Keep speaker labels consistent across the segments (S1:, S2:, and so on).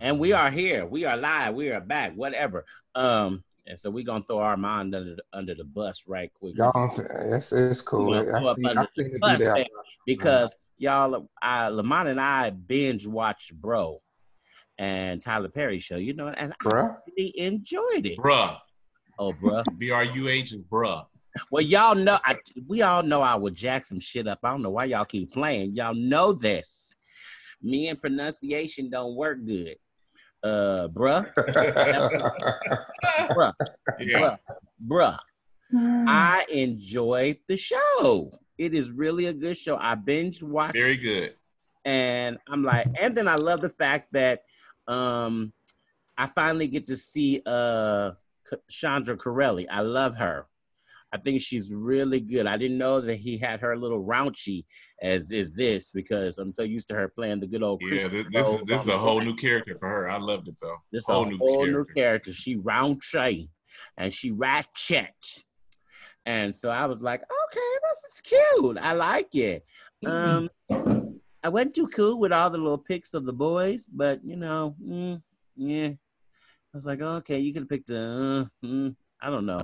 S1: And we are here. We are live. We are back. Whatever. Um, and so we're gonna throw Armand under the, under the bus right quick.
S2: Y'all, it's, it's cool. I see, I see it
S1: bus,
S2: do that.
S1: man, because y'all, I, Lamont and I binge watched Bro and Tyler Perry show. You know, and I
S2: Bruh.
S1: really enjoyed it.
S3: Bruh.
S1: Oh, bruh.
S3: B R U H is bruh.
S1: Well, y'all know, I, we all know I would jack some shit up. I don't know why y'all keep playing. Y'all know this. Me and pronunciation don't work good. Uh, bruh, bruh,
S3: Yeah.
S1: bruh, bruh. I enjoyed the show. It is really a good show. I binge watched
S3: Very good.
S1: and I'm like, and then I love the fact that um I finally get to see uh Chandra Currelley. I love her. I think she's really good. I didn't know that he had her a little raunchy as is this because I'm so used to her playing the good old
S3: Yeah, this, this is this is a whole new character for her. I loved it though.
S1: This
S3: whole
S1: a
S3: new
S1: whole new
S3: character.
S1: character. She raunchy and she ratchet. And so I was like, okay, this is cute. I like it. Um, I wasn't too cool with all the little pics of the boys, but you know, mm, yeah. I was like, okay, you could have picked a. Uh, mm, I don't know.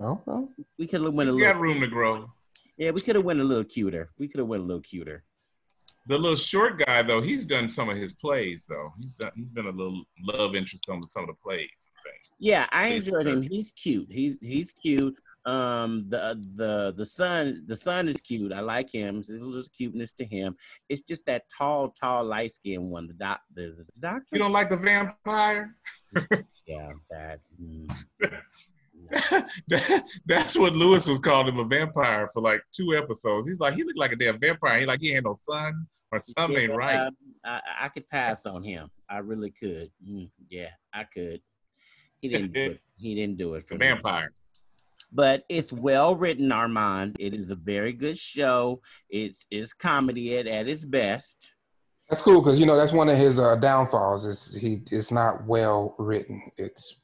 S2: Okay.
S1: We could have went a
S3: He's got
S1: little.
S3: room to grow.
S1: Yeah, we could have went a little cuter. We could have went a little cuter.
S3: The little short guy though, he's done some of his plays though. He's done he's been a little love interest on some of the plays. and.
S1: Yeah, I
S3: He's
S1: enjoyed him. He's cute. He's he's cute. Um, the the the son the son is cute. I like him. There's a little cuteness to him. It's just that tall, tall, light skinned one. The doc, the, the doctor.
S3: You don't like the vampire?
S1: yeah, that. mm,
S3: That- That's what Lewis was calling him a vampire for like two episodes. He's like, he looked like a damn vampire. He like he ain't no son or something
S1: yeah,
S3: right.
S1: um, I, I could pass on him. I really could. Mm, yeah, I could. He didn't do it. He didn't do it for
S3: The
S1: me.
S3: vampire.
S1: But it's well written, Armand. It is a very good show. It's it's comedy at, at its best.
S2: That's cool because you know that's one of his uh, downfalls. Is he? It's not well written. It's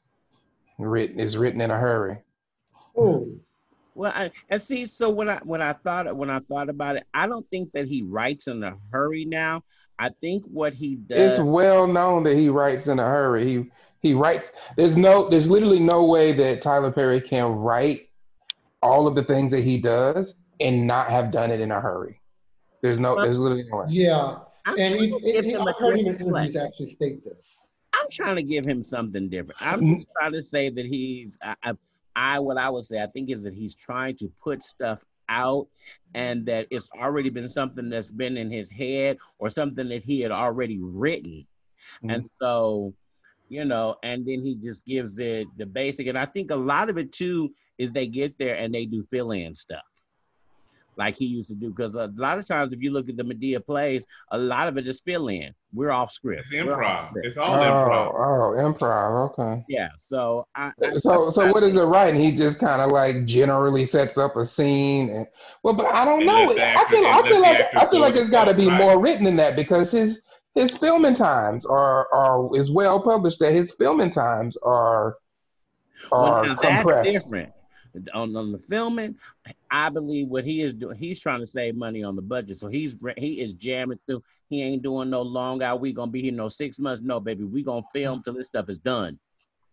S2: written. It's written in a hurry.
S4: Oh,
S1: Well, I, and see, so when I when I thought when I thought about it, I don't think that he writes in a hurry now. I think what he does.
S2: It's well known that he writes in a hurry. He he writes. There's no. There's literally no way that Tyler Perry can write all of the things that he does and not have done it in a hurry. There's no. There's literally no way.
S4: yeah.
S1: I'm
S4: And
S1: trying
S4: he,
S1: to give
S4: he,
S1: him a
S4: I've heard him in interviews actually state this.
S1: Trying to give him something different. I'm
S2: Mm.
S1: just trying to say that he's I, I, I what I would say I think is that he's trying to put stuff out and that it's already been something that's been in his head or something that he had already written. And so, you know, and then he just gives it the basic and I think a lot of it too is they get there and they do fill-in stuff. Like he used to do, because a lot of times, if you look at the Madea plays, a lot of it is fill in. We're off script.
S3: It's
S1: We're off
S3: improv.
S1: script.
S3: It's
S2: Oh,
S3: all improv.
S2: Oh, oh, improv. Okay.
S1: Yeah. So I, I
S2: So, so what is it writing? He just kind of like generally sets up a scene, and well, but I don't know.
S3: let the
S2: I feel, I feel like, I feel like
S3: it
S2: it's got to be
S3: themselves,
S2: more written than that because his his filming times are are is well published that his filming times are
S1: well,
S2: are
S1: now that's
S2: compressed.
S1: different. On, on the filming, I believe what he is doing, he's trying to save money on the budget. So he's he is jamming through. He ain't doing no long out. We gonna be here no six months. No, baby, we gonna film till this stuff is done.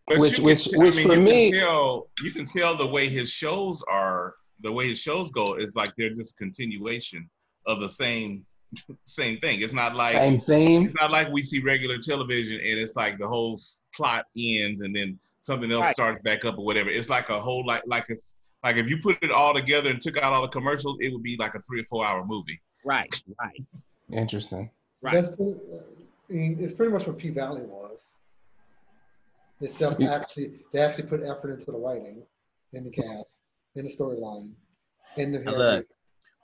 S3: But
S2: Which-
S3: you
S2: which-
S3: can,
S2: which
S3: I mean,
S2: for
S3: you
S2: me-
S3: can tell you can tell the way his shows are, the way his shows go is like they're just continuation of the same same thing. It's not like
S2: Same thing.
S3: it's not like we see regular television and it's like the whole plot ends and then something else
S1: Right.
S3: starts back up or whatever. It's like a whole like like it's like if you put it all together and took out all the commercials, it would be like a three or four hour movie.
S1: Right, right,
S2: Interesting.
S1: right.
S4: That's pretty, I mean, it's pretty much what P Valley was. Except
S2: Yeah.
S4: actually, they actually put effort into the writing, in the cast, in the storyline, in the
S1: Now look,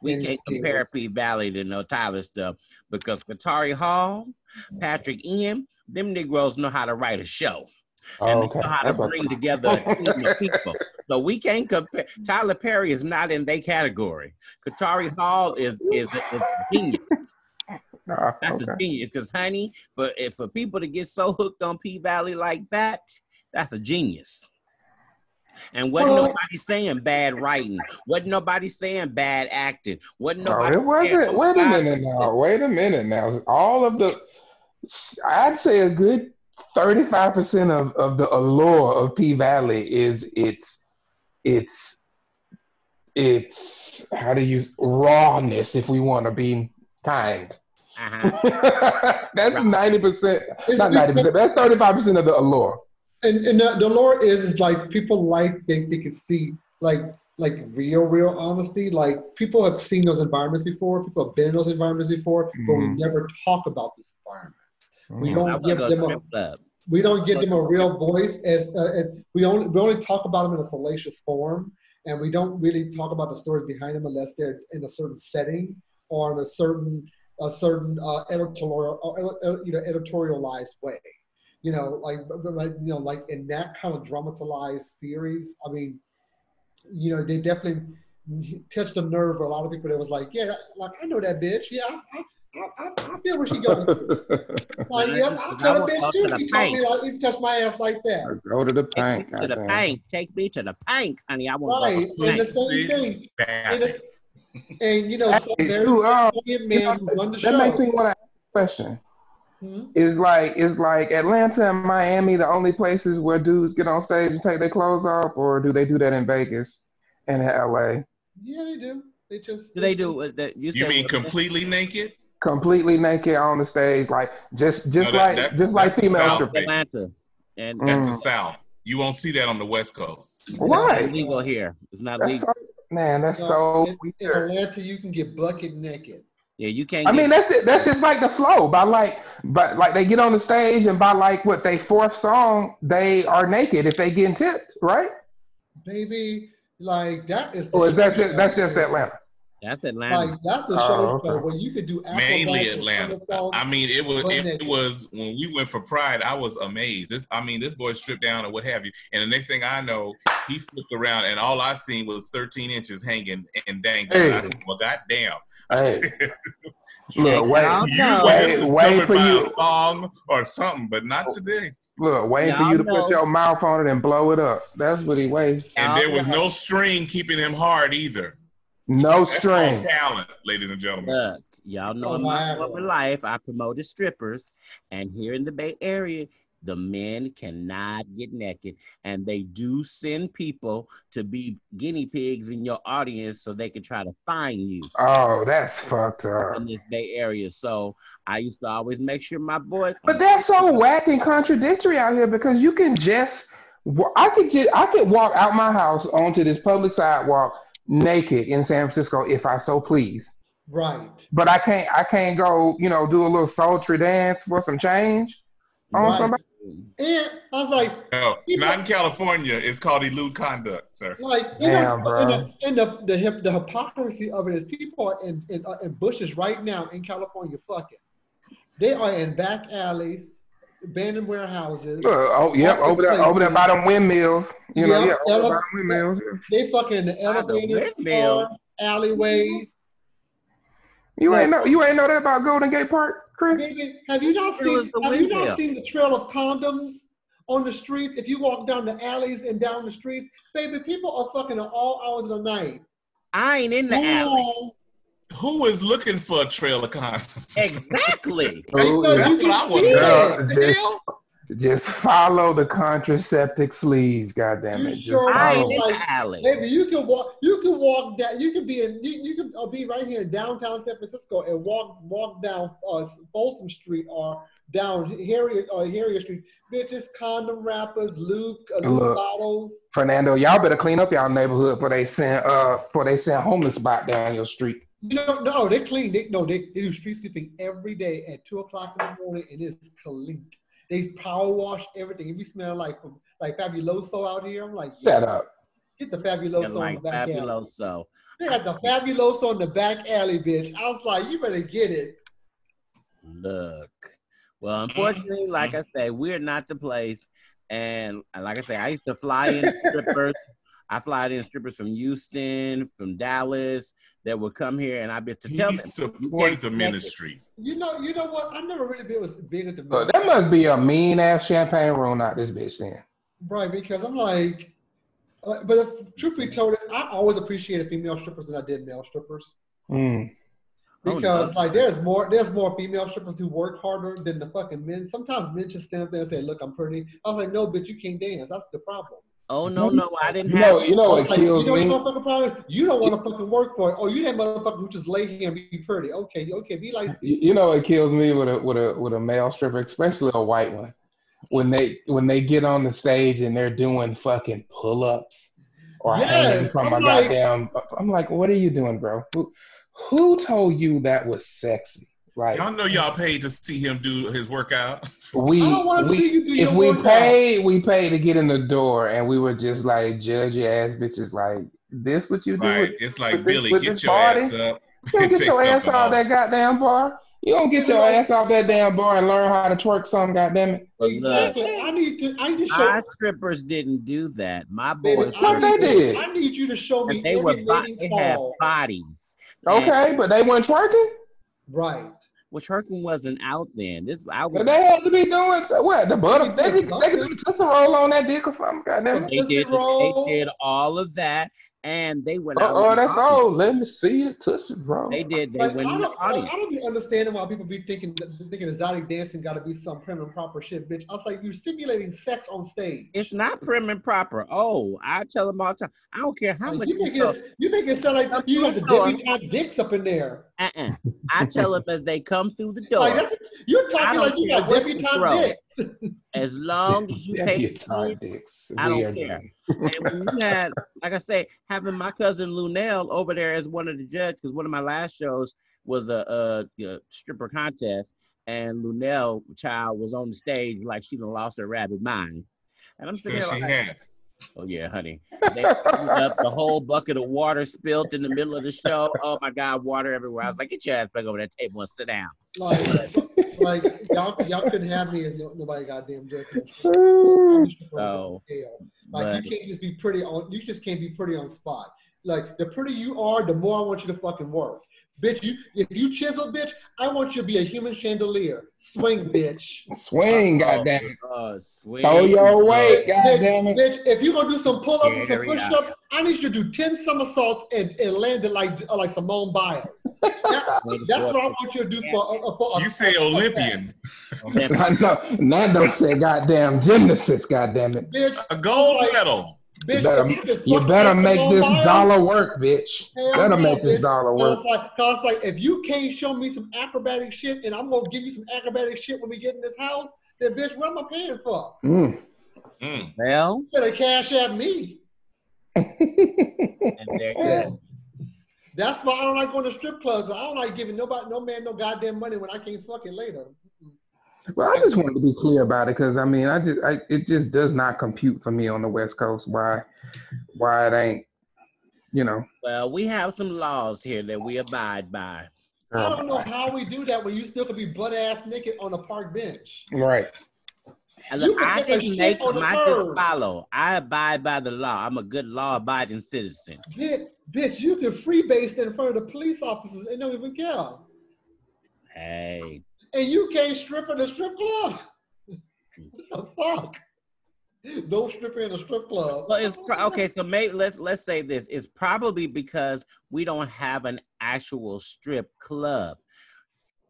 S1: we can't
S4: skills.
S1: compare P Valley to no Tyler stuff because Katori Hall, Patrik-Ian, them Negroes know how to write a show.
S2: Oh,
S1: and
S2: okay.
S1: know how to bring together a team of people. So we can't compare. Tyler Perry is not in their category. Katori Hall is is, is a genius.
S2: Ah,
S1: That's
S2: okay.
S1: a genius. Because honey, for if for people to get so hooked on P Valley like that, that's a genius. And wasn't
S4: Well-
S1: nobody saying bad writing. Wasn't nobody saying bad acting. Wasn't
S2: No,
S1: nobody.
S2: it wasn't. Wait a
S1: "Oh,
S2: minute now. Wait a minute now. All of the, I'd say a good thirty-five percent of of the allure of P Valley is its its its how to use rawness if we want to be kind.
S1: Uh-huh.
S2: that's ninety percent. Not ninety percent. That's thirty-five percent of the allure.
S4: and, and the, the lore is, is like people like they, they can see like like real real honesty like people have seen those environments before people have been in those environments before but we
S2: Mhm.
S4: never talk about this environment we
S2: Mhm.
S4: don't
S1: I wanna
S4: give them a
S1: strip
S4: we don't give them a real voice as uh, and we only we only talk about them in a salacious form and we don't really talk about the stories behind them unless they're in a certain setting or in a certain a certain uh, editorial uh, uh, you know editorialized way. You know like but- but, like, you know like in that kind of dramatized series i mean you know they definitely touched a nerve of a lot of people that was like yeah like i know that bitch. Yeah i i, I, I feel where she going like,
S1: Man,
S4: yeah,
S1: because
S4: I
S1: I
S4: cut a
S1: wanna
S4: bitch too.
S1: to the
S4: You taught me like you touched my ass like that.
S2: Go to the
S1: Take
S2: paint.
S1: me to the
S2: goddamn.
S1: paint. Take me to the paint, honey. I want
S4: Right.
S1: to go.
S4: And the same thing.
S3: Bad.
S4: And, and you know, some
S2: Hey,
S4: very
S2: you, uh,
S4: brilliant
S2: You know,
S4: man who run the
S2: that
S4: show.
S2: makes me want to ask a question.
S4: Hmm?
S2: Is like is like Atlanta and Miami the only places where dudes get on stage and take their clothes off, or do they do that in Vegas and in LA?
S4: Yeah, they do. They just
S1: Do they do what that you
S3: You mean
S1: what-
S3: completely naked?
S2: Completely naked on the stage, like just just
S3: No, that-
S2: like
S3: that's-
S2: just like
S3: that's the
S2: female
S3: South,
S2: strippers.
S1: Atlanta, and
S2: Mm.
S3: That's the South. You won't see that on the West Coast.
S1: it's
S2: Why?
S1: not legal here. It's not
S2: That's
S1: legal.
S2: so, man, that's
S4: No,
S2: so
S4: in, in
S2: weird.
S4: Atlanta, you can get bucket naked.
S1: Yeah, you can't.
S2: I mean, that's it. That's just like the flow. By like, but like they get on the stage and by like what they fourth song, they are naked if they getting tipped, right?
S4: Baby, like that is. the
S2: Or is that just, that's just
S4: show.
S2: Atlanta?
S1: That's Atlanta.
S4: Like that's the
S2: Oh,
S4: show
S2: okay.
S4: where you could do
S3: Mainly
S4: acrobatics,
S3: Atlanta.
S4: somersaults.
S3: I mean, it was
S4: butt
S3: it,
S4: naked.
S3: was when we went for Pride. I was amazed. This, I mean, this boy stripped down or what have you. And the next thing I know, he flipped around, and all I seen was 13 inches hanging and dangling. I said, "Well, goddamn."
S2: Hey,
S1: Hey,
S2: look, wait,
S1: y'all
S3: you
S1: know-
S2: wait, wait for you.
S3: long or something, but not today.
S2: look, waiting for
S1: Y'all
S2: to
S1: know.
S2: put your mouth on it and blow it up. That's what he waits.
S3: And there was no string keeping him hard either.
S2: No
S3: That's called
S2: string.
S3: talent, ladies and gentlemen.
S1: Look, y'all know
S4: Oh,
S1: in my
S4: wow.
S1: life, I promoted strippers, and here in the Bay Area, the men cannot get naked, and they do send people to be guinea pigs in your audience so they can try to find you
S2: Oh, that's fucked up.
S1: in this Bay Area. So I used to always make sure my boys.
S2: But that's so whack and contradictory out here because you can just, I could just, I could walk out my house onto this public sidewalk naked in San Francisco if I so please.
S4: Right.
S2: But I can't, I can't go, you know, do a little sultry dance for some change on
S4: Right.
S2: somebody.
S4: And I was like,
S3: No, not in California. It's called elude conduct, sir.
S4: Like you
S2: Damn,
S4: know,
S2: bro.
S4: and the and the, the, hip, the hypocrisy of it is people are in in, uh, in bushes right now in California fucking. They are in back alleys, abandoned warehouses.
S2: Uh, oh, yep, over there, over there by them windmills. You know,
S4: Yeah,
S2: yeah, over
S4: ele-
S2: by them windmills.
S4: They fucking in the elevators,
S1: windmill.
S4: cars, alleyways.
S2: You ain't know, you ain't know that about Golden Gate Park, Chris?
S4: Baby, have you not seen?
S1: the
S4: Have you not seen the trail of condoms on the streets? If you walk down the alleys and down the streets, baby, people are fucking at all hours of the night.
S1: I ain't in the alley.
S3: Who, who is looking for a trail of condoms?
S1: Exactly.
S2: Ooh,
S3: That's what I
S4: can
S3: want to know.
S2: Girl, just- Just follow the contraceptive sleeves, goddamn
S4: You
S2: it. Just
S4: sure
S2: follow.
S1: ain't
S4: Like,
S1: alley.
S4: Baby, you can walk. You can walk down. You can be in. You, you can uh, be right here in downtown San Francisco and walk walk down uh, Folsom Street or down Harriet or Harriet Street. Bitches, condom wrappers, lube, uh, lube
S2: Look.
S4: bottles.
S2: Fernando, y'all better clean up y'all neighborhood for they send uh for they send homeless spot down your street.
S4: You know, no, they clean. They no, they, they do street sweeping every day at two o'clock in the morning, and it's clean. They power wash everything. If you smell like like Fabuloso out here, I'm like,
S2: Shut
S4: yes,
S2: up.
S4: Get the Fabuloso on the back alley. They got the Fabuloso on the back alley, bitch. I was like, you better get it.
S1: Look. Well, unfortunately, like I say, we're not the place. And like I say, I used to fly in strippers. I fly in strippers from Houston, from Dallas that would come here, and I'd be to
S3: He
S1: tell them. you
S3: the ministry.
S4: You know, you know what? I never really been was big into
S2: But that must be a mean ass champagne room out this bitch then.
S4: right because I'm like, uh, but if, truth be told, I always appreciated female strippers than I did male strippers.
S2: Mm.
S1: Oh,
S4: Because like there's more there's more female strippers who work harder than the fucking men. Sometimes men just stand up there and say, "Look, I'm pretty." I was like, "No, bitch, you can't dance. That's the problem."
S1: Oh no, no, I didn't
S2: You
S1: have.
S2: know, you know
S4: I
S2: what
S4: like,
S2: kills
S4: you know
S2: me?
S4: problem? You don't want to fucking work for it. Oh, you that motherfucker who just lay here and be pretty. Okay, okay, be like.
S2: You you know it kills me with a with a with a male stripper, especially a white one, when they when they get on the stage and they're doing fucking pull ups or
S4: Yes,
S2: hanging from
S4: I'm
S2: a
S4: like-
S2: goddamn. I'm like, what are you doing, bro? Who who told you that was sexy? Like
S3: Y'all know y'all paid to see him do his workout.
S2: we
S4: I don't want to
S2: we
S4: see you do
S2: if
S4: your
S2: we
S4: workout.
S2: paid, we paid to get in the door, and we were just like judgy ass bitches. Like this, what you do?
S3: Right.
S2: with-
S3: It's like
S2: with this-
S3: Billy, get your
S2: body?
S3: ass up.
S2: You don't get your ass off
S3: off.
S2: that goddamn bar. You don't get your ass off that damn bar and learn how to twerk some goddamn it.
S4: Exactly. I need to. I need to show.
S1: my strippers didn't do that. My
S4: Baby,
S1: boys,
S4: I
S2: What they did?
S4: I need you to show me
S1: and they were
S4: every
S1: bo- they had
S4: call.
S1: bodies. And-
S2: Okay, but they weren't twerking.
S4: Right.
S1: Which Herkin wasn't out then. This I was.
S2: they had to be doing what the butter. They could, they could do the Tootsie Roll on that dick or something. Goddamn.
S1: They
S4: Tootsie
S1: did. They did all of that, and they went out.
S2: oh, that's
S1: the
S2: all. Let me see the tussle bro.
S1: They did. They
S4: Like, I
S1: went in the
S4: don't, I,
S1: audience.
S4: I don't be understanding why people be thinking thinking exotic dancing got to be some prim and proper shit, bitch. I was like, you're stimulating sex on stage.
S1: It's not prim and proper. Oh, I tell them all the time. I don't care how
S4: Like,
S1: much.
S4: you make
S1: you
S4: it you make it sound like you got the
S1: Sure.
S4: debutante dicks up in there.
S1: uh-uh. I tell them as they come through the door.
S4: Like that's, you're talking like you got
S1: what you
S4: debutante
S1: throw.
S4: dicks.
S1: as long as you pay.
S2: Debutante dicks.
S1: I don't care. and when you had, like I say, having my cousin Luenell over there as one of the judges, because one of my last shows was a, a, a stripper contest, and Luenell child was on the stage like she done lost her rabbit mind. And I'm sitting
S3: Yes,
S1: there
S3: she
S1: like,
S3: has.
S1: oh yeah, honey. They up the whole bucket of water spilt in the middle of the show. Oh my God, water everywhere. I was like, get your ass back over that table and sit down.
S4: Like, like y'all, y'all couldn't have me if nobody goddamn joking.
S1: Oh,
S4: Like you can't just be pretty on. You just can't be pretty on spot. Like the prettier you are, the more I want you to fucking work. Bitch, you if you chisel, bitch, I want you to be a human chandelier. Swing, bitch.
S2: Swing, goddamn it.
S1: Oh, sweet.
S2: Throw your weight, goddamn it.
S4: bitch, if you gonna do some pull-ups and some push-ups, I need you to do 10 somersaults and, and land it like uh, like Simone Biles. That- that's what I want you to do for, uh, for a
S3: You say Olympian,
S2: I know. Now don't say goddamn gymnast, goddamn it.
S4: Bitch,
S3: a gold
S4: Like-
S3: medal.
S4: Bitch,
S2: You better,
S4: if can
S2: you better make this
S4: Biles,
S2: dollar work, bitch.
S4: Hell
S2: Better
S4: no,
S2: make this
S4: bitch.
S2: dollar
S4: Cause
S2: work.
S4: like, cause like, if you can't show me some acrobatic shit, and I'm gonna give you some acrobatic shit when we get in this house, then bitch, what am I paying for?
S2: Mm.
S3: Mm.
S1: Well,
S4: You better cash at me.
S1: and there you go.
S4: That's why I don't like going to strip clubs. I don't like giving nobody, no man, no goddamn money when I can't fuck it later.
S2: Well, I just wanted to be clear about it because I mean, I just, I, it just does not compute for me on the West Coast why, why it ain't, you know.
S1: Well, we have some laws here that we abide by.
S4: I don't know how we do that when you still could be butt ass naked on a park bench.
S2: Right.
S1: And
S4: You
S1: look,
S4: can
S1: I
S4: take
S1: didn't
S4: shit
S1: make
S4: on the
S1: them. I just
S4: curb.
S1: follow. I abide by the law. I'm a good law-abiding citizen.
S4: Bitch, bitch, you can freebase in front of the police officers and don't even care.
S1: Hey,
S4: And you can't strip in a strip club. what the fuck? No stripper in a strip club.
S1: well, it's pro- okay. So maybe let's let's say this. It's probably because we don't have an actual strip club.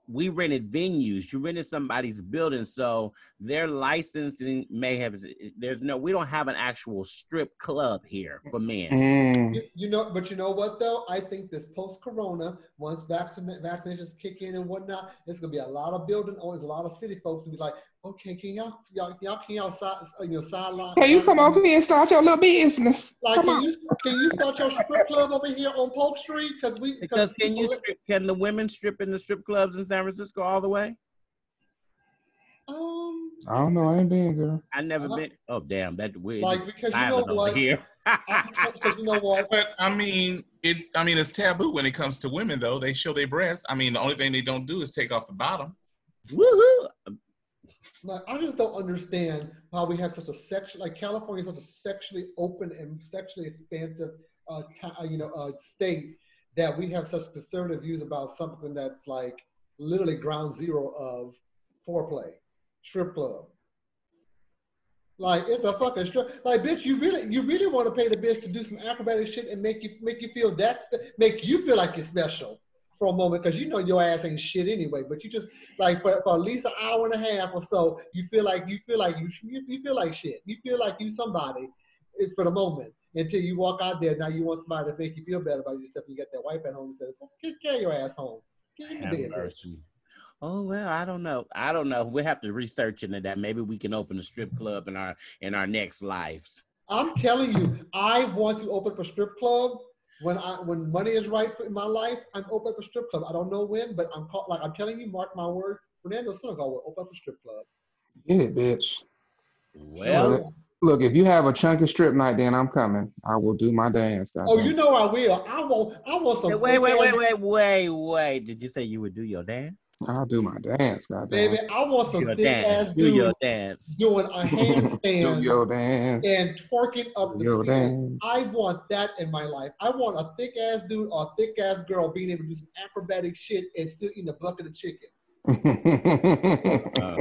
S1: We rented venues. You rented somebody's building, so their licensing may have. There's no. We don't have an actual strip club here for men.
S2: Mm.
S4: You, you know, but you know what though? I think this post-corona, once vaccine vaccinations kick in and whatnot, there's gonna be a lot of building owners, a lot of city folks to be like, okay, can y'all y'all, y'all can y'all side you know sideline?
S2: Can you come over here and start your little business.
S4: Like,
S2: come
S4: can
S2: on.
S4: you can you start your strip club over here on Polk Street? Because we
S1: Because can you strip? Can the women strip in the strip clubs in San Francisco all the way?
S4: um
S2: I don't know. I ain't been girl.
S1: I never
S4: Uh-huh.
S1: been. Oh damn, that we're
S4: like
S1: just
S4: because you know what?
S1: here.
S4: Because you know what?
S3: But I mean, it's I mean it's taboo when it comes to women though. They show their breasts. I mean, the only thing they don't do is take off the bottom.
S1: Woohoo!
S4: Like I just don't understand how we have such a section like California is such a sexually open and sexually expansive uh, ti- uh, you know uh, state that we have such conservative views about something that's like literally ground zero of foreplay, strip club. Like it's a fucking strip. Like bitch, you really you really want to pay the bitch to do some acrobatic shit and make you make you feel that spe- make you feel like you're special for a moment because you know your ass ain't shit anyway. But you just like for, for at least an hour and a half or so, you feel like you feel like you you, you feel like shit. You feel like you somebody eh, for the moment until you walk out there. Now you want somebody to make you feel better about yourself. You get that wife at home and says, "Get carry your ass home." Get in
S1: Have
S4: bed,
S1: mercy. Oh well, I don't know. I don't know. We'll have to research into that. Maybe we can open a strip club in our in our next lives.
S4: I'm telling you, I want to open up a strip club when I when money is right in my life. I'm open up a strip club. I don't know when, but I'm call, like I'm telling you, mark my words. Fernando Senegal will open up a strip club.
S2: Get it, bitch.
S1: Well,
S2: Look, if you have a chunky strip night, then I'm coming. I will do my dance.
S4: Oh,
S2: goddamn.
S4: you know I will. I want. I want some.
S1: wait, wait,
S4: big
S1: wait, wait, wait, wait. Did you say you would do your dance?
S2: I'll do my dance, goddamn.
S4: baby. I want some
S1: Your
S4: big
S1: dance.
S4: ass
S1: Do your
S4: dude
S1: dance.
S4: doing a
S2: Do
S4: handstand
S2: your dance.
S4: and twerking up
S2: Do
S4: the
S2: your
S4: ceiling.
S2: dance.
S4: I want that in my life. I want a thick ass dude or a thick ass girl being able to do some acrobatic shit and still eating a bucket of chicken.
S1: Uh,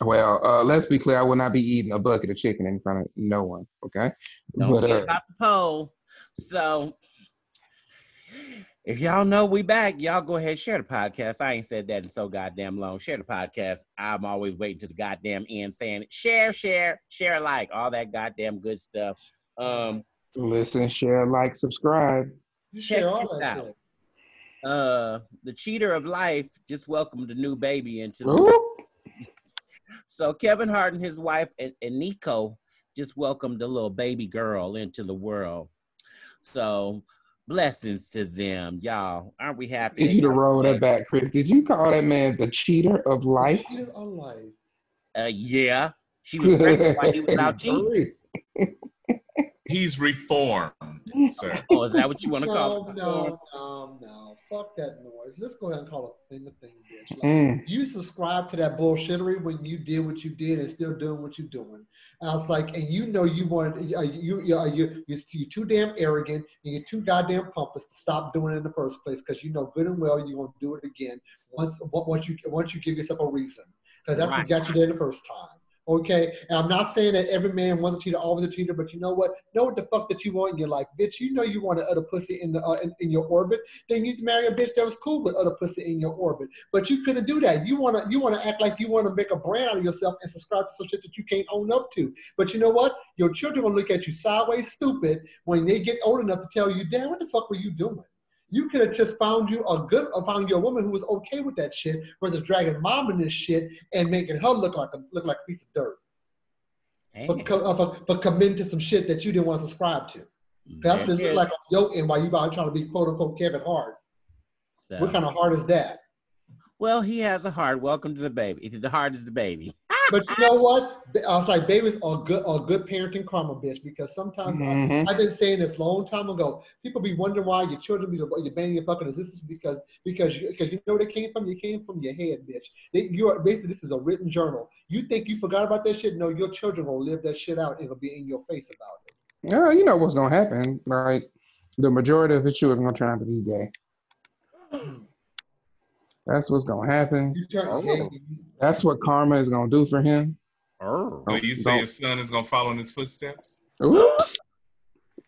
S2: well, uh, let's be clear. I will not be eating a bucket of chicken in front of no one. Okay,
S1: Don't
S2: but
S1: forget
S2: uh,
S1: about the poll. So if y'all know we back, y'all go ahead share the podcast. I ain't said that in so goddamn long. Share the podcast. I'm always waiting to the goddamn end saying it. Share, share, share, like all that goddamn good stuff. Um,
S2: listen, share, like, subscribe.
S1: Check
S4: share all that
S1: out.
S4: shit.
S1: uh, the cheater of life just welcomed a new baby into the
S2: Ooh.
S1: So Kevin Hart and his wife and, Eniko just welcomed a little baby girl into the world. So blessings to them, y'all. Aren't we happy?
S2: Did you to roll that back, Chris. Did you call that man the cheater of life?
S4: Cheaters are life.
S1: Uh, yeah, she was pregnant while he was out cheating.
S3: He's reformed, sir.
S1: Oh, is that what you want to call
S4: No,
S1: it?
S4: no, no, no. Fuck that noise. Let's go ahead and call a thing a thing, bitch. Like,
S2: Mm.
S4: You subscribe to that bullshittery when you did what you did and still doing what you're doing. And I was like, and you know you want uh, you you uh, you you're, you're too damn arrogant and you're too goddamn pompous to stop doing it in the first place because you know good and well you're gonna do it again once once you once you give yourself a reason because that's
S1: Right.
S4: what got you there the first time. Okay, and I'm not saying that every man wants a cheater, always a cheater, but you know what? Know what the fuck that you want in your life, bitch. You know you want a other pussy in the uh, in, in your orbit. Then you marry a bitch that was cool with other pussy in your orbit. But you couldn't do that. You wanna you wanna act like you wanna make a brand out of yourself and subscribe to some shit that you can't own up to. But you know what? Your children will look at you sideways, stupid, when they get old enough to tell you, "Damn, what the fuck were you doing?" You could have just found you a good, or found you a woman who was okay with that shit, versus dragging mom in this shit and making her look like a look like a piece of dirt for,
S1: Damn.
S4: co- uh, for, for committing to some shit that you didn't want to subscribe to. That's what it look like a yoking while you out trying to be quote unquote Kevin Hart.
S1: So-
S4: What kind of heart is that?
S1: well, he has a heart. Welcome to the baby. The heart is the baby.
S4: But you know what? I was like, babies are good, are good parenting karma, bitch. Because sometimes I-
S2: Mhm.
S4: I've been saying this long time ago. People be wondering why your children be you're banging your fucking existence because because you because you know where they came from. You came from your head, bitch. They, you are basically this is a written journal. You think you forgot about that shit? No, your children will live that shit out it'll be in your face about it.
S2: Yeah, you know what's gonna happen. Like the majority of the children are gonna turn out to be gay. That's what's gonna happen. Oh. That's what karma is gonna do for him.
S1: Oh.
S3: So you say your son is gonna follow in his footsteps?
S2: Oops.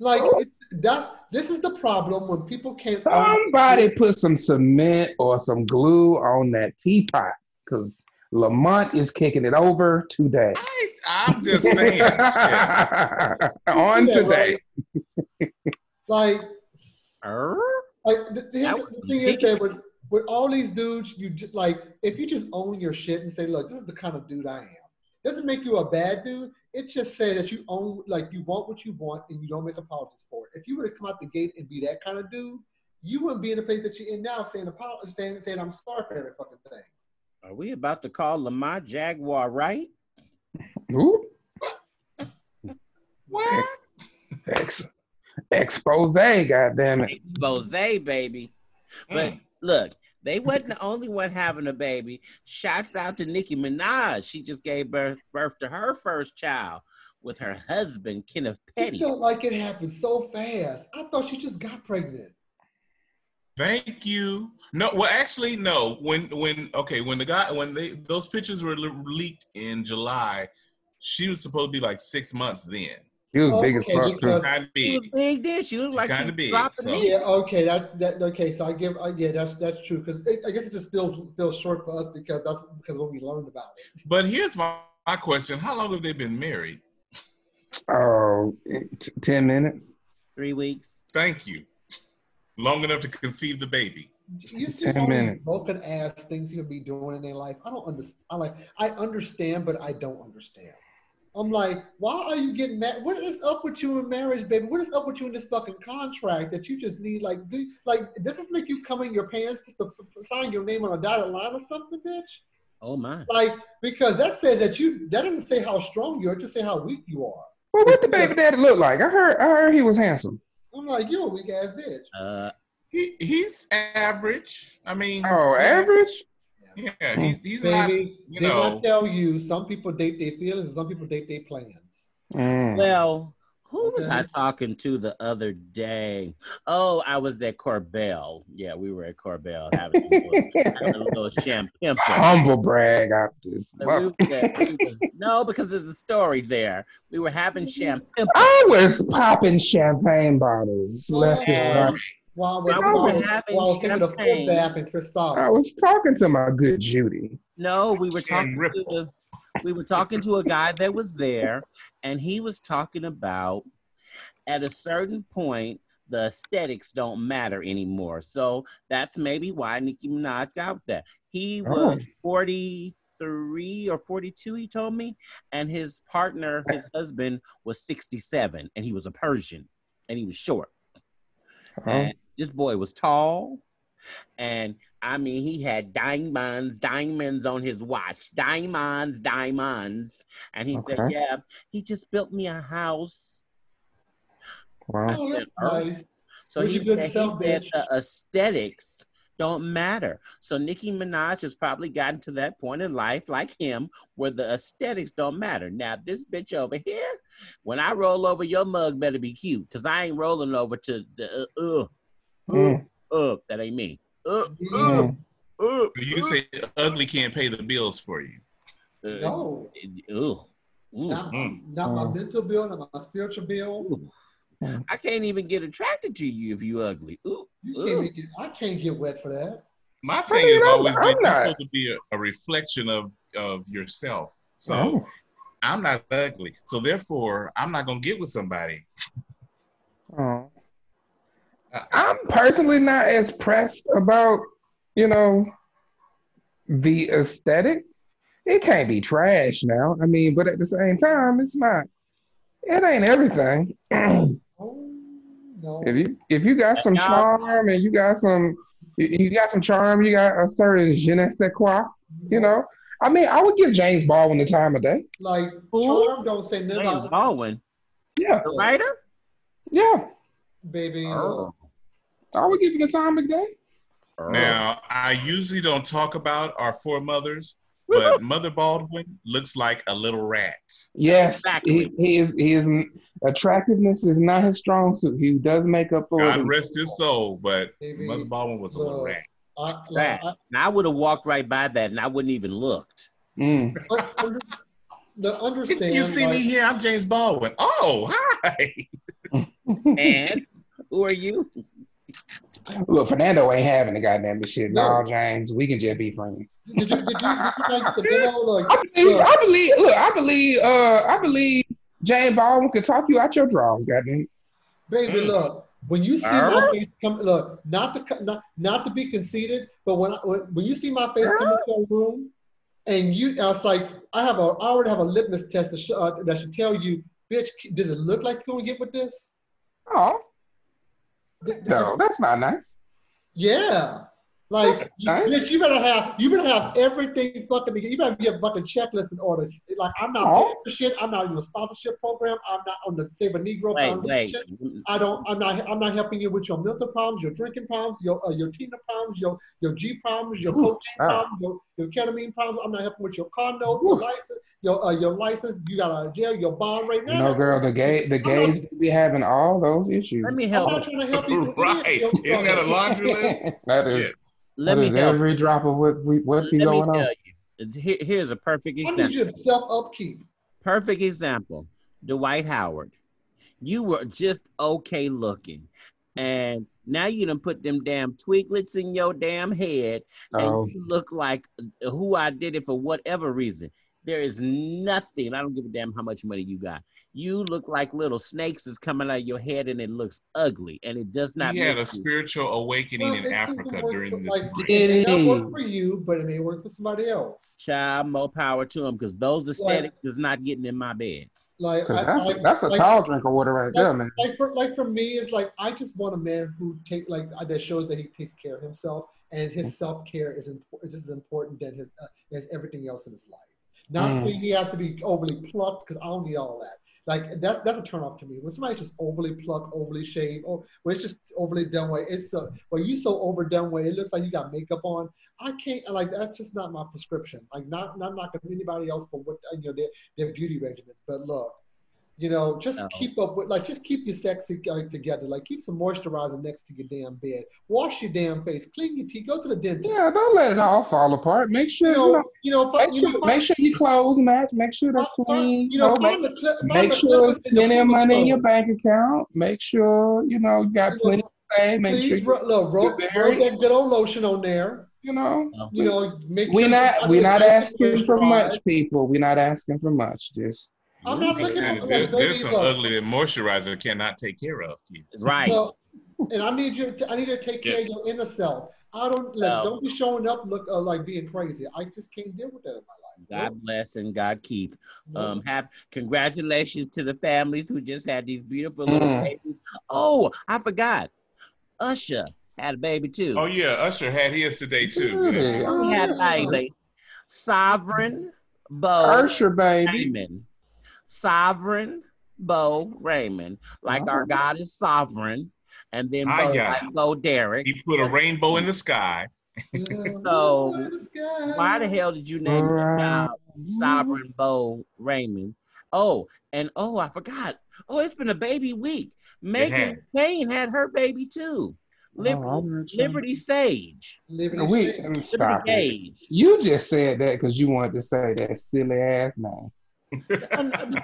S4: Like it, that's this is the problem when people can't.
S2: Somebody put some cement or some glue on that teapot because Lamont is kicking it over today.
S3: I, I'm just saying.
S2: on
S4: Yeah,
S2: today.
S4: Like
S1: Er?
S4: like the, the, the thing is that with, with all these dudes, you just, like if you just own your shit and say, look, this is the kind of dude I am. Doesn't make you a bad dude. It just says that you own like you want what you want and you don't make apologies for it. If you were to come out the gate and be that kind of dude, you wouldn't be in the place that you're in now saying apology, saying saying I'm sorry for every fucking thing.
S1: Are we about to call Lamont Jaguar right?
S2: Ooh,
S3: What?
S2: ex- expose, goddamn it.
S1: Expose, baby. But
S3: Mm.
S1: Look, They wasn't the only one having a baby. Shouts out to Nicki Minaj. She just gave birth, birth to her first child with her husband, Kenneth
S4: I
S1: Petty.
S4: felt like it happened so fast. I thought she just got pregnant.
S3: Thank you. No, well, actually, no. When when okay, when the guy when they those pictures were leaked in July, she was supposed to be like six months then.
S2: He was big as
S4: Okay,
S2: fuck.
S3: She was
S2: too.
S1: She was
S3: big.
S1: big then. She looked like she was
S3: big,
S1: dropping
S3: so-
S1: in.
S4: Yeah, okay, that that okay. So I give, uh, yeah, that's that's true. Because I guess it just feels feels short for us because that's because when we learned about it.
S3: But here's my, my question: How long have they been married?
S2: Oh, t- 10 minutes.
S1: Three weeks.
S3: Thank you. Long enough to conceive the baby.
S4: You see
S2: 10
S4: all these
S2: minutes.
S4: broken ass things people be doing in their life. I don't understand. I like I understand, but I don't understand. I'm like, why are you getting mad? What is up with you in marriage, baby? What is up with you in this fucking contract that you just need? Like, do like does this make you come in your pants just to f- f- sign your name on a dotted line or something, bitch?
S1: Oh my.
S4: Like, because that says that you that doesn't say how strong you are, it just say how weak you are.
S2: Well, what the baby daddy look like? I heard, I heard he was handsome.
S4: I'm like, you're a weak ass bitch.
S1: Uh,
S3: He he's average. I mean,
S2: Oh,
S3: yeah,
S2: average?
S3: Yeah, he's he's not. You
S4: did I
S3: know.
S4: tell you some people date their feelings and some people date their plans?
S2: Mm.
S1: well, who was I talking to the other day? Oh, I was at Corbell. Yeah, we were at Corbell having a little, having a little champagne.
S2: Humble brag out this.
S1: We was we was- no, because there's a story there. We were having champagne.
S2: I was popping champagne bottles left and
S1: And
S2: right.
S4: While I was,
S1: We
S4: while I
S1: were
S4: was,
S1: having
S4: while I was taking a full bath in Cristal.
S2: I was talking to my good Judy.
S1: No, we were talking to the, we were talking to a guy that was there, and he was talking about at a certain point the aesthetics don't matter anymore. So that's maybe why Nicki Minaj got that. He oh. was
S2: Oh.
S1: 43 or 42, he told me, and his partner, his husband, was 67, and he was a Persian, and he was short.
S2: Oh,
S1: And this boy was tall. And I mean, he had diamonds, diamonds on his watch, diamonds, diamonds. And he said, Yeah, he just built me a house.
S2: wow.
S4: Oh, that's nice.
S1: So
S4: What
S1: he
S4: you doing
S1: said, he said the aesthetics don't matter. So Nicki Minaj has probably gotten to that point in life, like him, where the aesthetics don't matter. Now, this bitch over here, when I roll over, your mug better be cute, because I ain't rolling over to the uh, uh,
S2: Mm,
S1: uh, that ain't me. Uh, uh,
S2: mm.
S1: uh,
S3: You say ugly can't pay the bills for you.
S1: uh,
S4: No,
S1: Ugh. Ooh.
S4: not,
S3: Mm.
S4: not my
S2: Mm.
S4: mental bill, not my spiritual bill.
S1: Ooh. I can't even get attracted to you if you ugly. Ooh.
S4: You
S1: Ugh.
S4: can't make it, I can't get wet for that.
S3: My thing
S2: is
S3: always
S2: I'm
S3: been you're
S2: not-
S3: supposed to be a, a reflection of of yourself. So
S2: Oh.
S3: I'm not ugly. So therefore, I'm not gonna get with somebody.
S2: Oh.
S3: I-
S2: I'm personally not as pressed about, you know, the aesthetic. It can't be trash now. I mean, but at the same time, it's not. It ain't everything. if
S4: Oh no.
S2: you if you got some charm and you got some you, you got some charm, you got a certain je ne sais quoi, you know. I mean, I would give James Baldwin the time of day.
S4: Like
S1: Who?
S4: charm don't say nothing
S1: James Baldwin,
S2: Yeah,
S1: the writer?
S2: yeah.
S4: baby.
S1: Oh.
S2: I would give him the time of day.
S3: Now, I usually don't talk about our foremothers, but Mother Baldwin looks like a little rat.
S2: Yes,
S1: Exactly.
S2: he, he is. He is. Attractiveness is not his strong suit. He does make up for
S3: God
S2: it.
S3: rest his soul, but
S4: Baby,
S3: Mother Baldwin was a little
S4: look.
S3: rat.
S4: I,
S1: Rat.
S4: like, I,
S1: And I would have walked right by that and I wouldn't even looked.
S2: Mm.
S4: under, the understand.
S3: You see
S4: like,
S3: me here? I'm James Baldwin. Oh, hi.
S1: And who are you?
S2: Look, Fernando ain't having the goddamn shit.
S4: No.
S2: No, James, we can just be friends.
S4: Did you, did you, did you like the video? Like,
S2: I believe.
S4: look,
S2: I believe. Look, I believe. Uh, I believe James Baldwin could talk you out your drawers. Goddamn.
S4: baby,
S3: Mm.
S4: look. When you see
S1: Huh?
S4: my face come, look, not to not, not to be conceited, but when I, when, when you see my face come into a room, and you, I was like, I have a, I already have a litmus test that, sh- uh, that should tell you, bitch, does it look like you're gonna get with this?
S2: Oh
S4: Th- th-
S2: no, that's not nice.
S4: Yeah. Like
S2: Nice.
S4: bitch, you better have you better have everything fucking together. You better get a fucking checklist in order. Like I'm not
S2: Oh.
S4: paying for shit. I'm not in a sponsorship program. I'm not on the Save a Negro
S1: Wait, wait.
S4: I don't. I'm not. I'm not helping you with your mental problems, your drinking problems, your uh, your Tina problems, your your G problems, your
S2: Ooh,
S4: cocaine
S2: wow.
S4: problems, your, your ketamine problems. I'm not helping with your condo, your license, your uh, your license. You got out of jail, your bond right
S2: now. No, girl, the gay the gays be having all those issues.
S1: Let me help.
S4: I'm
S1: help.
S4: not trying to help you.
S3: Right. Isn't that a laundry list?
S2: that is
S3: Yeah.
S1: Let
S2: that
S1: me
S2: is
S1: help.
S2: every drop of what we what be
S1: Let me
S2: going
S1: tell
S2: on.
S1: you. Here- here's a perfect
S4: I need
S1: example.
S4: you to self upkeep.
S1: Perfect example. Dwight Howard. You were just okay looking. And now you done put them damn twiglets in your damn head
S2: Oh,
S1: and you look like who I did it for whatever reason. There is nothing. I don't give a damn how much money you got. You look like little snakes is coming out of your head and it looks ugly and it does not
S3: He had a
S1: you-
S3: spiritual awakening
S4: Well,
S3: in Africa during this
S4: like,
S3: break.
S4: It may not work for you, but it may work for somebody else.
S1: child more power to them because those aesthetics is not getting in my bed.
S4: Like,
S2: 'cause
S4: I,
S2: that's
S4: like,
S2: that's a
S4: like,
S2: tall drink of water right there, man.
S4: like for like for me, it's like I just want a man who take like uh, that shows that he takes care of himself, and
S2: Mm-hmm.
S4: his self care is important. Just as important than his uh, as everything else in his life. Not
S2: Mm.
S4: saying he has to be overly plucked because I don't need all that. Like that, that's a turnoff to me. When somebody just overly plucked, overly shaved, or when it's just overly done way, it's uh, well, you so overdone way, it looks like you got makeup on. I can't like that's just not my prescription. Like not not knocking anybody else for what you know their, their beauty regimens, but look, you know, just
S1: No.
S4: keep up with like just keep your sexy like, together. Like keep some moisturizer next to your damn bed. Wash your damn face. Clean your teeth. Go to the dentist.
S2: Yeah, don't let it all fall apart. Make sure
S4: You
S2: you know.
S4: know, you know,
S2: Make
S4: you
S2: sure,
S4: know,
S2: make sure your clothes match. Make sure they're clean.
S4: You know,
S2: know, make,
S4: the clip,
S2: make
S4: the
S2: sure
S4: clippers
S2: there's
S4: in the
S2: plenty of money in your bank account. Make sure you know you got plenty to say. Make
S4: Please,
S2: sure
S4: ro- look, roll,
S2: you're
S4: roll that good old lotion on there.
S2: you know.
S4: You know, make
S2: We're
S4: sure
S2: not we're not asking for much, people. We're not asking for much. Just
S4: I'm not
S3: There-
S4: looking at
S3: there-
S4: like,
S3: there's some
S4: look.
S3: ugly that moisturizer cannot take care of. You.
S1: Right.
S4: Well, and I need you. To, I need to take care of your inner self. I don't like.
S1: No.
S4: Don't be showing up look uh, like being crazy. I just can't deal with that in my life.
S1: God bless and God keep.
S4: No.
S1: Um, have congratulations to the families who just had these beautiful little
S2: Mm.
S1: babies. Oh, I forgot. Usher had a baby too.
S3: Oh yeah, Usher had his today too.
S2: Really?
S3: Yeah.
S1: he had
S4: Oh, yeah.
S1: Sovereign Bo
S2: Usher, baby.
S1: Raymond, Sovereign Bo Raymond. Like our
S2: Oh.
S1: God is sovereign, and then
S3: I
S1: Bo,
S3: got
S1: like Bo Derek.
S3: He put a rainbow in the sky. Mm-hmm.
S1: So, Why the hell did you name your
S2: Right.
S1: child mm-hmm. Sovereign Bo Raymond? Oh, and oh, I forgot. Oh, it's been a baby week. Meghan McCain had her baby too. Liberty,
S2: Oh, I'm not sure.
S1: Liberty Sage.
S4: Living
S2: We
S4: in
S1: Liberty
S2: stop it.
S1: Gage.
S2: You just said that because you wanted to say that silly ass name.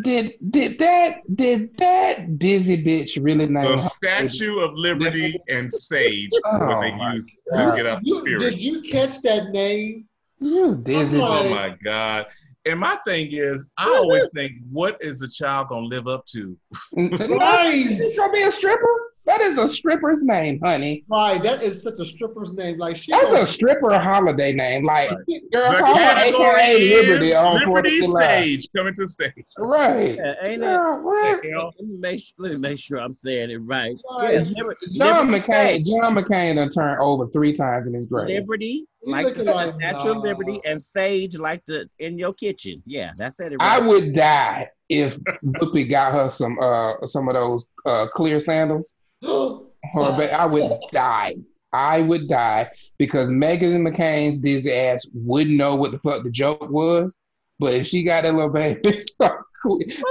S2: Did did that did that dizzy bitch really name
S3: The Statue of Liberty and Sage is what
S2: Oh,
S3: they
S2: my
S3: use to get out the
S4: You,
S3: spirit.
S4: did you catch that name?
S2: You dizzy
S4: I'm
S3: Oh
S2: bitch.
S3: my God. And my thing is, I always think, what is the child gonna live up to?
S4: Right.
S2: It's gonna be a stripper? That is a stripper's name, honey.
S4: Right. That is such a stripper's name. Like she.
S2: That's a stripper holiday name. Like, girl,
S3: The
S2: call her AKA
S3: is
S2: Liberty on
S3: Liberty. Sage coming to stage.
S2: Right.
S1: Yeah, ain't it?
S2: Girl, what?
S1: Let me make sure, let me make sure I'm saying it right.
S4: Right.
S1: Yeah, Liber-
S2: John
S1: Liberty
S2: McCain, John McCain done turned over three times in his grave.
S1: Liberty,
S4: You
S1: like the
S4: looking like,
S1: Statue of. Liberty, and Sage, like the in your kitchen. Yeah, that's it.
S2: I would die if Whoopi got her some uh some of those uh clear sandals. Or ba- I would die. I would die because Meghan McCain's dizzy ass wouldn't know what the fuck the joke was. But if she got that little baby some,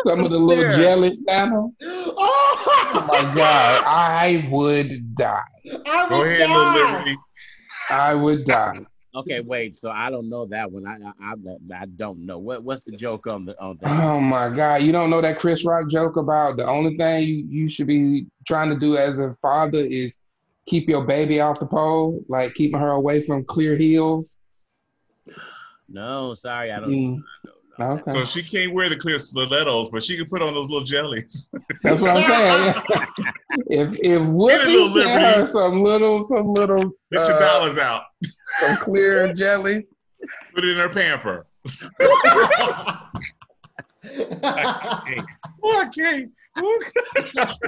S2: some of the little
S1: clear?
S2: jelly sandals,
S4: oh
S2: oh my god, I would die.
S4: I
S3: go
S4: would
S3: ahead,
S4: die.
S3: little Liberty.
S2: I would die.
S1: Okay, wait. So I don't know that one. I I, I, don't know what what's the joke on the on that.
S2: Oh my God. You don't know that Chris Rock joke about the only thing you, you should be trying to do as a father is keep your baby off the pole, like keeping her away from clear heels?
S1: No, sorry, I don't.
S2: Mm,
S1: I don't know.
S2: Okay.
S3: So she can't wear the clear stilettos, but she can put on those little jellies.
S2: That's what I'm saying. if if
S3: Get a
S2: Whoopi sent her some little some little
S3: Get your
S2: uh,
S3: dollars out.
S2: some clear jellies,
S3: Put it in her pamper. okay. I can't.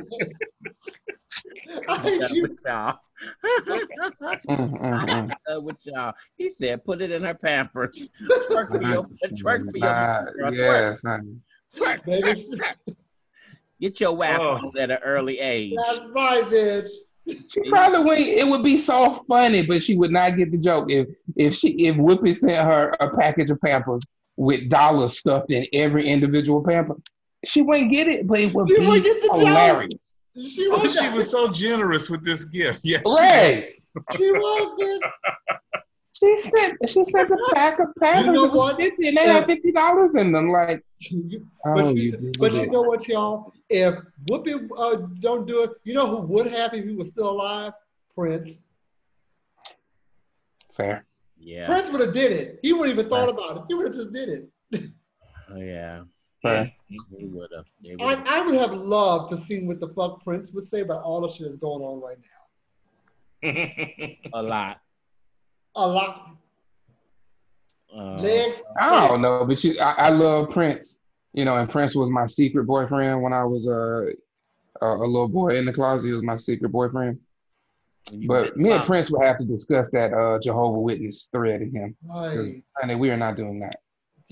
S4: I hate
S1: Done
S4: you.
S1: with y'all.
S2: Mm, mm, mm.
S1: With y'all. He said, put it in her pampers. Twerk for your, twerk for your,
S2: Nah,
S1: girl. Twerk,
S2: yes, honey.
S1: twerk,
S4: Baby.
S1: twerk, twerk. Get your whap
S3: Oh.
S1: at an early age.
S4: That's right, bitch.
S2: She probably would. It would be so funny, but she would not get the joke if if she if Whoopi sent her a package of Pampers with dollars stuffed in every individual pamper. She wouldn't get it, but it would
S4: She
S2: be
S4: get the joke.
S2: hilarious.
S4: She
S3: Oh,
S4: was,
S3: she was so generous with this gift. Yes.
S2: Right.
S4: She was.
S2: She sent she sent a pack of Pampers.
S4: know
S2: it was fifty, and they had fifty dollars in them. Like,
S4: You-
S2: oh,
S4: But,
S2: you,
S4: you,
S2: did
S4: but you know what, y'all? If Whoopi uh, don't do it, you know who would have if he was still alive? Prince.
S2: fair.
S1: Yeah.
S4: Prince would have did it. He wouldn't even thought about it. He would have just did it.
S1: Oh, yeah.
S2: Fair.
S1: He would have.
S4: I, I would have loved to see what the fuck Prince would say about all the shit that's going on right now.
S1: A lot.
S4: A lot.
S1: Uh,
S4: Legs.
S2: I don't know, but you, I, I love Prince. You know, and Prince was my secret boyfriend when I was uh, a a little boy in the closet. He was my secret boyfriend. But me and Prince would have to discuss that uh, Jehovah Witness thread again. 'Cause,
S4: Right.
S2: honey, we are not doing that.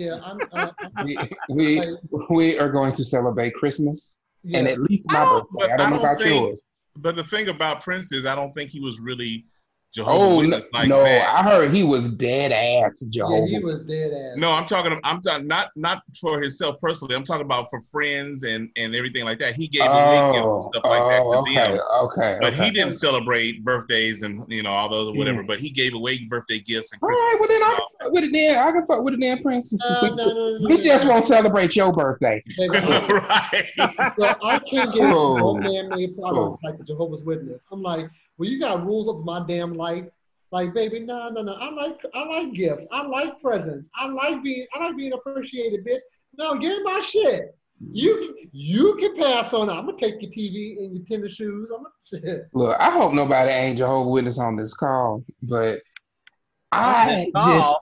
S4: Yeah, I'm, uh, I'm,
S2: We we, we are going to celebrate Christmas and at least my
S3: don't-
S2: birthday.
S3: but
S2: I don't
S3: I
S2: know
S3: don't
S2: about
S3: think-
S2: yours.
S3: But the thing about Prince is, I don't think he was really Jehovah
S2: Oh
S3: Witness like
S2: no,
S3: that.
S2: I heard he was dead ass Jehovah.
S4: yeah, he was dead ass.
S3: No, I'm talking. I'm talking not not for himself personally. I'm talking about for friends and and everything like that. He gave away gifts
S2: oh,
S3: and stuff like that
S2: oh,
S3: to
S2: okay,
S3: them.
S2: okay.
S3: But
S2: okay.
S3: he didn't celebrate birthdays and you know all those or whatever.
S2: Mm.
S3: But he gave away birthday gifts and Christmas.
S2: right, well then I can fuck with it then. I can fuck with it then, Prince.
S4: Uh, no, no, no, no,
S2: we just won't celebrate your birthday.
S4: Baby, I-
S3: right.
S4: So I can't get
S2: Oh.
S4: no man-made problems
S2: Oh.
S4: like the Jehovah's Witness. I'm like, well, you got rules of my damn life. Like, baby, no, no, no. I like, I like gifts. I like presents. I like being, I like being appreciated, bitch. No, give me my shit. You, you can pass on. I'm gonna take your TV and your tennis shoes. I'm gonna shit.
S2: Look, I hope nobody ain't Jehovah Witness on this call, but I just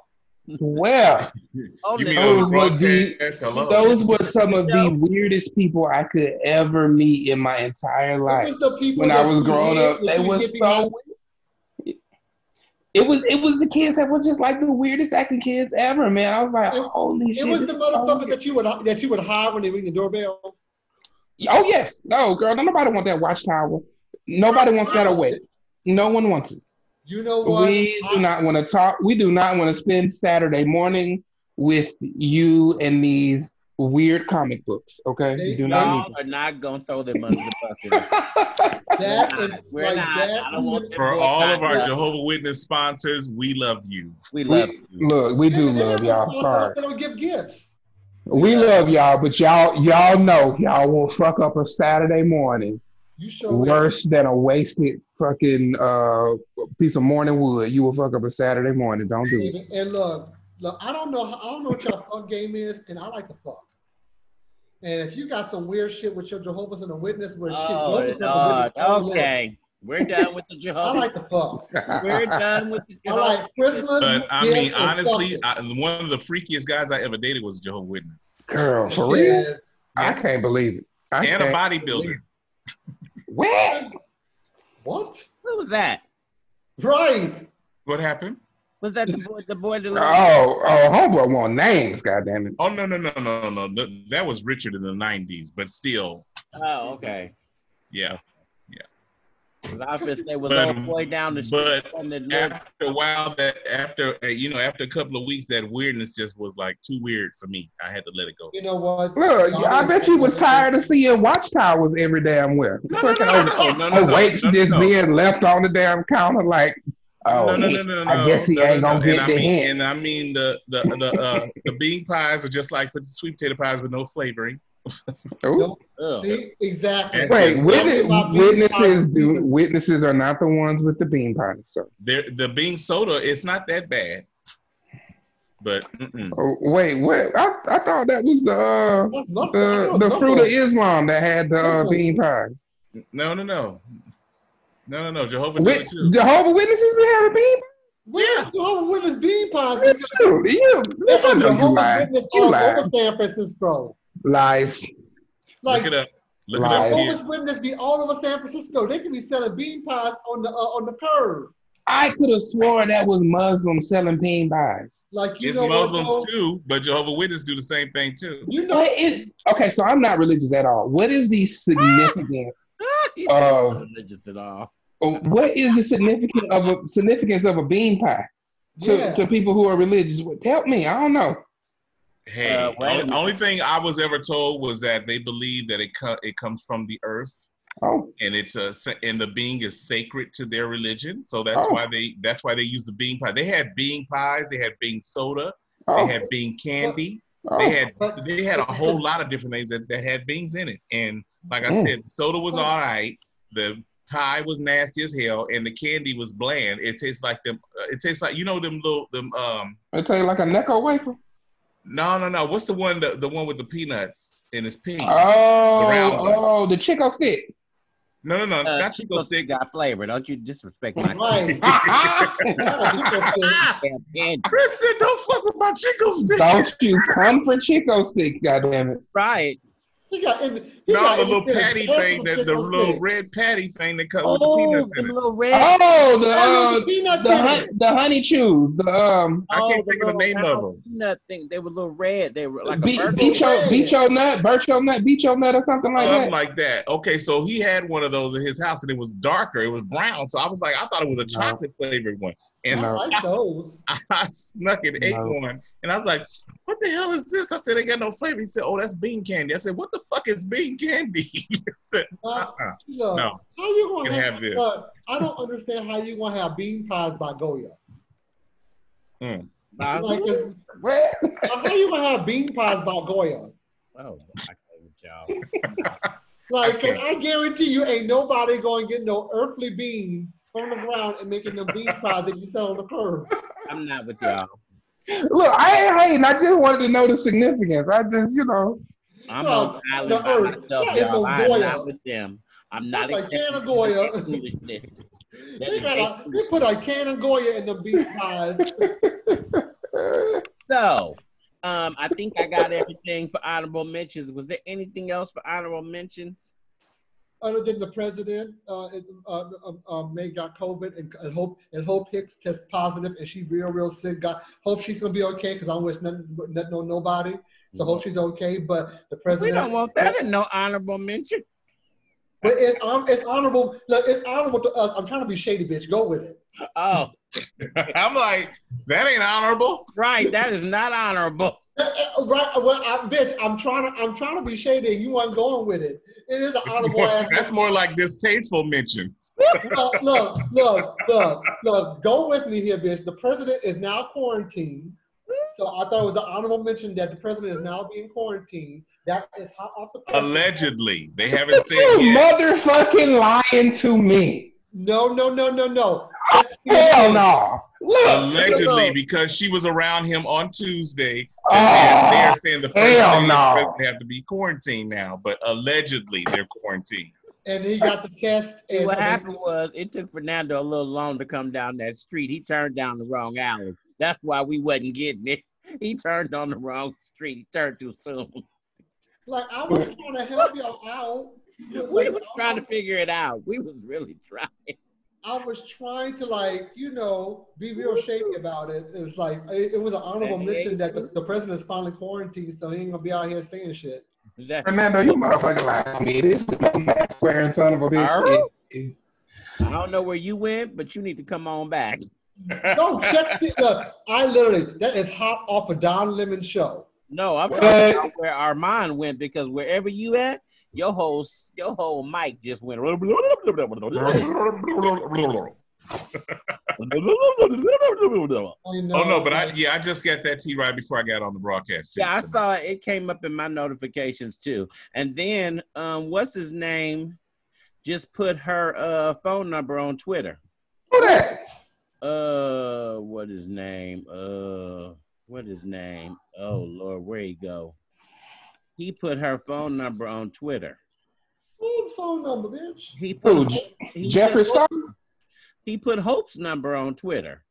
S1: Call.
S2: well,
S1: On oh,
S3: You
S1: this
S3: mean on
S2: Those were the- those were some of the weirdest people I could ever meet in my entire life.
S4: was the people
S2: When I was growing up, they
S4: you
S2: were
S4: get behind.
S2: so. It was it was the kids that were just like the weirdest acting kids ever, man. I was like,
S4: It-
S2: holy shit!
S4: It was the motherfucker that you would that you would hide when they ring the doorbell.
S2: Oh yes, no girl, don't nobody want that watchtower. Nobody wants that away. No one wants it.
S4: You know what?
S2: We do not want to talk. We do not want to spend Saturday morning with you and these weird comic books. Okay,
S4: They-
S2: we do not
S1: Y'all are not gonna throw them under the bus.
S4: That
S1: We're
S4: and
S1: not. We're
S4: like
S1: not.
S4: that.
S1: I don't want
S3: For all of our
S1: us.
S3: Jehovah Witness sponsors, we love you.
S1: We love
S2: we,
S1: you.
S2: look, we do
S4: They- they
S2: love y'all.
S4: sponsor us,
S2: Sorry,
S4: They don't give gifts.
S2: we love y'all, but y'all, y'all know y'all will fuck up a Saturday morning
S4: You sure will.
S2: worse than a wasted fucking uh piece of morning wood. You will fuck up a Saturday morning. Don't do it.
S4: And look, look, I don't know, I don't know what your fuck game is, and I like to fuck. And if you got some weird shit with your Jehovah's and a Witness, where shit
S1: Oh,
S4: goes with
S1: Lord.
S4: the Witness,
S1: Okay. We're done with the Jehovah.
S4: I like to fuck.
S1: We're done with the Jehovah.
S4: I like Christmas.
S3: But I mean, honestly,
S4: fucking.
S3: I, one of the freakiest guys I ever dated was a Jehovah Witness
S2: Girl, for real?
S4: Yeah.
S2: I can't believe it. I
S3: and a bodybuilder.
S2: What?
S4: What?
S1: Who was that?
S4: Right.
S3: What happened?
S1: Was that the boy? The boy? The
S2: Oh, oh, homeboy want names. Goddamn it.
S3: Oh no no no no no! Th- That was Richard in the '90s, but still,
S1: Oh, okay.
S3: yeah.
S1: Because I was say was
S3: But-
S1: old boy down the street
S3: but
S1: the.
S3: After a while, that after uh, you know, after a couple of weeks, that weirdness just was like too weird for me. I had to let it go.
S4: You know what?
S2: Look, I bet you was tired of seeing watchtowers every damn where.
S3: No, no, no,
S2: Fucking
S3: no,
S2: over-
S3: no, no, no,
S2: oh,
S3: no,
S2: wait,
S3: no,
S2: just
S3: no.
S2: being left on the damn counter like, oh,
S3: no, no,
S2: he-
S3: no, no, no.
S2: I guess he
S3: no,
S2: ain't
S3: no,
S2: gonna
S3: no.
S2: get
S3: and
S2: the
S3: I mean,
S2: hint.
S3: And I mean the the the uh, the bean pies are just like with the sweet potato pies with no flavoring.
S2: Ooh.
S4: Nope.
S1: Ugh.
S4: See, exactly.
S2: Wait,
S3: That's
S2: witness, witnesses do witnesses are not the ones with the bean pies. So,
S3: There, the bean soda, it's not that bad. But
S2: oh, wait, what? I, I thought that was the uh,
S4: That's not-
S2: the
S4: that's
S2: the
S4: not-
S2: fruit of Islam that had the uh, bean pies.
S3: no, no, no, no, no, no. Jehovah does it
S2: Wit-
S3: too.
S2: Jehovah Witnesses be having bean pies.
S4: Where's Jehovah's Witness bean pies?
S2: Dude, you,
S4: There's a
S2: you know you
S4: Jehovah's
S2: lying.
S4: Witness
S2: You
S4: all
S2: lying.
S4: over San Francisco.
S2: Lies.
S4: Like,
S3: Look it up. Look at them
S4: Jehovah's
S3: kids.
S4: Witness be all over San Francisco. They could be selling bean pies on the uh, on the curb.
S2: I could have sworn that was Muslims selling bean pies.
S4: Like you
S3: It's
S4: know what,
S3: Muslims
S4: though?
S3: too, but Jehovah Witness do the same thing too.
S4: You know,
S2: What is okay? So I'm not religious at all. What is the significance?
S1: He said not religious at all.
S2: what is the significance of a significance of a bean pie to,
S4: yeah.
S2: to people who are religious? Help me. I don't know.
S3: Hey,
S1: Uh, wait
S3: only, only thing I was ever told was that they believe that it co- it comes from the earth,
S2: Oh,
S3: and it's a and the being is sacred to their religion. So that's
S2: Oh.
S3: why they that's why they use the bean pie. They had bean pies, they had bean soda,
S2: oh,
S3: they had bean candy,
S2: oh.
S3: they had they had a whole lot of different things that, that had beans in it. And like I
S2: Mm.
S3: said, soda was all right. The pie was nasty as hell, and the candy was bland. It tastes like them. Uh, it tastes like you know them little them um.
S2: I tell you like a Necco wafer.
S3: No, no, no. What's the one the, the one with the peanuts and it's pink?
S2: Oh,
S3: round one.
S2: oh, the Chick-O-Stick.
S3: no, no, no.
S1: Uh,
S3: not
S1: Chico
S3: Chick-O-Stick
S1: stick. got flavor. Don't you disrespect my
S4: right.
S1: damn.
S3: Chris said, "Don't fuck with my Chick-O-Stick."
S2: don't you come for Chico stick? Goddamn it!
S1: Right.
S4: He got in, he
S3: No,
S4: got
S3: the little
S4: independent
S3: patty thing, that the little red patty thing that comes with the
S1: Oh,
S3: peanuts in it.
S1: little red.
S2: Oh, the
S4: Oh,
S2: uh,
S4: the peanuts
S2: the
S4: in
S2: hun-
S4: it.
S2: the honey chews. The um,
S3: I can't think of the name of them.
S1: Peanut thing. They were little red. They were like
S2: be-
S1: a burger.
S2: beach
S4: red.
S2: beach nut, bircho nut, beach nut, or something like
S3: Something
S2: that.
S3: like that. Okay, so he had one of those in his house, and it was darker. It was brown. So I was like, I thought it was a
S2: No.
S3: chocolate flavored one, and
S4: I
S2: No.
S4: like those.
S3: I snuck it, ate
S2: No.
S3: one, and I was like, "What the hell is this?" I said, "They got no flavor." He said, "Oh, that's bean candy." I said, "What the fuck is bean candy?"
S4: Uh,
S3: uh-uh.
S4: look,
S3: No,
S4: how you
S3: you
S4: gonna have,
S3: have this.
S4: look, I don't understand how you gonna have bean pies by Goya.
S1: Uh,
S4: Like, 'cause-
S2: What?
S4: how you gonna have bean pies by Goya?
S1: oh, I can't with y'all.
S4: Like, 'cause
S3: can't.
S4: I guarantee you, ain't nobody going to get no earthly beans from the ground and making them bean pies that you sell on the curb.
S1: I'm not with y'all.
S2: Look, I ain't hating. I just wanted to know the significance. I just, you know,
S1: I'm
S4: No,
S1: on island by
S4: earth.
S1: myself,
S4: is
S1: y'all. I'm not with them. I'm not
S4: That's like can of Goya.
S1: this foolishness. That
S4: They, got a, they put a can of Goya in the bean pies.
S1: So, um, I think I got everything for honorable mentions. Was there anything else for honorable mentions?
S4: Other than the president, uh, it- uh, uh, uh, May got COVID and, and hope and Hope Hicks test positive and she real real sick. Got hope she's gonna be okay because I don't wish nothing, nothing on nobody. So hope she's okay. But the president.
S1: We don't want that in no honorable mention.
S4: but it's hon- it's honorable. Look, it's honorable to us. I'm trying to be shady, bitch. Go with it.
S1: Oh,
S3: I'm like, that ain't honorable.
S1: right. That is not honorable.
S4: Uh, uh, Right, well, I, bitch, I'm trying to, I'm trying to be shady, and you weren't going with it. It is an
S3: It's
S4: honorable
S3: more-
S4: ass.
S3: that's more like distasteful mention.
S4: look, look, look, look, look, go with me here, bitch. The president is now quarantined. So I thought it was an honorable mention that the president is now being quarantined. That is hot off the press.
S3: Allegedly, they haven't said
S2: you
S3: yet.
S2: motherfucking lying to me.
S4: No, no, no, no, no.
S2: Oh, hell no. Look,
S3: Allegedly,
S2: look.
S3: because she was around him on Tuesday.
S2: Oh,
S3: and they're saying the first
S2: hell
S3: thing
S2: no.
S3: they have to be quarantined now, but allegedly they're quarantined.
S4: And he got the test. And
S1: what happened was it took Fernando a little long to come down that street. He turned down the wrong alley. That's why we wasn't getting it. He turned on the wrong street. He turned too soon.
S4: Like I was trying to help y'all out.
S1: We was trying to figure it out. We was really trying.
S4: I was trying to like, you know, be real shady about it. It's like it, it was an honorable
S1: Hey.
S4: mention that the, the president is finally quarantined, so he ain't gonna be out here saying shit.
S1: That-
S2: Fernando, you motherfucking lying to me. This is no mask wearing son of a bitch.
S1: Arr. I don't know where you went, but you need to come on back.
S4: No, check this. Look, I literally that is hot off a Don Lemon show.
S1: No, I'm
S2: What?
S1: talking about where Armand went because wherever you at, your whole your whole mic just went.
S3: Oh no, but I yeah, I just got that tea right before I got on the broadcast.
S1: Yeah, I saw it. It came up in my notifications too. And then, um, what's his name? Just put her uh phone number on Twitter.
S2: Who that?
S1: Uh, what his name? Uh, what his name? Oh Lord, where he go? He put her phone number on Twitter.
S4: Ooh, phone number, bitch.
S1: He put
S2: Who?
S1: Hope- he
S2: Jeffrey
S1: put
S2: Star?
S1: He put Hope's number on Twitter.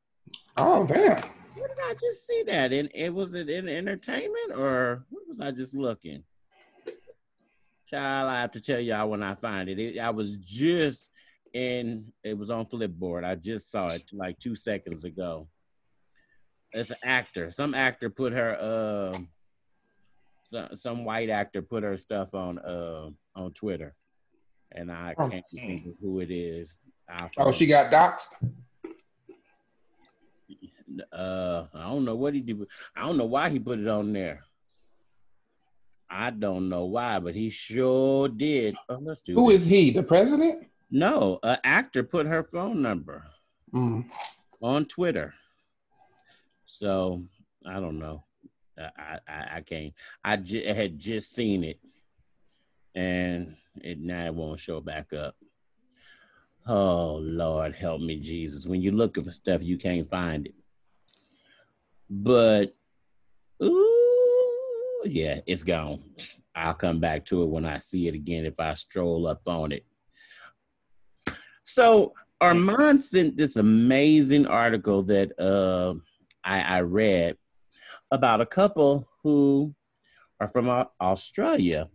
S2: Oh, damn.
S1: Where did I just see that? In it was it in entertainment or what was I just looking? Child, I have to tell y'all when I find it. it. I was just in. It was on Flipboard. I just saw it like two seconds ago. It's an actor. Some actor put her. Uh, some some white actor put her stuff on uh on Twitter, and I
S2: Oh.
S1: can't think of who it is. I
S2: Oh, she got doxxed.
S1: uh I don't know what he did. I don't know why he put it on there. I don't know why, but he sure did. Oh, let's do
S2: Who is he? The president?
S1: No an actor put her phone number
S2: Mm.
S1: on Twitter. So I don't know. I I, I can't. I j- had just seen it, and it now it won't show back up. Oh Lord, help me, Jesus! When you're looking for stuff, you can't find it. But ooh, yeah, it's gone. I'll come back to it when I see it again if I stroll up on it. So Armand sent this amazing article that uh, I, I read about a couple who are from Australia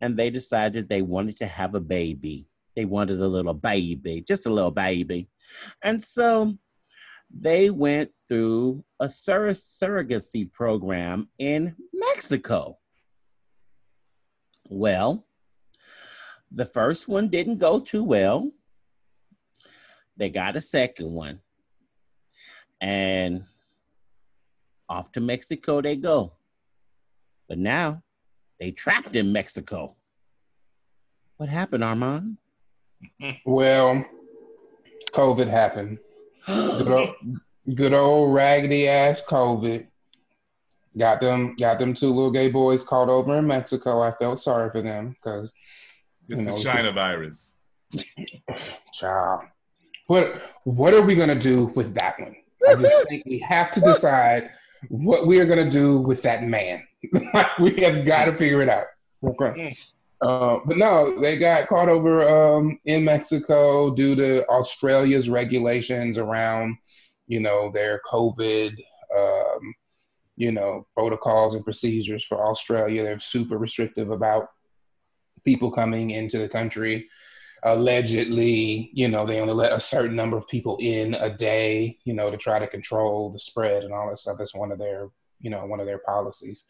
S1: and they decided they wanted to have a baby. They wanted a little baby, just a little baby. And so they went through a sur- surrogacy program in Mexico. Well, the first one didn't go too well. They got a second one. And off to Mexico they go. But now they trapped in Mexico. What happened, Armand?
S2: Well, COVID happened. Good old, good old raggedy ass COVID. Got them, got them two little gay boys caught over in Mexico. I felt sorry for them because,
S3: It's
S2: You know,
S3: the China
S2: just-
S3: virus.
S2: child, what what are we gonna do with that one? I just think we have to decide what we are gonna do with that man. we have got to figure it out. Okay. Uh, but no, they got caught over um, in Mexico due to Australia's regulations around, you know, their COVID, um, you know, protocols and procedures for Australia. They're super restrictive about people coming into the country. Allegedly, you know, they only let a certain number of people in a day, you know, to try to control the spread and all that stuff. That's one of their, you know, one of their policies.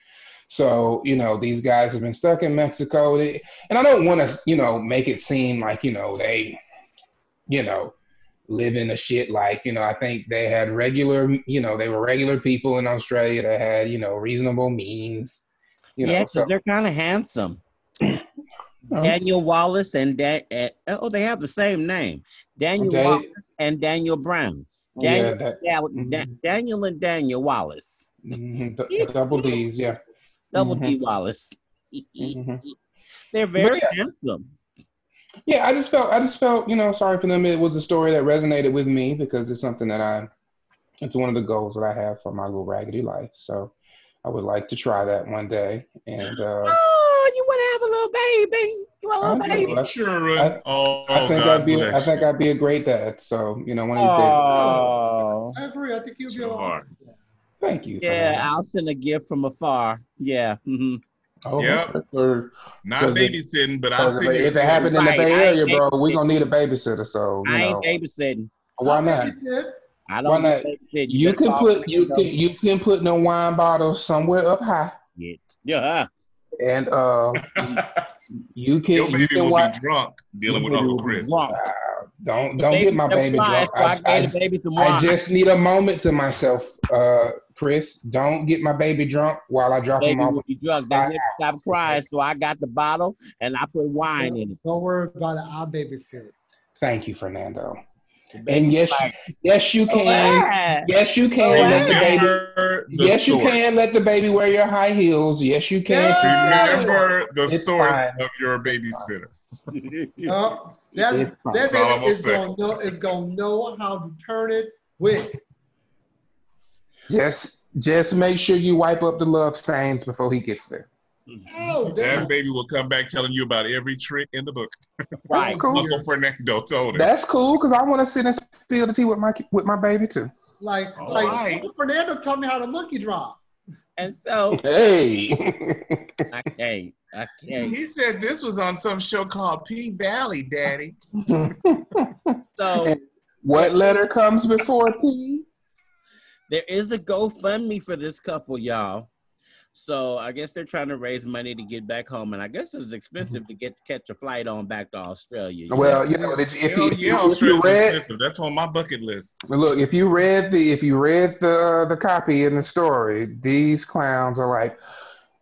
S2: So, you know, these guys have been stuck in Mexico. They, and I don't want to, you know, make it seem like, you know, they, you know, live in a shit life. You know, I think they had regular, you know, they were regular people in Australia that had, you know, reasonable means. You know,
S1: yeah,
S2: so
S1: they're kind of handsome.
S2: Oh.
S1: Daniel Wallace and Dan. Uh, oh, they have the same name. Daniel
S2: They-
S1: Wallace and Daniel Brown.
S2: yeah,
S1: Daniel,
S2: that,
S1: Dal-
S2: Mhm.
S1: Da- Daniel and Daniel Wallace.
S2: mhm, the, the double D's, yeah.
S1: Double D Wallace.
S2: Mhm.
S1: They're very
S2: yeah.
S1: handsome.
S2: Yeah, I just felt I just felt, you know, sorry for them. It was a story that resonated with me because it's something that I it's one of the goals that I have for my little raggedy life. So I would like to try that one day. And uh
S1: little baby? You want a little
S2: I do.
S1: baby?
S2: I- I-
S3: oh,
S2: I think
S3: God
S2: I'd be I think. I'd be a great dad. So, you know, one of these days.
S1: Oh.
S4: I agree. I think you'll be
S3: So
S4: an
S3: hard.
S4: awesome dad.
S2: Thank you.
S1: Yeah. I'll send a gift from afar. Yeah. mhm.
S2: Oh,
S3: Yep.
S2: or-
S3: Not
S2: Because it-
S3: babysitting, but I'll
S2: because if it happened in the
S1: Right,
S2: Bay Area, bro, we're gonna need a babysitter. So you
S1: I
S2: know,
S1: ain't babysitting.
S2: why
S4: I'll
S2: not?
S1: I
S2: Why
S1: don't
S2: not?
S1: babysit.
S2: You
S1: better
S2: can put you can you can put no wine bottle somewhere up high,
S1: Yeah. Yeah.
S2: And uh, you can
S3: Your
S2: you can
S3: will
S2: watch.
S3: be drunk dealing with
S1: Baby
S3: Uncle Chris.
S2: Uh, don't don't
S1: Baby
S2: get my baby drunk.
S1: so I,
S2: I, I,
S1: baby some
S2: I just need a moment to myself, uh, Chris. Don't get my baby drunk while I drop him
S1: baby
S2: off.
S1: will be drunk. They
S2: five
S1: never stop crying, so I got the bottle and I put wine in it.
S4: Don't worry about it. I'll babysit.
S2: Thank you, Fernando. And yes,
S1: like,
S2: yes, you
S1: "Oh,
S2: can. Yes, you can let the baby.
S3: Remember the
S2: Yes, you can let the baby wear your high heels. Yes, you can.
S4: Yeah.
S3: Remember the
S2: It's
S3: source
S2: fine.
S3: of your babysitter.
S4: No, oh, that,
S2: It's
S4: that
S3: That's all I'm
S4: baby is
S3: gonna
S4: gonna know is gonna know how to turn it quick.
S2: Just just make sure you wipe up the love stains before he gets there.
S4: Oh,
S3: That baby will come back telling you about every trick in the book.
S1: Right.
S2: That's cool.
S3: Uncle Fernando told him.
S2: That's cool because I want to sit and spill the tea with my with my baby too.
S4: Like,
S3: All
S4: like
S3: right.
S4: Fernando taught me how to monkey drop.
S1: And so
S2: Hey.
S1: I can't. I can't.
S3: He said this was on some show called P Valley, Daddy.
S1: So
S2: what letter comes before P?
S1: there is a GoFundMe for this couple, y'all. So I guess they're trying to raise money to get back home, and I guess it's mm-hmm. expensive to get catch a flight on back to Australia.
S2: Well, you know, if, if,
S3: Hell
S2: you,
S3: yeah,
S2: if you read,
S3: expensive. That's on my bucket list.
S2: look, if you read the if you read the the copy in the story, these clowns are like,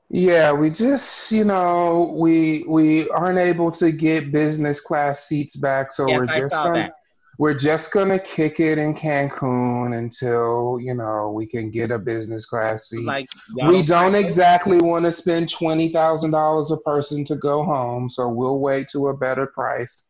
S2: yeah, we just you know we we aren't able to get business class seats back, so
S1: Yes,
S2: we're
S1: I
S2: just
S1: saw
S2: gonna
S1: that.
S2: We're just gonna kick it in Cancun until you know we can get a business class seat.
S1: like
S2: we don't exactly want to spend twenty thousand dollars a person to go home, so we'll wait to a better price.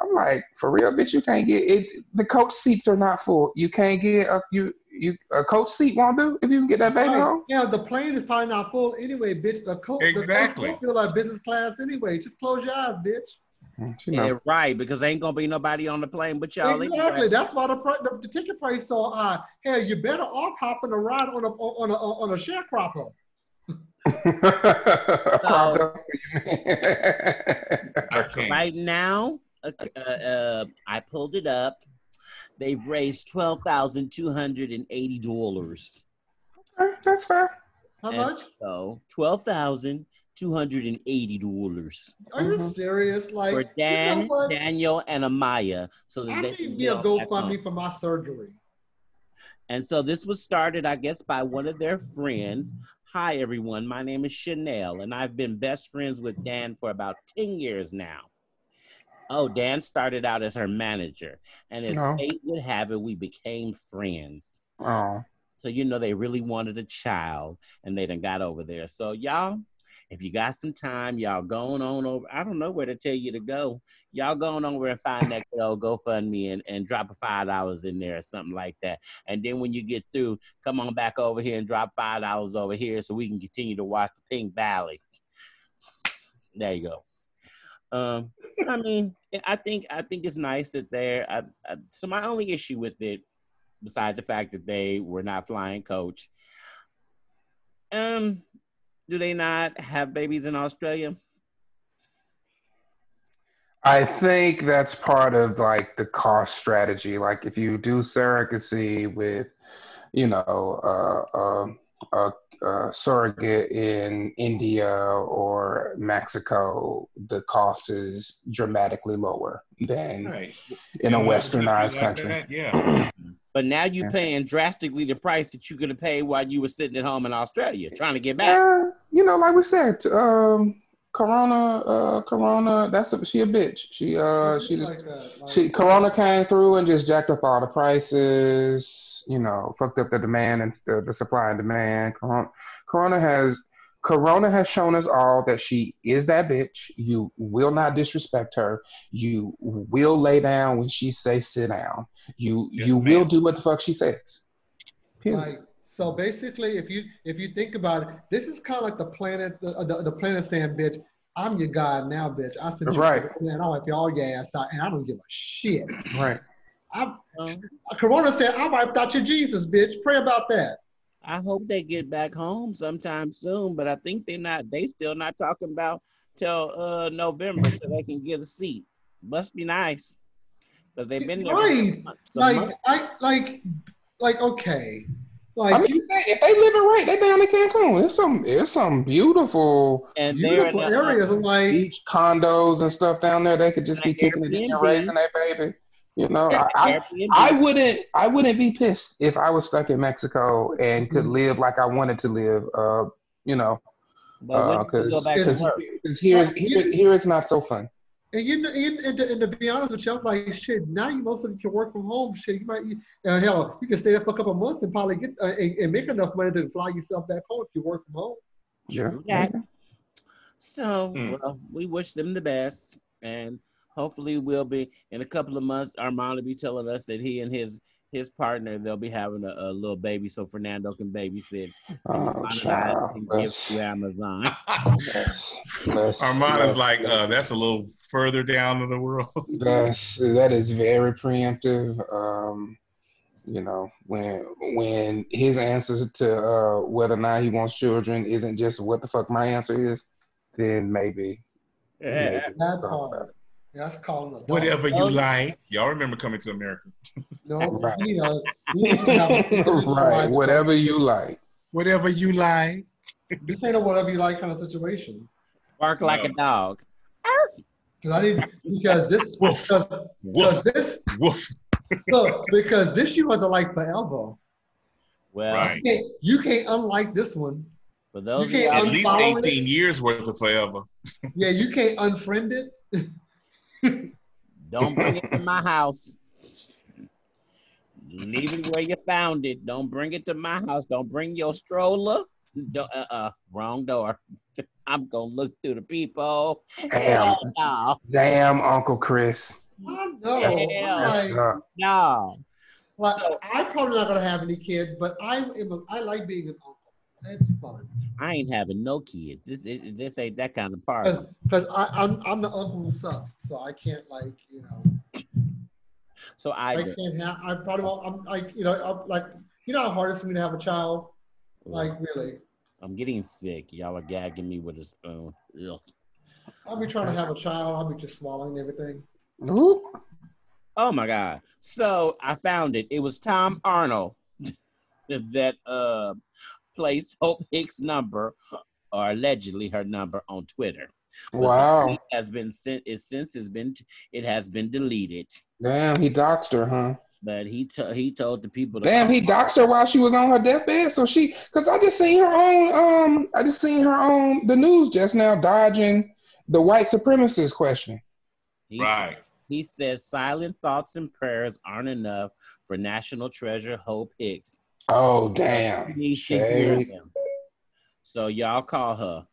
S2: I'm like, for real, bitch, you can't get it. The coach seats are not full. You can't get a you you a coach seat won't do if you can get that baby
S4: Right.
S2: home.
S4: Yeah, the plane is probably not full anyway, bitch. The coach,
S3: Exactly.
S4: The coach don't feel like business class anyway. Just close your eyes, bitch.
S2: You know,
S1: Yeah, right, because ain't gonna be nobody on the plane but y'all.
S4: exactly.
S1: anyway.
S4: That's why the, the the ticket price so high. Hell, you better off hopping a ride on a on a on a sharecropper.
S3: I can't.
S1: Right now, uh, uh, uh, I pulled it up. They've raised twelve thousand two hundred and eighty dollars.
S2: Okay, That's fair.
S4: How
S1: And-
S4: much?
S1: So twelve thousand two hundred and eighty dollars
S4: Are you
S2: Mhm.
S4: serious? Like
S1: for Dan,
S4: you know?
S1: Daniel, and Amaya. So that
S4: I
S1: they
S4: need me a GoFundMe for my surgery.
S1: And so this was started, I guess, by one of their friends. Hi, everyone. My name is Chanel, and I've been best friends with Dan for about 10 years now. Oh, Dan started out as her manager, and as
S2: No.
S1: fate would have it, we became friends.
S2: Oh,
S1: So, you know, they really wanted a child, and they done got over there. So, y'all, if you got some time, y'all going on over. I don't know where to tell you to go. Y'all going over and find that good old GoFundMe and, and drop a five dollars in there or something like that. And then when you get through, come on back over here and drop five dollars over here so we can continue to watch the Pink Valley. There you go. Um, I mean, I think I think it's nice that they're. I, I, so my only issue with it, besides the fact that they were not flying coach, um, do they not have babies in Australia?
S2: I think that's part of like the cost strategy. Like if you do surrogacy with, you know, uh, a, a surrogate in India or Mexico, the cost is dramatically lower than
S3: Right.
S2: in a westernized country.
S3: that, yeah.
S1: But now you're
S2: Yeah.
S1: paying drastically the price that you could have paid while you were sitting at home in Australia trying to get back.
S2: Yeah, you know, like we said, um, Corona, uh, Corona, that's a, she a bitch. She uh, she just
S4: Like that, like-
S2: She Corona came through and just jacked up all the prices. You know, fucked up the demand and the, the supply and demand. Corona, Corona has Corona has shown us all that she is that bitch. You will not disrespect her. You will lay down when she say sit down. You
S3: Yes,
S2: you
S3: ma'am.
S2: will do what the fuck she says. Period.
S4: Like so, basically, if you if you think about it, this is kind of like the planet, the, the, the planet saying, "Bitch, I'm your god now, bitch. I sent you
S2: Right.
S4: and I wipe all your ass out, and I don't give a shit."
S2: right.
S4: I,
S1: Um,
S4: Corona said, "I wiped out your Jesus, bitch. Pray about that."
S1: I hope they get back home sometime soon, but I think they're not. They still not talking about till uh, November till they can get a seat. Must be nice because they've been there.
S4: Right.
S1: months-
S4: Like,
S1: months.
S4: I like, like, okay, like
S2: I mean, if they, if they live it right, they down in Cancun. It's some it's some beautiful
S1: and
S4: beautiful
S1: a-
S4: areas. Like,
S2: beach condos and stuff down there. They could just be
S1: Like
S2: kicking it in and raising their baby. You know, I, I, I wouldn't I wouldn't be pissed if I was stuck in Mexico and could
S4: Mhm.
S2: live like I wanted to live. Uh, you know,
S1: but when you go back to
S2: because
S1: work,
S2: here is here, here it's not so fun.
S4: And you know, and, and, to, and to be honest with you, I'm like, shit. Now you most of you can work from home. Shit, you might, uh, hell, you can stay there for a couple of months and probably get uh, and, and make enough money to fly yourself back home if you work from home.
S2: Yeah.
S1: True that. So,
S3: Hmm.
S1: well, we wish them the best, and hopefully, we'll be in a couple of months. Armand will be telling us that he and his his partner they'll be having a, a little baby, so Fernando can babysit.
S2: Oh,
S1: Armand
S2: child.
S1: and give to Amazon.
S2: that's, that's,
S3: Armand is
S2: that's-
S3: like, uh, that's a little further down in the world.
S2: That's that is very preemptive. Um, You know, when when his answers to uh, whether or not he wants children isn't just what the fuck my answer is, then maybe. maybe
S4: That's
S2: talk
S4: hard.
S2: about it.
S4: That's calling a.
S3: Whatever you like. Y'all remember coming to America?
S4: No,
S2: Right.
S4: you know, you don't have-
S2: right, whatever you like.
S3: Whatever you like.
S4: This ain't a whatever you like kind of situation.
S1: Bark like a
S3: No.
S1: dog.
S4: Because I need because this
S3: Woof.
S4: because,
S3: Woof.
S4: because this
S3: Woof.
S4: look, because this you want to like forever.
S1: Well,
S3: Right.
S4: You can't, you can't unlike this one.
S1: for those of
S4: You can't
S3: At least
S4: Unfollow it.
S3: 18 years worth of forever.
S4: Yeah, you can't unfriend it.
S1: Don't bring it to my house. Leave it where you found it. Don't bring it to my house. Don't bring your stroller. Don't, uh, uh, wrong door. I'm gonna look through the people.
S2: Damn,
S1: Hell no,
S2: damn, Uncle Chris.
S4: I know.
S1: Yeah.
S4: I'm like,
S2: Uh,
S1: no.
S4: like,
S1: So-
S4: I'm probably not gonna have any kids, but I am. A, I like being an uncle. It's fun
S1: I ain't having no kids. This it, this ain't that kind of party.
S4: because I'm I'm the uncle who sucks, so I can't like you know.
S1: So I,
S4: I can't have. I probably won't. I'm like you know I'm like you know how hard it is for me to have a child. Like really,
S1: I'm getting sick. Y'all are gagging me with a spoon. Ugh.
S4: I'll be trying to have a child. I'll be just swallowing everything.
S2: whoop.
S1: Oh my god. So I found it. It was Tom Arnold that uh placed Hope Hicks' number or allegedly her number on Twitter.
S2: Wow.
S1: tweet has been sent it since has been it has been deleted.
S2: Damn, he doxed her, huh?
S1: But he told he told the people to
S2: Damn, he doxed her while she was on her deathbed. So she, cause I just seen her on, um, I just seen her on the news just now dodging the white supremacist question.
S1: he,
S3: Right.
S1: he says silent thoughts and prayers aren't enough for national treasure Hope Hicks.
S2: Oh damn,
S1: needs to hear
S2: shade.
S1: So y'all call her.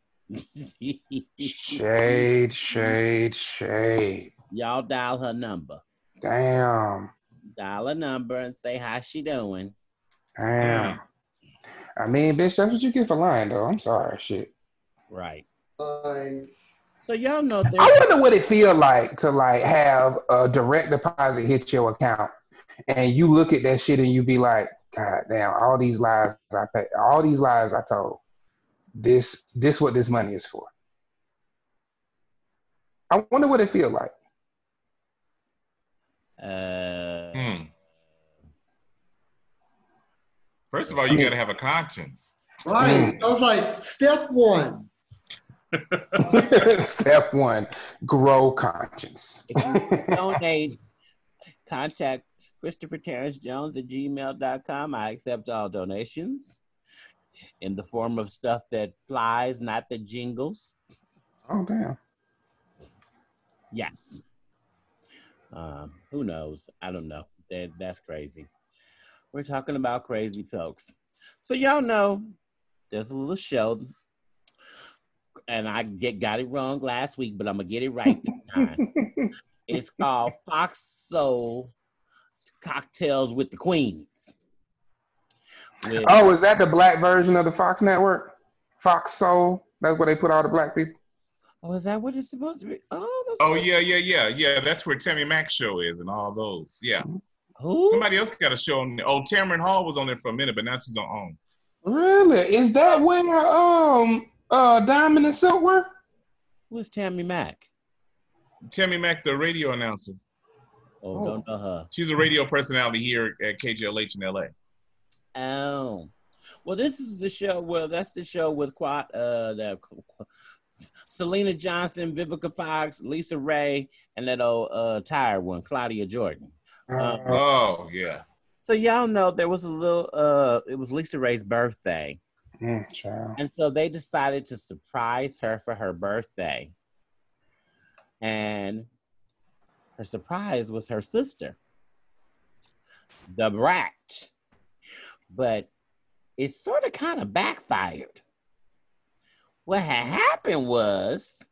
S2: shade, shade, shade.
S1: y'all dial her number.
S2: Damn,
S1: Dial a number and say how she doing.
S2: damn. I mean, bitch, that's what you get for lying, though. I'm sorry, shit.
S1: Right.
S4: Like
S1: So y'all know
S2: that.
S1: I
S2: wonder what it feel like to like have a direct deposit hit your account, and you look at that shit and you be like, God damn, all these lies I pay, all these lies I told. This, this, what this money is for. I wonder what it feel like.
S1: uh
S3: Hmm. First of all, you got to have a conscience.
S4: right. I was like step one.
S2: Step one, grow conscience.
S1: if you donate, contact Christopher Terrence Jones at gmail.com. I accept all donations in the form of stuff that flies, not the jingles.
S2: oh damn.
S1: Yes. Um, who knows? I don't know. That that's crazy. We're talking about crazy folks. So y'all know there's a little show, and I get got it wrong last week, but I'm gonna get it right this time. it's called Fox Soul Cocktails with the Queens. With-
S2: Oh, is that the black version of the Fox Network? Fox Soul. That's where they put all the black people.
S1: oh, is that what it's supposed to be? Oh, that's
S3: Oh yeah, yeah, yeah, yeah. That's where Tammi Mac's show is and all those. Yeah.
S1: Who?
S3: Somebody else got a show on there. Oh, Tamron Hall was on there for a minute, but now she's on OWN.
S2: Really? Is that where um uh Diamond and Silk were?
S1: Who's Tammi Mac?
S3: Tammi Mac, the radio announcer.
S1: Oh,
S2: Oh.
S1: don't know her.
S3: She's a radio personality here at KJLH in LA.
S1: Oh, well, this is the show. Well, that's the show with Quad, uh, the Syleena Johnson, Vivica Fox, LisaRaye, and that old uh tired one, Claudia Jordan.
S2: Uh,
S3: Oh yeah.
S1: So y'all know there was a little. Uh, it was LisaRaye's birthday,
S2: mm,
S1: and so they decided to surprise her for her birthday, and her surprise was her sister, the brat. But it sort of kind of backfired. What had happened was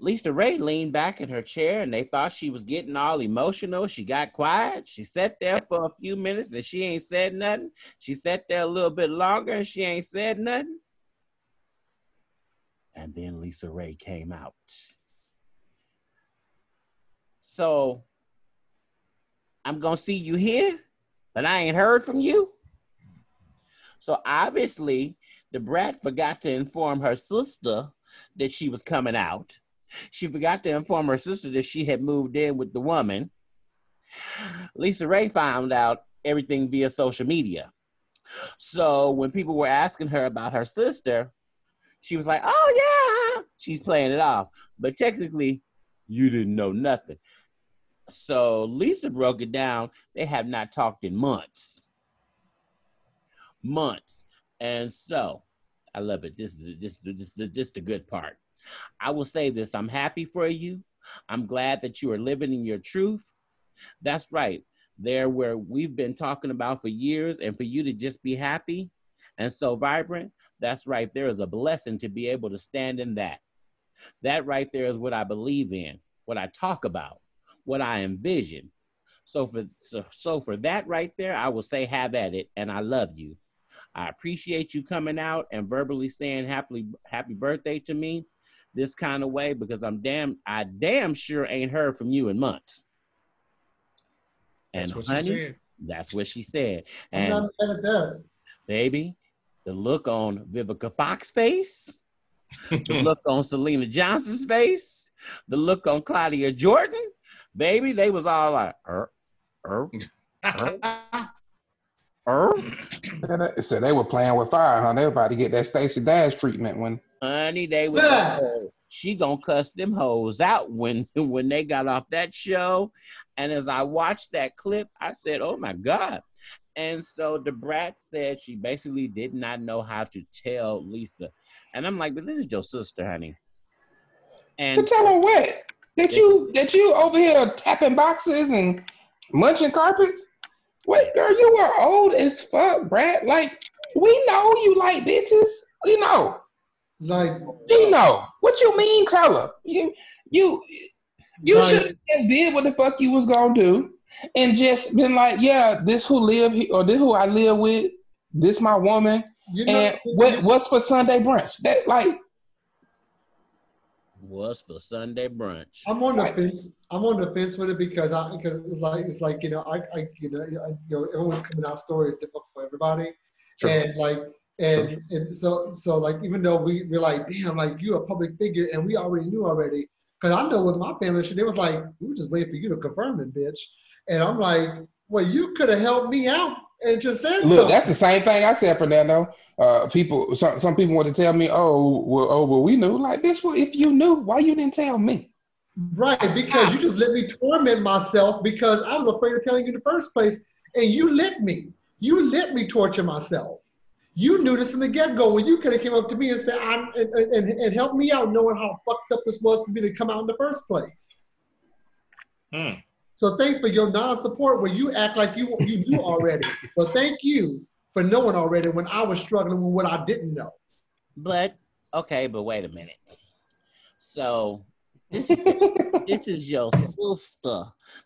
S1: LisaRaye leaned back in her chair and they thought she was getting all emotional. She got quiet. She sat there for a few minutes and she ain't said nothing. She sat there a little bit longer and she ain't said nothing. And then LisaRaye came out. So I'm gonna see you here, but I ain't heard from you. So obviously, the brat forgot to inform her sister that she was coming out. She forgot to inform her sister that she had moved in with the woman. LisaRaye found out everything via social media. So when people were asking her about her sister, she was like, "Oh yeah," she's playing it off. But technically, you didn't know nothing. So Lisa broke it down. They have not talked in months. Months. And so I love it. This is this this this, this the good part. I will say this. I'm happy for you. I'm glad that you are living in your truth. That's right. There where we've been talking about for years, and for you to just be happy and so vibrant, that's right. There is a blessing to be able to stand in that. That right there is what I believe in, what I talk about, what I envision. So for so, so for that right there, I will say have at it, and I love you. I appreciate you coming out and verbally saying happy happy birthday to me this kind of way because I'm damn I damn sure ain't heard from you in months. And
S3: That's what
S1: honey,
S3: she said.
S1: that's what she said.
S4: I'm
S1: And
S4: not mad at that.
S1: baby, the look on Vivica Fox's face, the look on Syleena Johnson's face, the look on Claudia Jordan, baby, they was all like, er, er, er.
S2: So they were playing with fire, huh? They were about to get that Stacey Dash treatment when
S1: Honey, they was
S4: Yeah.
S1: oh, she gonna cuss them hoes out when when they got off that show. And as I watched that clip, I said, "Oh my god!" And so the brat said she basically did not know how to tell Lisa, and I'm like, "But this is your sister, honey."
S2: And to
S1: And
S2: tell her what that you that you over here tapping boxes and munching carpets. Wait, girl, you were old as fuck, Brat. Like we know you like bitches. We know.
S4: Like,
S2: You know. What you mean, tell her. You you you
S4: Right.
S2: should have just did what the fuck you was gonna do and just been like, yeah, this who live he- or this who I live with, this my woman,
S4: you know,
S2: and what what's for Sunday brunch? That like
S1: was for Sunday brunch.
S4: I'm on the
S2: Right.
S4: fence. I'm on the fence with it because I because it's like it's like you know I, I you know I, you know everyone's coming out story is difficult for everybody
S2: Sure.
S4: and like and and so so like even though we we're like damn like you're a public figure and we already knew already because I know with my family shit they was like we were just waiting for you to confirm it bitch and I'm like well you could have helped me out and just said
S2: Look,
S4: something.
S2: that's the same thing I said, Fernando. Uh, people, some some people want to tell me, "Oh, well, oh, well, we knew." Like, bitch, well, if you knew, why you didn't tell me?
S4: Right, because you just let me torment myself because I was afraid of telling you in the first place, and you let me. You let me torture myself. You knew this from the get-go when you could have came up to me and said, I'm, and, and, and helped me out knowing how fucked up this was for me to come out in the first place.
S3: Hmm.
S4: So thanks for your non-support where you act like you you knew already. But thank you for knowing already when I was struggling with what I didn't know.
S1: But okay, but wait a minute. So this is this is your sister.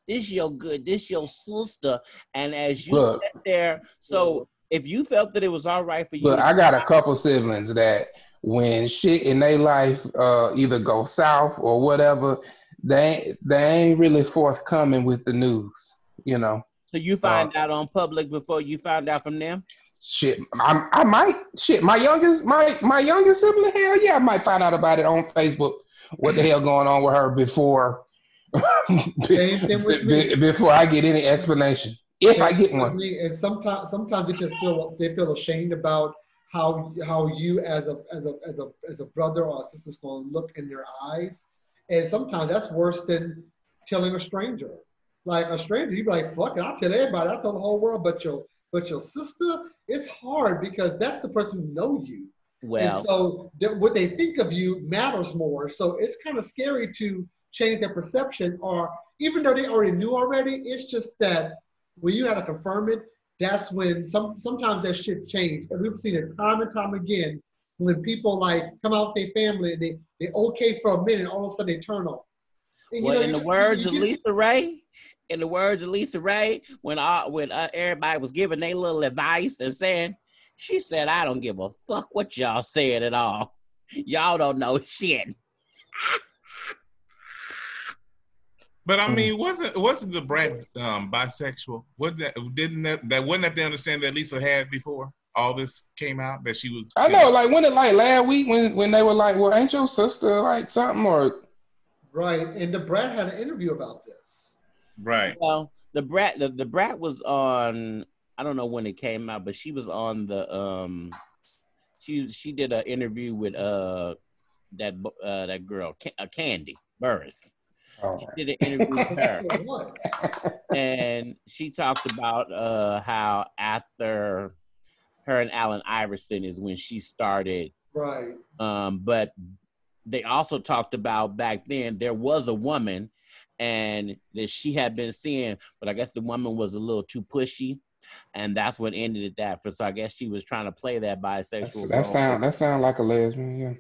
S1: This your good. This your sister. And as you
S2: Look.
S1: sat there, so if you felt that it was all right for you,
S2: Look, I got a couple siblings that when shit in their life uh, either go south or whatever, they they ain't really forthcoming with the news. You know,
S1: so you find out on public before you found out from them.
S2: Shit. I, I might shit. My youngest, my my youngest sibling, hell yeah, I might find out about it on Facebook. What the hell going on with her before
S4: Same thing me.
S2: before I get any explanation, if I get one.
S4: And sometimes, sometimes they just feel they feel ashamed about how how you as a as a as a as a brother or a sister's going to look in their eyes, and sometimes that's worse than telling a stranger. Like a stranger, you be like, "Fuck it, I'll tell everybody, I'll tell the whole world." But your but your sister, it's hard because that's the person who know you.
S1: Well,
S4: and so th- what they think of you matters more. So it's kind of scary to change their perception, or even though they already knew already, it's just that when you had to confirm it, that's when some sometimes that shit changed. And we've seen it time and time again when people like come out with their family and they they okay for a minute, all of a sudden they turn off. And, you
S1: well
S4: know,
S1: in the
S4: you-
S1: words
S4: you
S1: of LisaRaye, in the words of LisaRaye, when all, when uh, everybody was giving their little advice and saying, she said, "I don't give a fuck what y'all said at all. Y'all don't know shit."
S3: But I
S2: Mm.
S3: mean, wasn't wasn't the Brat um, bisexual? What that didn't that, that wasn't that the understanding that Lisa had before all this came out that she was?
S2: I know, like when it like last week when when they were like, "Well, ain't your sister like something?" Or
S4: Right. And the Brat had an interview about this.
S3: Right.
S1: Well, the brat the, the brat was on I don't know when it came out, but she was on the um she she did an interview with uh that uh that girl Ca- uh, Kandi Burruss.
S2: oh,
S1: She did an interview with her. And she talked about uh how after her and Allen Iverson is when she started
S4: Right.
S1: um but they also talked about back then there was a woman and that she had been seeing but I guess the woman was a little too pushy and that's what ended it that for so I guess she was trying to play that bisexual
S2: that sound that sound like a lesbian. Yeah.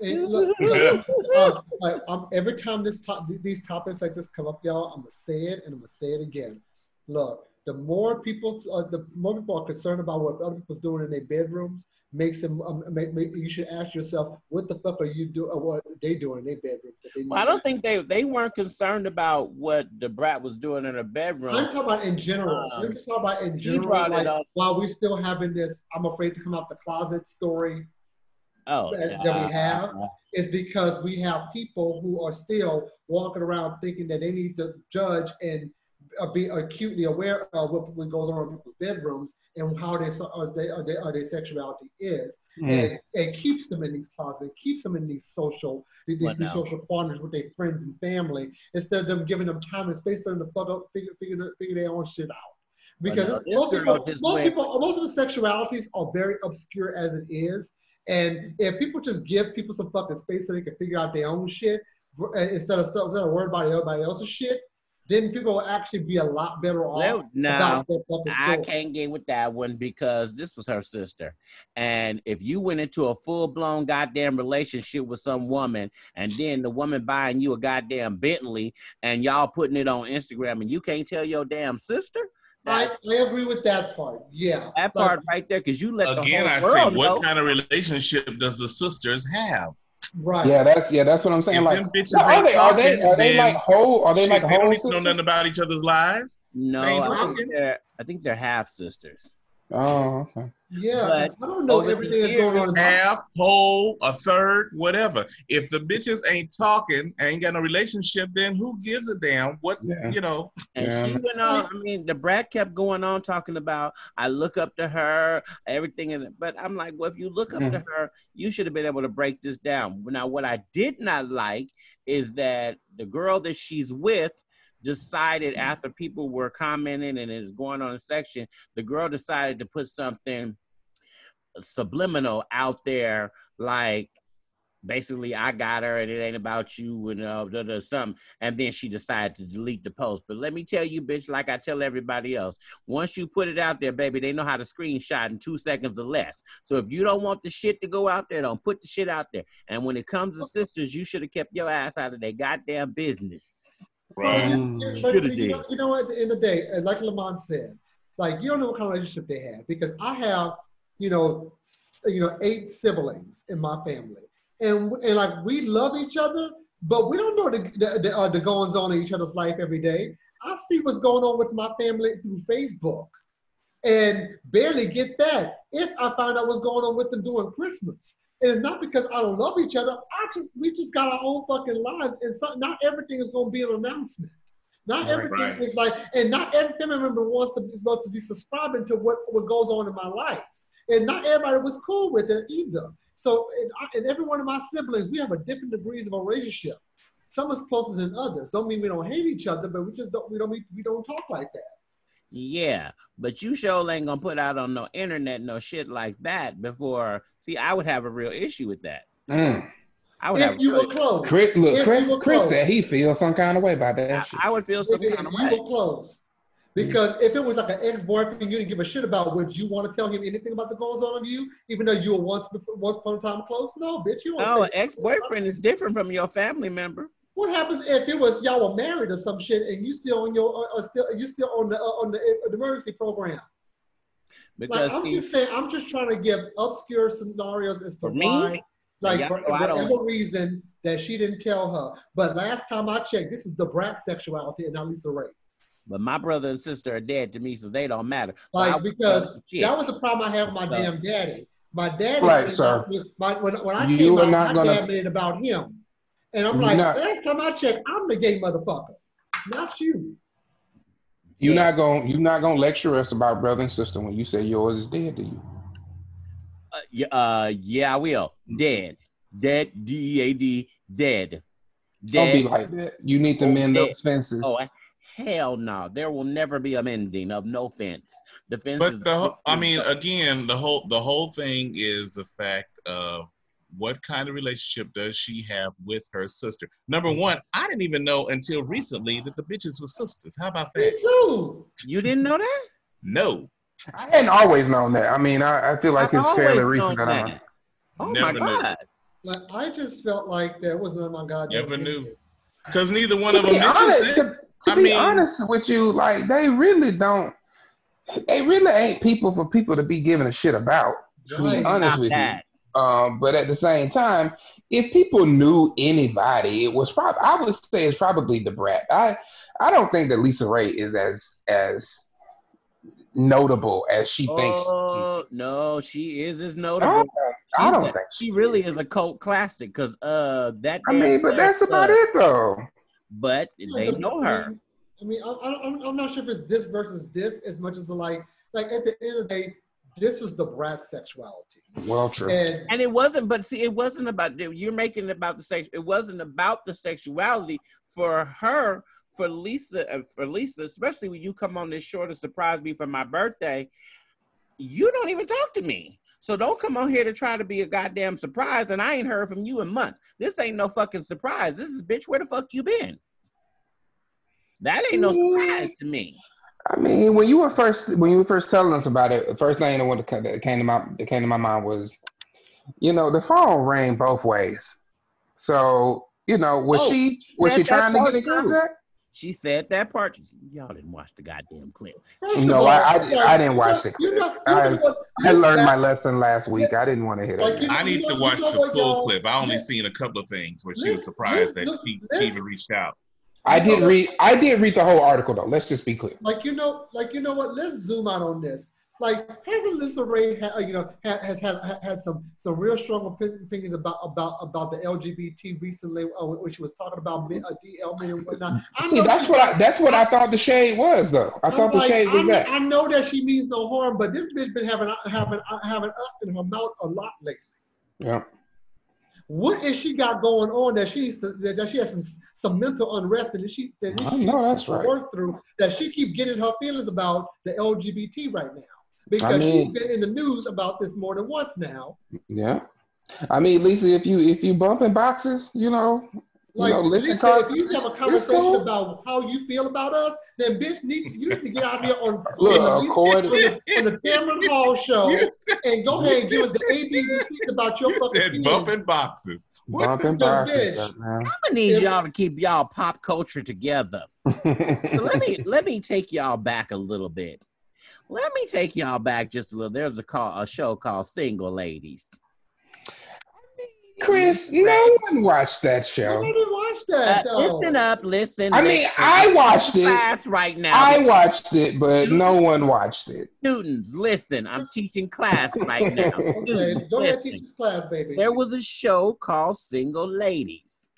S4: And look, look, um, like, um, every time this top, these topics like this come up, y'all, I'm gonna say it and I'm gonna say it again. Look, the more people, uh, the more people are concerned about what other people's doing in their bedrooms, makes them. Um, make, make, you should ask yourself, what the fuck are you doing? Or what they doing in their bedrooms? that they
S1: Well, I don't think they they weren't concerned about what the brat was doing in her bedroom.
S4: I'm talking about in general.
S1: Um,
S4: I'm just talking about in general. Like, while we're still having this, I'm afraid to come out the closet story.
S1: Oh,
S4: that- that we have.
S1: uh,
S4: is because we have people who are still walking around thinking that they need to judge and uh, be acutely aware of what, what goes on in people's bedrooms and how they, are they, are they, are their sexuality is.
S2: Mm.
S4: And it keeps them in these closets, keeps them in these social these, these social corners with their friends and family instead of them giving them time and space for them to fuck up, figure, figure, figure their own shit out. Because
S1: no,
S4: it's-
S1: this
S4: most, people, most people, most of the sexualities are very obscure as it is. And if people just give people some fucking space so they can figure out their own shit uh, instead of stuff, instead of worrying about everybody else's shit, then people will actually be a lot better off
S1: No, now,
S4: about their fucking
S1: I
S4: story.
S1: can't get with that one because this was her sister. And if you went into a full blown goddamn relationship with some woman and then the woman buying you a goddamn Bentley and y'all putting it on Instagram and you can't tell your damn sister,
S4: I,
S1: that,
S4: I agree with that part. Yeah.
S1: that
S4: Like,
S1: part right there, because you let
S3: Again,
S1: the
S3: I
S1: whole
S3: say,
S1: world
S3: what
S1: know.
S3: kind of relationship does the sisters have?
S4: Right.
S2: Yeah, that's yeah, that's what I'm saying.
S3: If
S2: like,
S3: them bitches
S2: No, are they are they are they like whole? Are they
S3: shit,
S2: like
S3: they don't need to know nothing about each other's lives.
S1: No,
S3: They ain't
S1: I think they're I think they're half sisters.
S2: Oh, okay.
S4: Yeah.
S1: But
S4: I don't know
S1: over
S4: everything that's going on in
S3: Half, whole, a third, whatever. If the bitches ain't talking, ain't got no relationship, then who gives a damn? What's
S2: Yeah.
S3: you know?
S1: And
S2: Yeah.
S1: she went on. I mean, the brat kept going on talking about. I look up to her, everything, and but I'm like, well, if you look up to
S2: Mhm.
S1: her, you should have been able to break this down. Now, what I did not like is that the girl that she's with decided after people were commenting and is going on a section, the girl decided to put something subliminal out there, like basically I got her and it ain't about you and uh, something. And then she decided to delete the post. But let me tell you, bitch, like I tell everybody else, once you put it out there, baby, they know how to screenshot in two seconds or less. So if you don't want the shit to go out there, don't put the shit out there. And when it comes to sisters, you should have kept your ass out of their goddamn business.
S3: Right.
S2: Mm.
S4: But you know, you know? At the end of the day, like Lamont said, like you don't know what kind of relationship they have because I have, you know, you know, eight siblings in my family, and and like we love each other, but we don't know the the, the, uh, the goings on in each other's life every day. I see what's going on with my family through Facebook, and barely get that if I find out what's going on with them during Christmas. And it's not because I don't love each other. I just we just got our own fucking lives, and so, not everything is going to be an announcement. Not
S1: Right,
S4: everything
S3: right.
S4: is like, and not every family member wants to wants to be subscribing to what what goes on in my life, and not everybody was cool with it either. So, and, I, and every one of my siblings, we have a different degrees of a relationship. Some is closer than others. Don't mean we don't hate each other, but we just don't we don't we don't talk like that.
S1: Yeah, but you sure ain't gonna put out on no internet no shit like that before. See, I would have a real issue with that.
S2: Mm.
S1: I would have.
S4: If
S1: a
S4: you
S1: real-
S4: were close,
S2: Chris, look,
S4: If
S2: Chris,
S4: you were
S2: Chris
S4: close.
S2: said he feels some kind of way about that
S1: I,
S2: shit.
S1: I would feel some
S4: if,
S1: kind of
S4: if you
S1: way.
S4: were close. Because if it was like an ex-boyfriend you didn't give a shit about, would you want to tell him anything about the goings on of you, even though you were once before, once upon a time close? No, bitch, you. don't
S1: No, ex boyfriend is different from your family member.
S4: What happens if it was y'all were married or some shit and you still on your uh, uh, still you still on the uh, on the, uh, the emergency program?
S1: Because
S4: Like I'm
S1: see,
S4: just saying, I'm just trying to give obscure scenarios as to
S1: For me,
S4: why Like
S1: Yeah,
S4: for
S1: so I
S4: whatever reason that she didn't tell her. But last time I checked, this is the brat sexuality and not LisaRaye.
S1: But my brother and sister are dead to me, so they don't matter. So
S4: Like
S1: I-
S4: because
S1: shit.
S4: that was the problem I had with my
S1: So-
S4: damn daddy. My daddy,
S2: Right, sir.
S4: My, when, when I
S2: You
S4: came
S2: are
S4: out,
S2: not
S4: my
S2: gonna-
S4: dad made it about him, and I'm like,
S2: No.
S4: last time I checked, I'm the gay motherfucker, not you.
S2: You're
S1: Yeah.
S2: not gonna you're not gonna lecture us about brother and sister when you say yours is dead to you.
S1: Uh, yeah, uh, yeah, I will. Dead. Dead. D E A D. Dead.
S2: Don't be like that. You need to
S1: Oh,
S2: mend
S1: dead.
S2: those fences.
S1: Oh, hell no. There will never be a mending of no fence. The fence
S3: But
S1: is.
S3: the whole- I mean, again, the whole the whole thing is the fact of what kind of relationship does she have with her sister? Number one, I didn't even know until recently that the bitches were sisters. How about that?
S4: Me
S3: that?
S4: too.
S1: you didn't know that?
S3: No,
S2: I hadn't always known that. I mean, I, I feel like
S1: I've
S2: it's fairly
S1: always
S2: recent
S1: known
S2: that, I'm.
S1: that. Oh
S3: Never
S1: my
S3: knew.
S1: god.
S4: Like I just felt like that was none of my goddamn
S3: Never knew. because neither one
S2: To
S3: of them
S2: honest,
S3: it.
S2: to, to
S3: I
S2: be
S3: mean-
S2: honest with you, like they really don't. They really ain't people for people to be giving a shit about. To be honest with
S1: that.
S2: You, um, but at the same time, if people knew anybody, it was probably I would say it's probably the brat. I I don't think that LisaRaye is as as notable as she thinks.
S1: Oh no, she is as notable.
S2: don't, I don't
S1: a-
S2: think
S1: She really is a cult classic because uh that.
S2: I mean, but
S1: Claire
S2: that's about it though.
S1: But they know her.
S4: I mean, I, I, I'm, I'm not sure if it's this versus this as much as the like, like at the end of the day, this was the brat sexuality.
S2: Well, true.
S4: And
S1: And it wasn't, but see, it wasn't about you're making it about the sex. It wasn't about the sexuality for her, for Lisa, uh, for Lisa, especially when you come on this show to surprise me for my birthday. You don't even talk to me, so don't come on here to try to be a goddamn surprise. And I ain't heard from you in months. This ain't no fucking surprise. This is bitch. Where the fuck you been? That ain't no surprise to me.
S2: I mean, when you were first when you were first telling us about it, the first thing that, went to, that came to my that came to my mind was, you know, the phone rang both ways. So you know, was
S1: Oh,
S2: she was she trying to get in
S1: too.
S2: contact?
S1: She said that part. Y'all didn't watch the goddamn clip.
S4: first
S2: No, I- I- I didn't watch the
S4: you
S2: clip.
S4: know- you know
S2: I-
S4: what-
S2: I learned
S4: that-
S2: my lesson last week. I didn't want to hear
S4: Like,
S2: that.
S3: I need to watch the full clip. I only
S4: Let's-
S3: seen a couple of things where she was
S4: let's-
S3: surprised that
S4: let's-
S3: she,
S4: let's-
S3: she even reached out.
S2: I did read I did read the whole article though. Let's just be clear.
S4: like you know, like you know what? Let's zoom out on this. Like, hasn't LisaRaye, ha, you know, ha, has had ha, had some some real strong opinions about about about the LGBT recently, uh, when she was talking about men- uh, DL men and whatnot. I
S2: See, that's what I that's what I thought the shade was though. I
S4: I'm
S2: thought the shade was
S4: I,
S2: that.
S4: I know that she means no harm, but this bitch been having having having us in her mouth a lot lately.
S2: Yeah.
S4: What is she got going on that she's that she has some some mental unrest and that she that
S2: I
S4: she
S2: know that's right.
S4: work through that she keep getting her feelings about the LGBT right now because
S2: I mean-
S4: she's been in the news about this more than once now.
S2: Yeah. I mean, Lisa, if you if you bumping boxes, you know,
S4: Like,
S2: know, lifting
S4: Lisa,
S2: car-
S4: if you have a conversation
S2: cool.
S4: about how you feel about us, then bitch, need you need to get out here on,
S2: Look,
S4: on, the,
S2: according-
S4: on, the, on the Tamron Hall show and go ahead and give us the ABs and C's about your
S3: You
S4: fucking
S3: said
S4: feelings.
S3: bumping boxes.
S4: What
S2: bumping boxes,
S4: bitch?
S1: I'm gonna need y'all to keep y'all pop culture together. Let me let me take y'all back a little bit. Let me take y'all back just a little. There's a call a show called Single Ladies.
S2: Chris, no one watched that show.
S4: Nobody watched watch
S1: Uh,
S4: that. though.
S1: listen up, listen.
S2: I mean,
S1: listen.
S2: I watched it.
S1: class right now.
S2: I watched it, but no one watched it.
S1: Students, listen. I'm teaching class right now.
S4: Okay,
S1: Students,
S4: go ahead
S1: listen.
S4: teach this class, baby.
S1: there was a show called Single Ladies.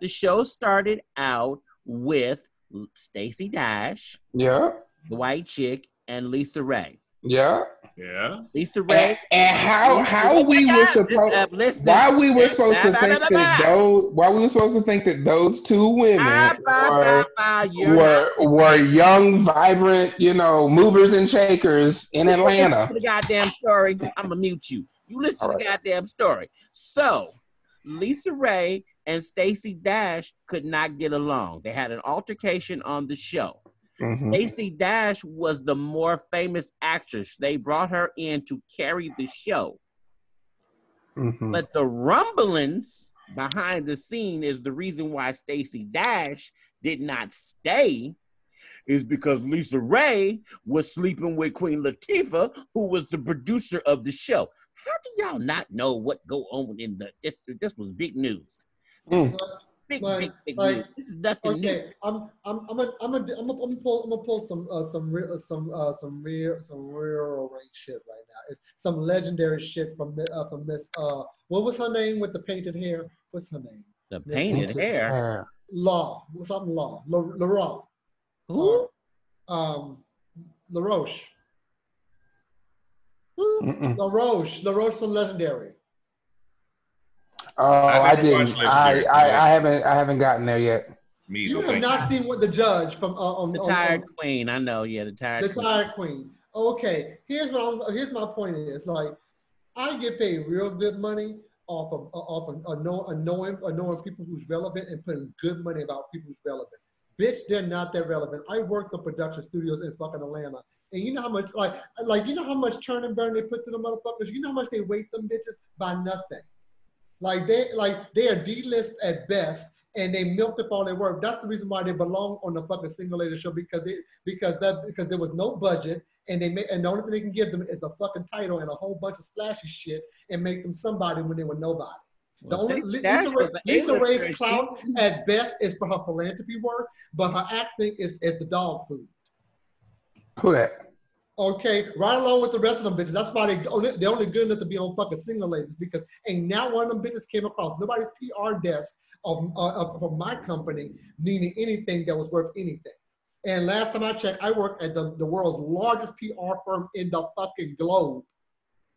S1: The show started out with Stacey Dash,
S2: Yeah,
S1: the white chick, and LisaRaye.
S2: Yeah.
S3: Yeah.
S1: LisaRaye.
S2: and how how we were supposed
S1: Uh, listen.
S2: why we were supposed to
S1: Bah, bah,
S2: think that those why we were supposed to think that those two women were
S1: bah, bah, you're
S2: were were young, vibrant, you know, movers and shakers in
S1: Listen
S2: Atlanta.
S1: to the goddamn story. I'm gonna mute you. You listen
S2: All
S1: to the goddamn story. So, LisaRaye and Stacey Dash could not get along. They had an altercation on the show.
S2: Mhm.
S1: Stacey Dash was the more famous actress. They brought her in to carry the show.
S2: Mhm.
S1: But the rumblings behind the scene is the reason why Stacey Dash did not stay is because LisaRaye was sleeping with Queen Latifah, who was the producer of the show. How do y'all not know what go on in the this? This was big news.
S2: Mm.
S1: Big,
S4: Like-
S1: big, big
S4: like,
S1: news. This is nothing new.
S4: Okay, I'm I'm I'm gonna I'm gonna I'm gonna, I'm gonna pull I'm gonna pull some uh, some real some uh, some real some real rank shit right now. It's some legendary shit from uh, from Miss uh what was her name with the painted hair? What's her name?
S1: The painted
S4: Miss-
S1: hair.
S2: Uh,
S4: Law. Something Law. La, Laurent.
S1: Who?
S4: Um, Law Roach.
S1: Who?
S2: Law
S4: Roach. LaRoche from Legendary.
S2: Oh,
S3: I
S2: I, didn't. I, I, I haven't. I haven't gotten there yet.
S3: Me,
S4: You
S3: no
S4: have not seen what the judge from uh, on,
S1: The
S4: on-
S1: tired
S4: on-
S1: queen. I know. Yeah, the tired.
S4: the
S1: queen.
S4: tired queen. Okay, here's what I'm. Here's my point is like, I get paid real good money off of off of uh, know, uh, knowing uh, knowing people who's relevant and putting good money about people who's relevant. Bitch, they're not that relevant. I work for production studios in fucking Atlanta, and you know how much like like you know how much churn and burn they put to the motherfuckers. You know how much they weight them bitches by nothing. Like they like they are D-list at best, and they milked up all their work. That's the reason why they belong on the fucking single lady show because they because that because there was no budget and they make and the only thing they can give them is a fucking title and a whole bunch of splashy shit and make them somebody when they were nobody. The only
S1: Stacey
S4: Lisa, Ray, Lisa
S1: A-lister,
S4: Ray's
S1: and
S4: clout at best is for her philanthropy work, but her acting is is the dog food.
S2: Who that?
S4: Okay, right along with the rest of them bitches. That's why they only they're only good enough to be on fucking single ladies because ain't not one of them bitches came across nobody's PR desk of, uh, from my company needing anything that was worth anything. And last time I checked, I work at the, the world's largest PR firm in the fucking globe,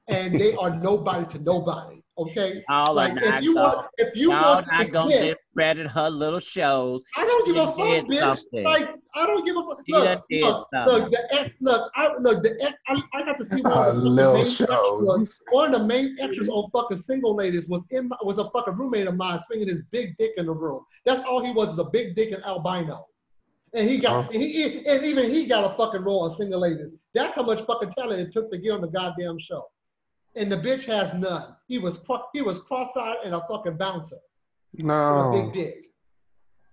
S4: and they are nobody to nobody. Okay,
S1: Y'all
S4: like
S1: are
S4: if you
S1: gonna,
S4: want if you
S1: y'all
S4: want to
S1: not gonna
S4: exist,
S1: discredit her little shows.
S4: I don't give a fuck, bitch.
S1: something.
S4: Like I don't give a fuck.
S1: She
S4: Look, look, look, the ex, look, I look the ex, I, I got to see one of the fucking
S2: little
S4: main
S2: show.
S4: One of the main extras on fucking single ladies was in my, was a fucking roommate of mine swinging his big dick in the room. That's all he was is a big dick and albino. And he got
S2: Huh?
S4: and, he, and even he got a fucking role on single ladies. That's how much fucking talent it took to get on the goddamn show. And the bitch has none. He was he was cross-eyed and a fucking bouncer with a big dick.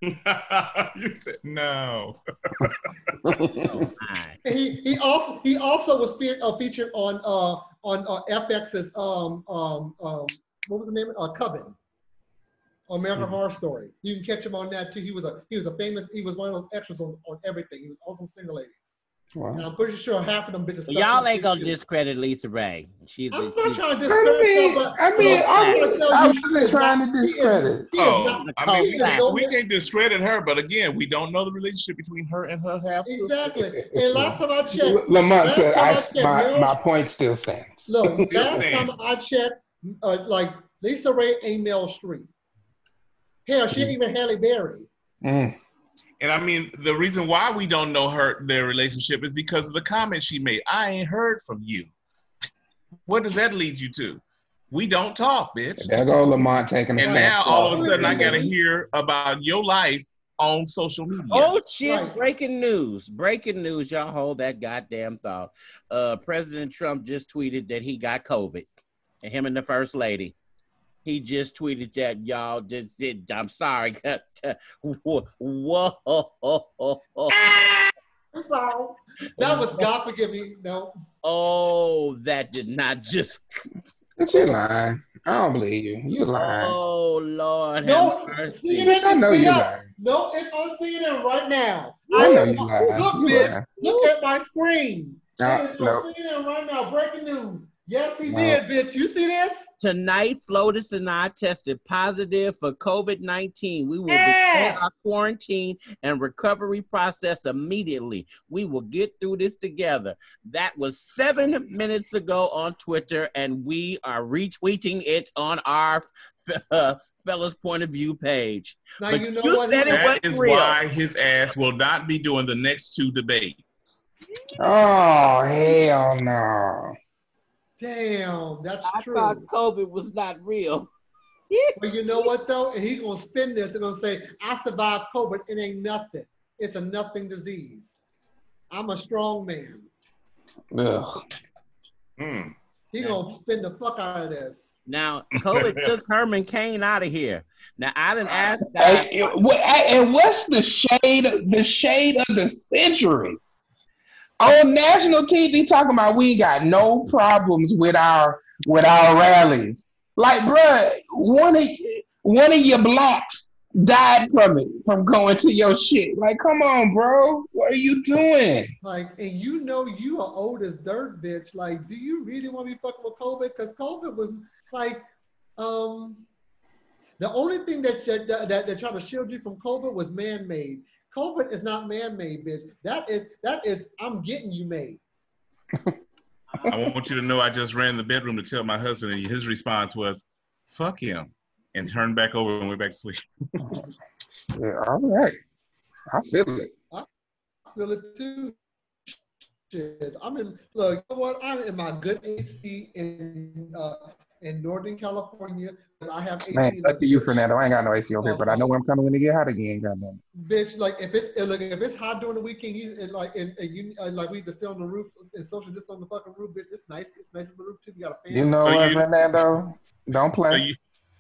S3: you said no.
S1: Oh,
S4: he he also he also was fe- uh, featured on uh on uh, FX's um um um what was the name uh Coven American
S2: Mhm.
S4: Horror Story. You can catch him on that too. He was a he was a famous he was one of those extras on, on everything. He was also single ladies. And
S2: Wow.
S4: I'm pretty sure half of them bitches.
S1: Well, y'all ain't gonna discredit LisaRaye. She's
S4: I'm
S1: a,
S4: not
S1: she's,
S4: trying to
S2: I
S4: discredit
S2: mean,
S4: her,
S2: I mean,
S4: look,
S2: I,
S4: I'm gonna tell
S2: I
S4: you, he
S2: wasn't
S4: is
S2: trying
S4: not-
S2: to
S4: he is-
S2: discredit.
S4: he is
S3: Oh,
S4: not-
S3: I mean, we
S1: He is
S3: can't, we can't discredit her, but again, we don't know the relationship between her and her half.
S4: Exactly. And last time I checked,
S2: Lamont said, I,
S4: I checked,
S2: my,
S4: Meryl
S2: my point still stands.
S4: Look,
S3: Still
S4: last
S3: stands.
S4: time I checked, uh, like LisaRaye ain't Meryl Streep. Hell, she ain't even Halle Berry.
S2: Mm.
S3: And I mean, the reason why we don't know her their relationship is because of the comment she made. I ain't heard from you. What does that lead you to? We don't talk, bitch.
S2: There go Lamont taking a
S3: And now all of a sudden I gotta hear about your life on social media.
S1: Oh shit!
S4: Right.
S1: Breaking news! Breaking news! Y'all hold that goddamn thought. Uh, President Trump just tweeted that he got COVID, and him and the First Lady. He just tweeted that y'all just did. I'm sorry. Whoa!
S4: I'm sorry. That was uh-huh. God forgive me. No.
S1: Oh, that did not just.
S2: But you lying. I don't believe you. You lying.
S1: Oh Lord,
S4: No,
S1: have mercy.
S4: CNN
S2: I know
S4: is
S2: you
S4: up.
S2: lying.
S4: No, it's on CNN right now.
S2: I know you lying.
S4: Look,
S2: You
S4: bitch.
S2: lying.
S4: Look at my screen.
S2: Uh, no,
S4: it is
S2: no.
S4: on CNN right now. Breaking news. Yes, he
S2: No.
S4: did, bitch. You see this?
S1: Tonight, Flotus and I tested positive for COVID 19. We will
S4: Yeah.
S1: begin our quarantine and recovery process immediately. We will get through this together. That was seven minutes ago on Twitter, and we are retweeting it on our uh, Fellas Point of View page.
S4: Now
S1: But
S4: you know
S1: you
S4: what?
S1: said it
S3: That
S1: wasn't real.
S3: why his ass will not be doing the next two debates.
S2: Oh, hell no.
S4: Damn, that's
S1: I
S4: true.
S1: thought COVID was not real.
S4: But you know what though? And he's gonna spin this and gonna say, I survived COVID. It ain't nothing. It's a nothing disease. I'm a strong man.
S2: Ugh.
S3: Hmm.
S4: He gonna spin the fuck out of this.
S1: Now, COVID took Herman Cain out of here. Now, I didn't ask that.
S2: Hey, and what's the shade? The shade of the century on national TV talking about we got no problems with our with our rallies. Like, bruh, one of one of your blocks died from it, from going to your shit. Like, come on, bro. What are you doing?
S4: Like, and you know you are old as dirt, bitch. Like, do you really want to be fucking with COVID? Because COVID was like, um, the only thing that that, that that tried to shield you from COVID was man-made. COVID is not man-made, bitch. That is that is I'm getting you made.
S3: I want you to know I just ran the bedroom to tell my husband, and his response was, "Fuck him," and turned back over and went back to sleep.
S2: Yeah, all right. I feel it.
S4: I feel it too. Shit, I'm in. Look, you know what? I'm in my good AC in uh, in Northern California. I have AC.
S2: Man,
S4: in
S2: lucky you. Fernando. I ain't got no AC over here, but I know when I'm coming when it get hot again. Goddamn.
S4: Bitch, like if it's look, if it's hot during the weekend, you and like and, and you uh, like we can sit on the roof and social distance on the fucking roof, bitch. It's nice. It's nice on the roof too. You got a fan.
S2: You know what,
S3: you-
S2: Fernando? Don't
S3: So
S2: play.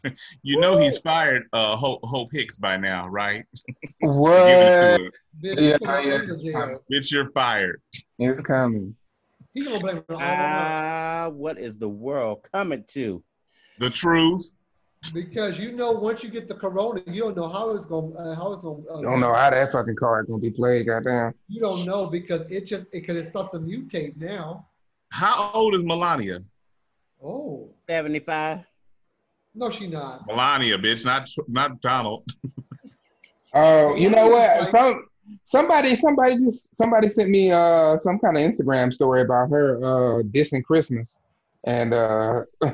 S3: you, you know he's fired uh, Hope, Hope Hicks by now, right? Give it
S2: What?
S3: to him.
S4: bitch,
S2: Yeah,
S4: put her
S2: yeah.
S4: in.
S3: Bitch, you're fired.
S2: It's coming.
S4: He gonna blame it on all of us.
S1: Ah, what is the world coming to?
S3: The truth.
S4: because you know once you get the corona, you don't know how it's gonna uh, how it's gonna. Uh,
S2: Don't know how that fucking card gonna be played. Goddamn.
S4: You don't know because it just because it starts to mutate now.
S3: How old is Melania?
S4: Oh
S1: 75?
S4: no, she not.
S3: Melania, bitch, not not Donald.
S2: Oh, you know what? Some somebody somebody just somebody sent me uh some kind of Instagram story about her uh dissing Christmas and uh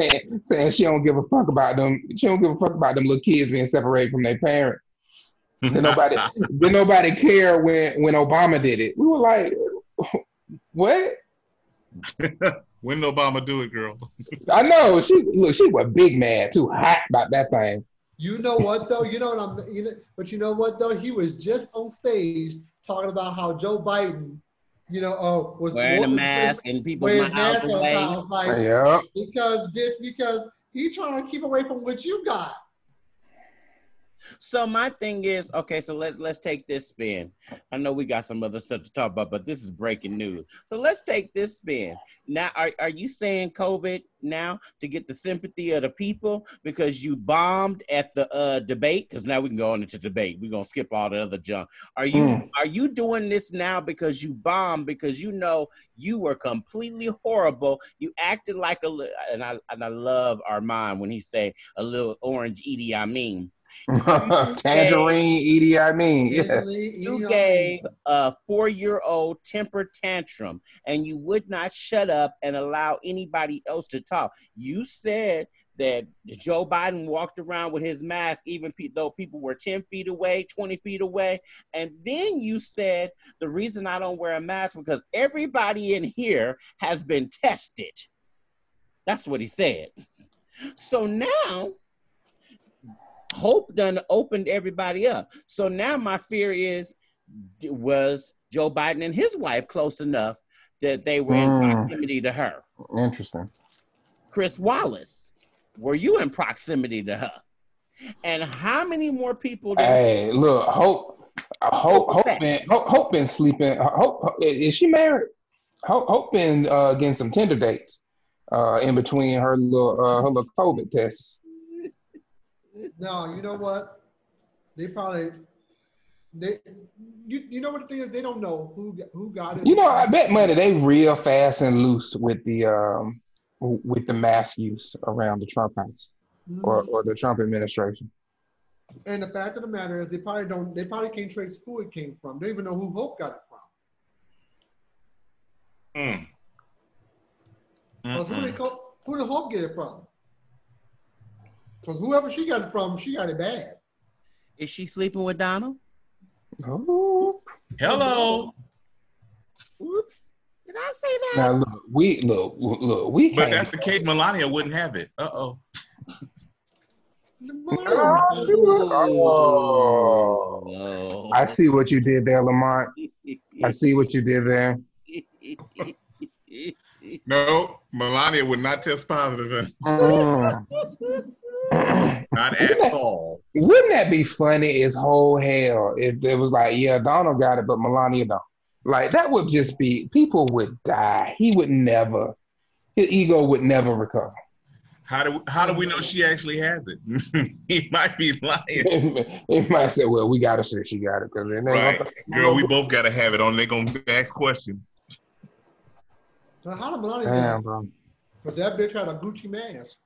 S2: saying, saying she don't give a fuck about them. She don't give a fuck about them little kids being separated from their parents. Did nobody did nobody care when when Obama did it? We were like, what?
S3: when did Obama do it, girl?
S2: I know she look. She was big mad, too hot about that thing.
S4: You know what though? You know what I'm. You know, but you know what though? He was just on stage talking about how Joe Biden, you know, uh, was
S1: Wearing a mask and people
S4: wearing his
S1: miles
S4: mask
S1: away.
S4: I was like,
S2: Yeah.
S4: because bitch, because he trying to keep away from what you got.
S1: So my thing is, okay, so let's let's take this spin. I know we got some other stuff to talk about, but this is breaking news. So let's take this spin. Now, are, are you saying COVID now to get the sympathy of the people because you bombed at the uh, debate? Because now we can go on into debate. We're gonna skip all the other junk. Are you
S2: Mm.
S1: are you doing this now because you bombed because you know you were completely horrible? You acted like a and I and I love Armand when he say a little orange Edie I mean.
S2: Tangerine, Edie. I mean, yeah.
S1: You gave a four year old temper tantrum and you would not shut up and allow anybody else to talk. You said that Joe Biden walked around with his mask, even pe- though people were 10 feet away, 20 feet away. And then you said the reason I don't wear a mask because everybody in here has been tested. That's what he said. So now, Hope done opened everybody up. So now my fear is, was Joe Biden and his wife close enough that they were in
S2: Mm.
S1: proximity to her?
S2: Interesting.
S1: Chris Wallace, were you in proximity to her? And how many more people? Did
S2: Hey, look, Hope, Hope, Hope,
S1: back.
S2: been, Hope, Hope been sleeping. Hope, is she married? Hope, Hope been uh, getting some Tinder dates uh, in between her little uh, her little COVID tests.
S4: No, you know what? They probably they you, you know what the thing is they don't know who got- who got it.
S2: You know, I bet money they real fast and loose with the um with the mask use around the Trump house
S4: Mhm.
S2: or, or the Trump administration.
S4: And the fact of the matter is they probably don't they probably can't trace who it came from. They don't even know who Hope got it from.
S3: Mm.
S4: Who did Hope, who did Hope get it from? Because whoever she got it from, she got it bad.
S1: is she sleeping with Donald?
S2: Oh,
S3: Hello.
S1: Oops. Did I say that?
S2: now look, we look look we
S3: But that's the case. Melania wouldn't have it. Uh oh.
S2: Oh.
S1: Oh.
S2: I see what you did there, Lamont. I see what you did there.
S3: No, Melania would not test positive.
S2: Mm.
S3: Not at all.
S2: Wouldn't that be funny as whole hell if it was like, yeah, Donald got it, but Melania don't? Like that would just be people would die. He would never. his ego would never recover.
S3: How do how do we know she actually has it? he might be lying.
S2: he might say, "Well, we gotta say she got it because
S3: right, girl, we both gotta have it on. They're gonna ask questions.
S4: So how did Melania
S2: Damn, bro.
S4: Because that bitch had a Gucci mask.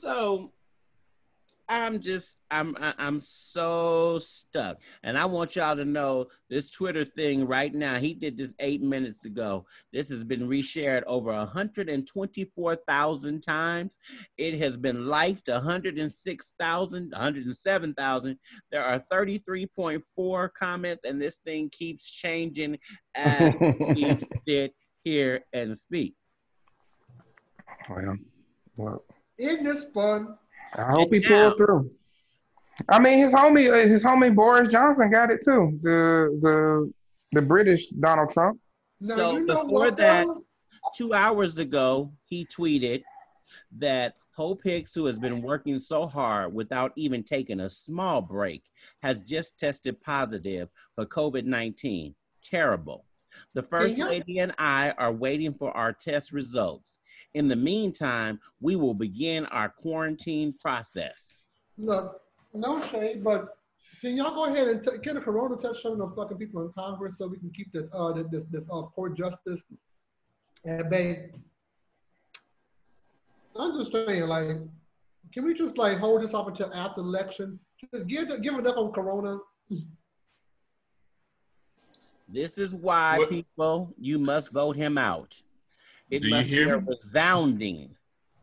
S1: So I'm just I'm I'm so stuck, and I want y'all to know this Twitter thing right now. He did this eight minutes ago. This has been reshared over 124,000 times. It has been liked 106,000, 107,000. There are 33.4 comments, and this thing keeps changing as we sit here and speak.
S2: well, well,
S4: Isn't this fun?
S2: I hope he
S1: And now-
S2: pulled through. I mean, his homie, uh, his homie Boris Johnson got it too. The the the British Donald Trump.
S4: Now,
S1: so
S4: you know
S1: before
S4: what,
S1: that,
S4: though?
S1: two hours ago, he tweeted that Hope Hicks, who has been working so hard without even taking a small break, has just tested positive for COVID 19. Terrible. The First
S4: Yeah.
S1: Lady and I are waiting for our test results. In the meantime, we will begin our quarantine process.
S4: Look, no shade, but can y'all go ahead and t- get a corona test some those fucking people in Congress so we can keep this uh this this, this uh court justice at bay? I'm just saying, like, can we just like hold this off until after the election? Just give the, give it up on corona.
S1: This is why,
S3: What-
S1: people, you must vote him out. It
S3: Do you
S1: must
S3: hear
S1: be a
S3: me?
S1: resounding,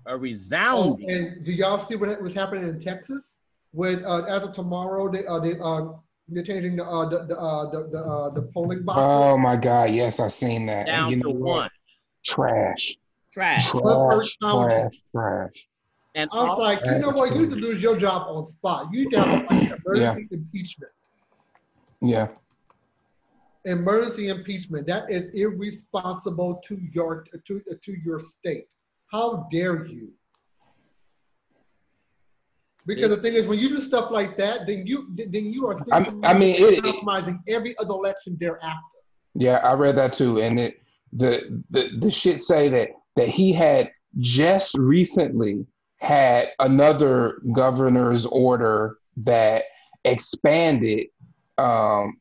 S1: a
S4: Oh,
S1: resounding.
S4: and do y'all see what was happening in Texas? With uh, as of tomorrow, they uh, they uh, they're changing the uh, the the uh, the, the, uh, the polling boxes.
S2: Oh my God! Yes, I've seen that. And
S1: down
S2: you
S1: to
S2: know what?
S1: one.
S2: Trash,
S1: Trash.
S2: Trash, trash, trash.
S1: And
S4: I was
S1: all-
S4: like, you know what? You need to lose your job on spot. You need to have like, emergency impeachment.
S2: Yeah,
S4: Emergency impeachment. That is irresponsible to your to to your state. How dare you? Because the thing is, when you do stuff like that, then you then you are
S2: I'm- mean, it- it-
S4: compromising every other election thereafter.
S2: yeah. I read that too, and it the the the shit say that that he had just recently had another governor's order that expanded um,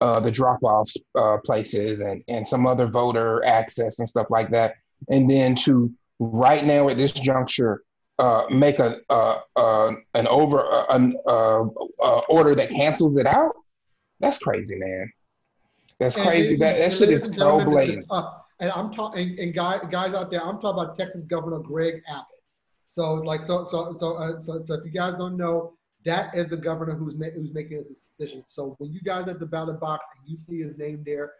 S2: uh, the drop-off uh, places and and some other voter access and stuff like that, and then to right now at this juncture uh, make a uh, uh, an over uh, an uh, uh, order that cancels it out. That's crazy, man. That's
S4: And
S2: crazy.
S4: ladies-
S2: That that shit is
S4: and
S2: so blatant.
S4: uh, and I'm talking, and, and guys, guys out there, I'm talking about Texas Governor Greg Abbott. So, like, so, so, so, uh, so, so, if you guys don't know, that is the governor who's ma- who's making this decision. So, when you guys at the ballot box and you see his name there,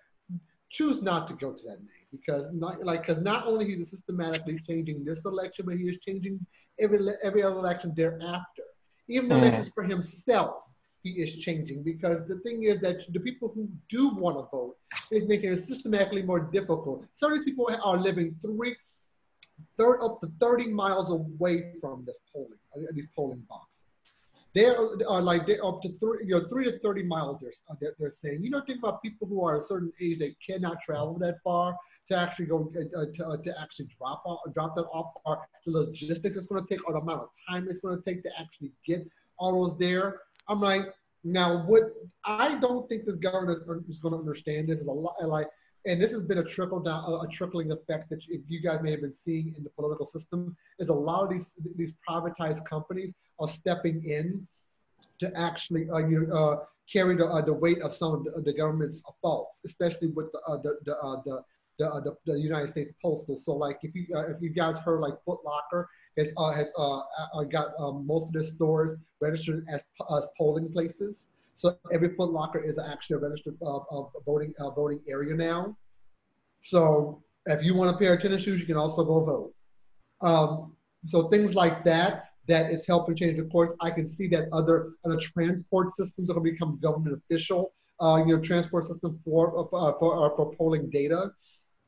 S4: choose not to go to that name because, not like, because not only he's systematically changing this election, but he is changing every every other election thereafter. Even the
S2: Mm.
S4: elections for himself, he is changing because the thing is that the people who do want to vote is making it systematically more difficult. Some of these people are living three, third up to 30 miles away from this polling, uh, these polling boxes. They're are like they're up to three, you know, three to 30 miles. They're, they're, saying. You know, think about people who are a certain age they cannot travel that far to actually go uh, uh, to, uh, to actually drop off, drop that off, or the logistics it's going to take, or the amount of time it's going to take to actually get all those there. I'm like, now what? I don't think this governor is, going to understand this. Is a lot like, and this has been a trickle down, a, trickling effect that you, you guys may have been seeing in the political system. Is a lot of these these privatized companies are stepping in to actually uh, you uh, carry the, uh, the weight of some of the, the government's faults, especially with the uh, the the, uh, uh, the, the United States Postal. So like if you if you guys heard like Foot Locker has has got um, most of their stores registered as as polling places. So every Foot Locker is actually a registered voting voting area now. So if you want a pair of tennis shoes, you can also go vote. Um, so things like that that is helping change the course. I can see that other other transport systems are going to become government official. Uh, you know, transport system for uh, for uh, for polling data.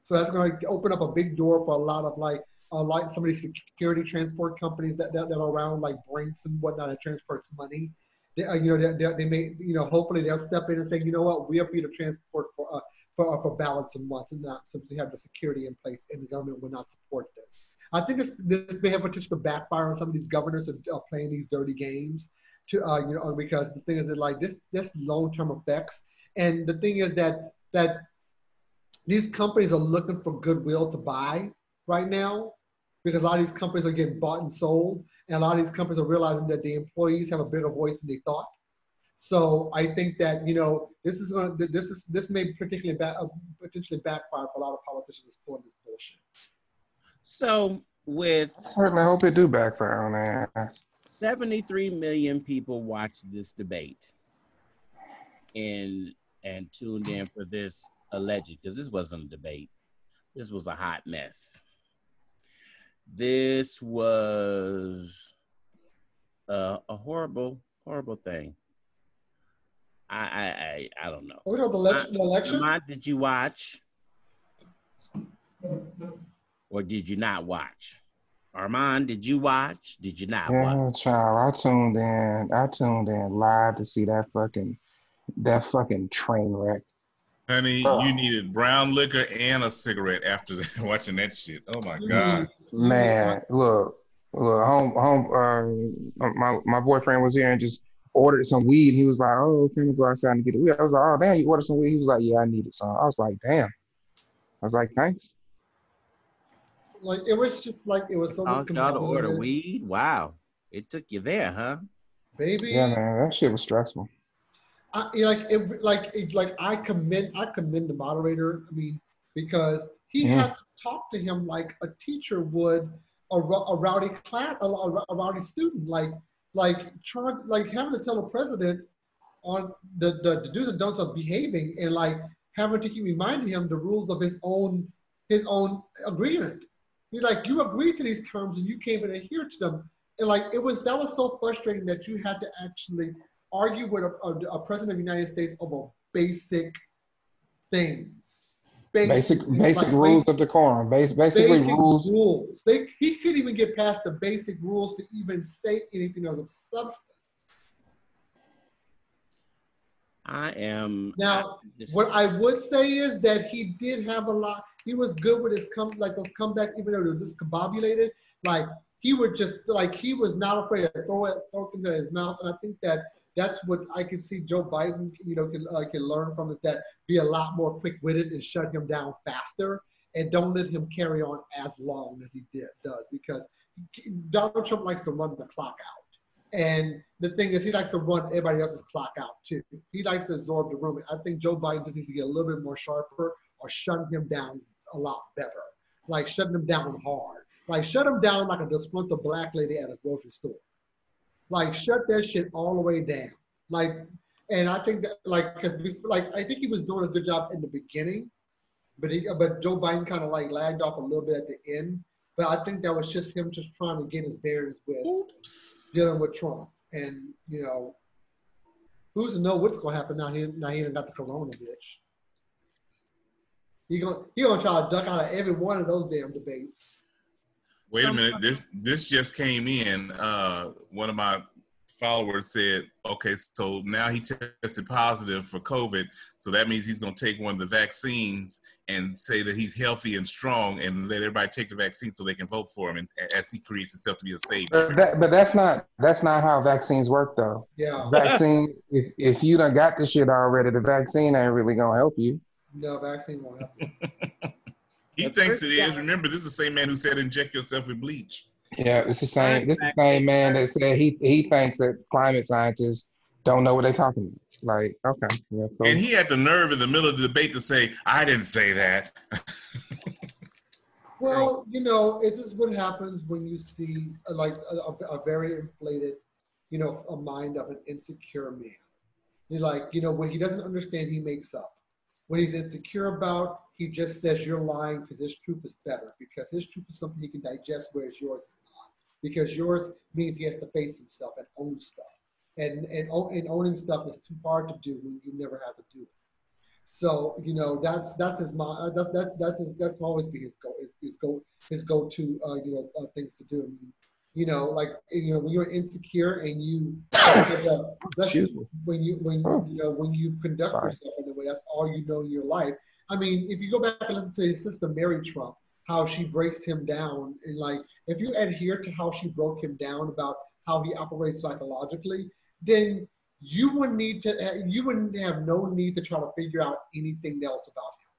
S4: So that's going to open up a big door for a lot of like uh, like some of these security transport companies that, that, that are around like Brinks and whatnot that transports money. They, uh, you know, they, they, they may, you know, hopefully they'll step in and say, you know what, we are be the transport for uh, for, for balance of months and not simply have the security in place and the government will not support this. I think this, this may have potential to backfire on some of these governors are playing these dirty games to, uh, you know, because the thing is that like this, this long-term effects. And the thing is that, that these companies are looking for goodwill to buy right now because a lot of these companies are getting bought and sold. And a lot of these companies are realizing that the employees have a bigger voice than they thought. So I think that you know this is going to this is this may particularly uh, potentially backfire for a lot of politicians that's pulling this bullshit.
S1: So with
S2: I certainly hope it do backfire on that.
S1: 73 million people watched this debate and and tuned in for this alleged because this wasn't a debate. This was a hot mess. This was a, a horrible, horrible thing. I I I, I don't know.
S4: Oh, no, the election. The election?
S1: Ahmad, did you watch? Or did you not watch? Armand, did you watch? Did you not
S2: Yeah,
S1: watch?
S2: child. I tuned in. I tuned in live to see that fucking that fucking train wreck.
S3: Honey,
S2: Oh.
S3: you needed brown liquor and a cigarette after watching that shit. Oh my god.
S2: Man, look, look, home, home. Uh, my my boyfriend was here and just ordered some weed. He was like, "Oh, can we go outside and get the weed?" I was like, "Oh, damn, you ordered some weed?" He was like, "Yeah, I needed some." I was like, "Damn." I was like, "Thanks."
S4: Like it was just like it was so
S1: y'all to order weed? Wow. It took you there, huh?
S4: baby.
S2: Yeah, man, that shit was stressful.
S4: I, like it, like it, like I commend I commend the moderator. I mean, because he
S2: Yeah.
S4: had to talk to him like a teacher would a, a rowdy class, a, a, a rowdy student. Like like trying like having to tell the president on the, the, the do's and don'ts of behaving and like having to keep reminding him the rules of his own his own agreement. He like you agreed to these terms and you came and adhere to them. And like it was that was so frustrating that you had to actually argue with a, a, a president of the United States over basic things.
S2: Basic
S4: things,
S2: basic
S4: like
S2: rules of decorum. Base, basically
S4: basic
S2: rules.
S4: rules. They, he couldn't even get past the basic rules to even state anything of substance.
S1: I am
S4: Now,
S1: this-
S4: What I would say is that he did have a lot. He was good with his come like those comeback, even though they were discombobulated. Like he would just like he was not afraid to throw it, throw things in his mouth. And I think that that's what I can see Joe Biden, you know, can uh, can learn from is that be a lot more quick witted and shut him down faster, and don't let him carry on as long as he did does because Donald Trump likes to run the clock out. And the thing is, he likes to run everybody else's clock out too. He likes to absorb the room. I think Joe Biden just needs to get a little bit more sharper or shut him down a lot better. Like shutting them down hard. Like shut them down like a disgruntled black lady at a grocery store. Like shut that shit all the way down. Like, and I think that like because like I think he was doing a good job in the beginning, but he but Joe Biden kind of like lagged off a little bit at the end. But I think that was just him just trying to get his bearings with
S3: Oops.
S4: dealing with Trump. And, you know, who's to know what's gonna happen now he now he got the corona bitch. He gonna he gonna try to duck out of every one of those damn debates.
S3: Wait a minute. This this just came in. Uh, one of my followers said, "Okay, so now he tested positive for COVID, so that means he's going to take one of the vaccines and say that he's healthy and strong, and let everybody take the vaccine so they can vote for him, and as he creates himself to be a savior."
S2: But, that, but that's not that's not how vaccines work though.
S4: Yeah.
S2: Vaccine, if if you done got the shit already, the vaccine ain't really gonna help you.
S4: No vaccine won't help. you.
S3: He
S1: The
S3: thinks
S1: first
S3: it is.
S1: guy-
S3: Remember, this is the same man who said, "Inject yourself with bleach."
S2: Yeah, it's the same. This is the same man that said he he thinks that climate scientists don't know what they're talking about. Like, okay, yeah, cool.
S3: And he had the nerve in the middle of the debate to say, "I didn't say that."
S4: Well, you know, it's just what happens when you see uh, like a, a, a very inflated, you know, a mind of an insecure man. You're like, you know, what he doesn't understand, he makes up. When he's insecure about, he just says you're lying because his truth is better. Because his truth is something he can digest, whereas yours is not. Because yours means he has to face himself and own stuff. And and, and owning stuff is too hard to do when you never have to do it. So you know that's that's his mind. That's that's that's his, that's always be his go his, his go his go to uh, you know uh, things to do. I mean, you know, like you know when you're insecure and you
S2: Excuse me.
S4: when you when
S2: Oh.
S4: you know when you conduct
S2: Sorry.
S4: yourself that's all you know in your life. I mean, if you go back and listen to his sister Mary Trump, how she breaks him down, and like if you adhere to how she broke him down about how he operates psychologically, then you wouldn't need to. You wouldn't have no need to try to figure out anything else about him,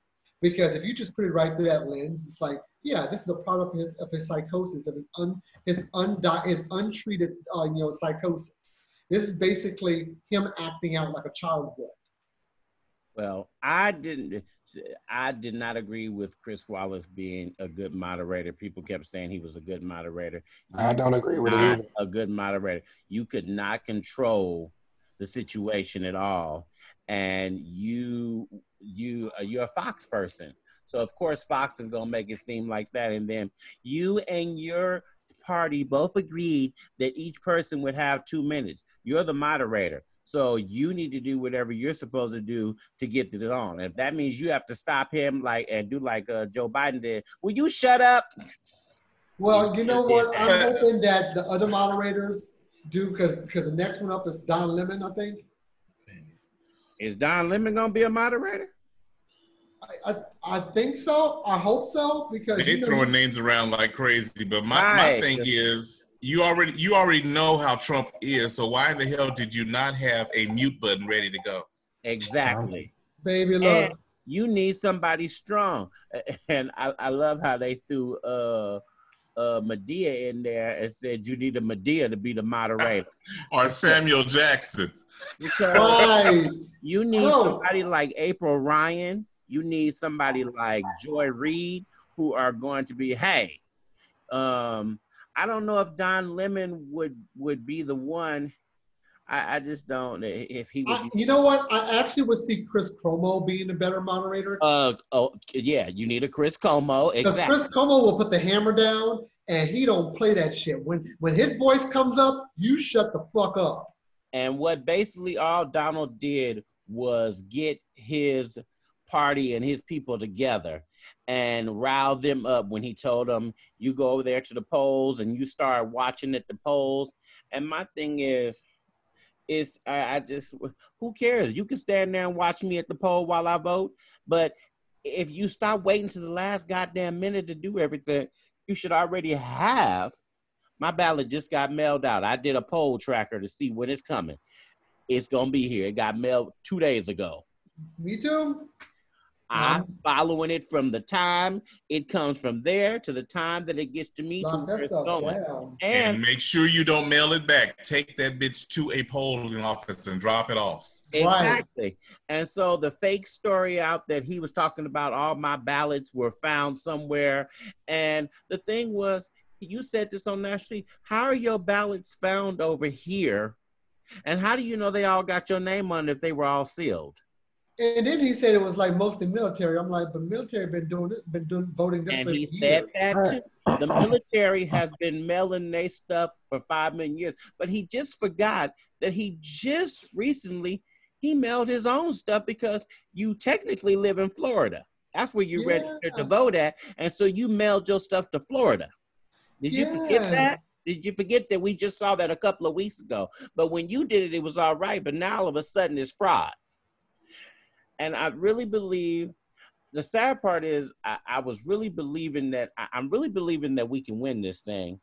S4: because if you just put it right through that lens, it's like, yeah, this is a product of his of his psychosis, of his un his undi- his untreated uh, you know psychosis. This is basically him acting out like a child would.
S1: Well, I didn't. I did not agree with Chris Wallace being a good moderator. People kept saying he was a good moderator.
S2: I don't agree with it
S1: Not a good moderator. You could not control the situation at all, and you you uh, you're a Fox person. So of course Fox is gonna make it seem like that, and then you and your party both agreed that each person would have two minutes. You're the moderator. So you need to do whatever you're supposed to do to get it on. If that means you have to stop him like and do like uh, Joe Biden did, will you shut up?
S4: Well, you know what? I'm hoping that the other moderators do because because the next one up is Don Lemon, I think.
S1: Is Don Lemon gonna be a moderator?
S4: I, I, I think so. I hope so because
S3: They
S4: you know,
S3: throwing names around like crazy, but my, my thing is you already you already know how Trump is, so why in the hell did you not have a mute button ready to go?
S1: Exactly.
S4: baby, look.
S1: And you need somebody strong. And I, I love how they threw uh uh Madea in there and said you need a Madea to be the moderator.
S3: Or Samuel Jackson.
S1: Because
S4: Right.
S1: you need
S4: Bro.
S1: somebody like April Ryan, you need somebody like Joy Reid who are going to be, hey, um, I don't know if Don Lemon would would be the one. I, I just don't if he would
S4: I, you know what? I actually would see Chris Cuomo being a better moderator.
S1: uh oh yeah, you need a Chris
S4: Cuomo.
S1: Exactly.
S4: Chris Cuomo will put the hammer down and he don't play that shit. When when his voice comes up, you shut the fuck up.
S1: And what basically all Donald did was get his party and his people together and rile them up when he told them, you go over there to the polls and you start watching at the polls. And my thing is, is I, I just who cares? You can stand there and watch me at the poll while I vote, but if you stop waiting to the last goddamn minute to do everything, you should already have. My ballot just got mailed out. I did a poll tracker to see when it's coming. It's gonna be here. It got mailed two days ago.
S4: Me too.
S1: I'm
S4: Mhm.
S1: following it from the time it comes from there to the time that it gets to me to
S4: Lock
S1: where it's going.
S4: down.
S3: And
S1: And
S3: make sure you don't mail it back. Take that bitch to a polling office and drop it off.
S4: That's right.
S1: exactly. And so the fake story out that he was talking about all my ballots were found somewhere. And the thing was, you said this on National How are your ballots found over here? And how do you know they all got your name on it if they were all sealed?
S4: And then he said it was like mostly military. I'm like, but military been doing it, been doing voting this
S1: And he said
S4: years.
S1: that too. The military has been mailing their stuff for five million years, but he just forgot that he just recently he mailed his own stuff because you technically live in Florida. That's where you
S4: Yeah.
S1: registered to vote at, and so you mailed your stuff to Florida. Did you forget that? Did you forget that we just saw that a couple of weeks ago? But when you did it, it was all right. But now all of a sudden it's fraud. And I really believe the sad part is I, I was really believing that I, I'm really believing that we can win this thing.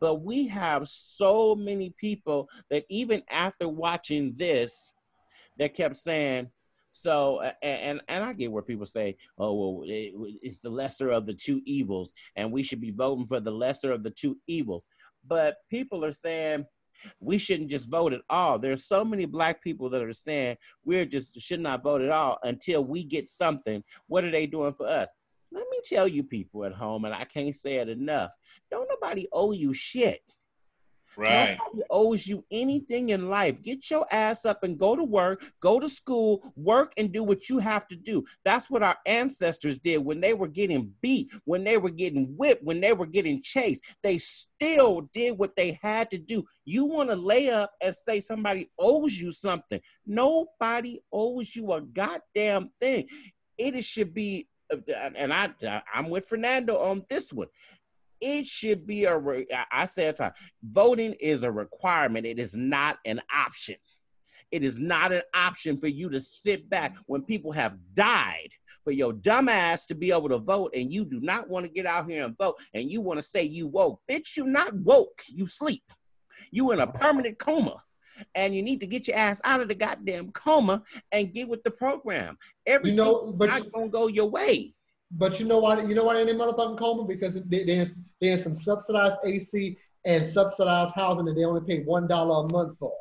S1: But we have so many people that even after watching this, that kept saying, so and and I get where people say, oh well, it, it's the lesser of the two evils, and we should be voting for the lesser of the two evils. But people are saying we shouldn't just vote at all. There's so many black people that are saying we're just should not vote at all until we get something. What are they doing for us? Let me tell you, people at home, and I can't say it enough. Don't nobody owe you shit.
S3: Right.
S1: Nobody owes you anything in life. Get your ass up and go to work, go to school, work and do what you have to do. That's what our ancestors did when they were getting beat, when they were getting whipped, when they were getting chased. They still did what they had to do. You want to lay up and say somebody owes you something. Nobody owes you a goddamn thing. It should be, and I, I'm with Fernando on this one it should be a re- I- say it time voting is a requirement it is not an option It is not an option for you to sit back when people have died for your dumb ass to be able to vote and you do not want to get out here and vote and you want to say you woke. Bitch, you not woke. You sleep. You in a permanent coma. And you need to get your ass out of the goddamn coma and get with the program. Everything
S4: You know, but
S1: not
S4: you-
S1: gonna go your way.
S4: But you know why? You know why they in motherfucking coma? Because they they in, they in some subsidized AC and subsidized housing that they only pay one dollar a month for.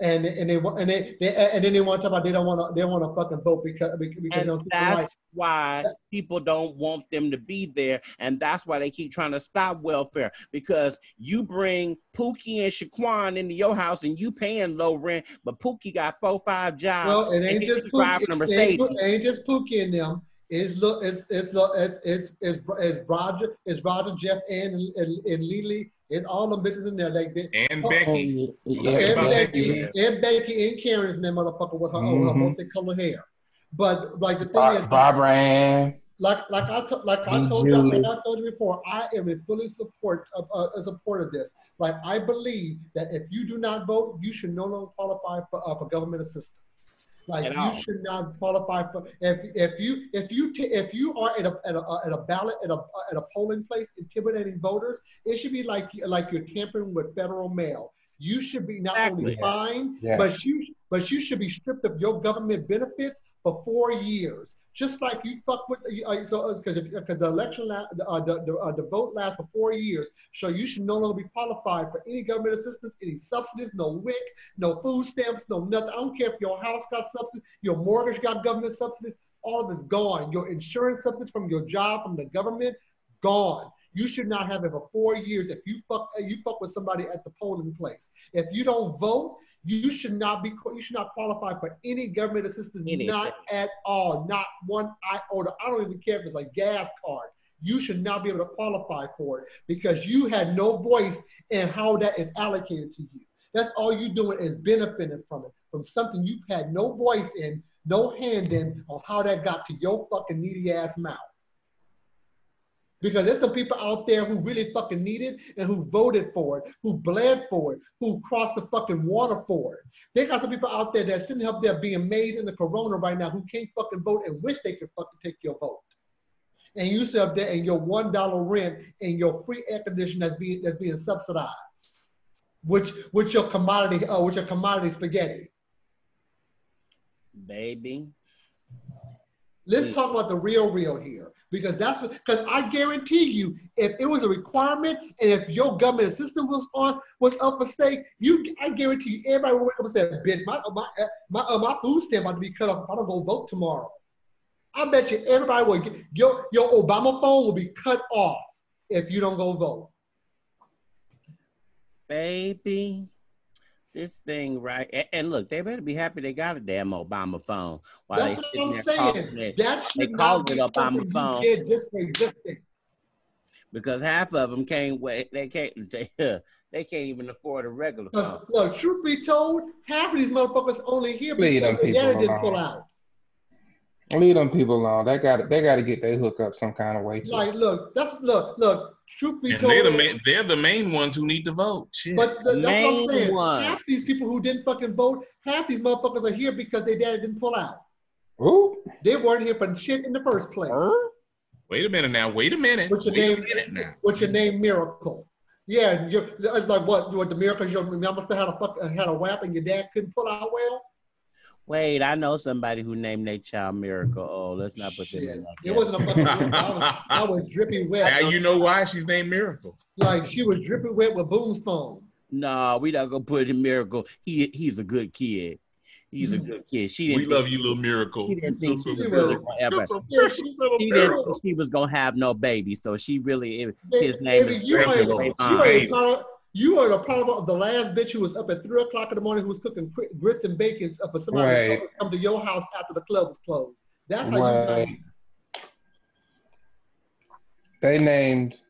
S4: And and they and they, they and then they want to talk about they don't want to they want to fucking vote because because they
S1: And
S4: don't see the light.
S1: that's why people don't want them to be there. And that's why they keep trying to stop welfare because you bring Pookie and Shaquan into your house and you paying low rent, but Pookie got four, five jobs.
S4: Well, it ain't just Pookie.
S1: driving a
S4: It ain't, it ain't just Pookie in them. It's look, it's it's look, it's it's it's, it's Roger, it's Roger, Jeff, and and, and Lily. It's all them bitches in there. Like they,
S3: And
S4: Oh,
S3: Becky.
S2: yeah,
S4: and Becky,
S3: Becky.
S4: and Becky and Karen's in that motherfucker with her, her
S2: Mhm.
S4: multicolored hair. But like the thing
S2: Bob,
S4: is,
S2: Barbara Ann.
S4: like like I to, like I told you like I told you before, I am in fully support of uh, a support of this. Like I believe that if you do not vote, you should no longer qualify for uh, for government assistance. Like
S1: At
S4: you
S1: all.
S4: should not qualify for if if you if you t- if you are at a at a, at a ballot at a at a polling place intimidating voters, it should be like like you're tampering with federal mail. You should be not only
S1: Exactly.
S4: fined,
S2: Yes.
S4: but you but you should be stripped of your government benefits for four years, just like you fuck with. Uh, so because because the election la- the, uh, the, the, uh, the vote lasts for four years, so you should no longer be qualified for any government assistance, any subsidies, no WIC, no food stamps, no nothing. I don't care if your house got subsidies, your mortgage got government subsidies, all of it's gone. Your insurance subsidies from your job from the government gone. You should not have it for four years if you fuck you fuck with somebody at the polling place. If you don't vote, you should not be you should not qualify for any government assistance,
S1: Anything.
S4: not at all, not one iota. I don't even care if it's a gas card. You should not be able to qualify for it because you had no voice in how that is allocated to you. That's all you're doing is benefiting from it, from something you've had no voice in, no hand in on how that got to your fucking needy ass mouth. Because there's some people out there who really fucking need it and who voted for it, who bled for it, who crossed the fucking water for it. They got some people out there that's sitting up there being amazed in the corona right now who can't fucking vote and wish they could fucking take your vote. And you sit up there and your one dollar rent and your free air conditioning that's being that's being subsidized, which which your commodity uh, which your commodity spaghetti.
S1: Baby.
S4: Let's talk about the real, real here, because that's what. Because I guarantee you, if it was a requirement and if your government system was on was up for stake, you, I guarantee you, everybody would wake up and say, "Bitch, my my uh, my, uh, my food stamp about to be cut off. if I don't go vote tomorrow." I bet you everybody would. Get, your your Obama phone will be cut off if you don't go vote.
S1: Baby. This thing, right? And, look, they better be happy they got a damn Obama phone. While
S4: That's
S1: they
S4: what I'm saying.
S1: calling it,
S4: That
S1: they
S4: should
S1: call
S4: not
S1: it Obama phone.
S4: you did just for existing.
S1: because half of them can't wait. They can't. They, they can't even afford a regular phone.
S4: Look, truth be told, half of these motherfuckers only here
S2: Leave
S4: because
S2: them
S4: their daddy
S2: people
S4: didn't pull
S2: alone.
S4: out.
S2: Leave them people alone. They got they got to get their hook up some kind of way. Too.
S4: Like, look, that's look, look. Truth be
S3: And
S4: told,
S3: they're the main, they're the main ones who need to vote. Shit.
S4: but the, that's what I'm
S1: Main
S4: saying.
S1: one.
S4: Half these people who didn't fucking vote, half these motherfuckers are here because their daddy didn't pull out.
S2: Ooh,
S4: They weren't here for shit in the first place.
S1: Huh?
S3: Wait a minute now. Wait a minute.
S4: What's your
S3: Wait a
S4: name?
S3: minute now.
S4: What's your name? Miracle. Yeah, and you're it's like what? What the miracle? Your mama still had a fuck, had a whap, and your dad couldn't pull out well.
S1: Wait, I know somebody who named their child Miracle. Oh, let's not put them
S4: Shit.
S1: in like
S4: It wasn't a fucking. I was, I was dripping wet.
S3: Now you know why she's named Miracle.
S4: Like she was dripping wet with Boomstone.
S1: No, we not gonna put it in Miracle. He he's a good kid. He's a mm-hmm. good kid. She didn't.
S3: We love you, little Miracle.
S1: She didn't think she was
S4: She
S1: really
S4: was-
S1: gonna ever.
S3: You're so
S4: Yeah,
S3: precious,
S4: she-
S1: didn't she was gonna have no baby, so she really
S4: Ba-
S1: his name
S4: baby,
S1: is
S4: you ain't,
S3: Ray
S4: you ain't part- you are the part of the last bitch who was up at three o'clock in the morning who was cooking grits and bacons for somebody
S2: Right.
S4: to come to your house after the club was closed. That's how
S2: Right.
S4: you
S2: they named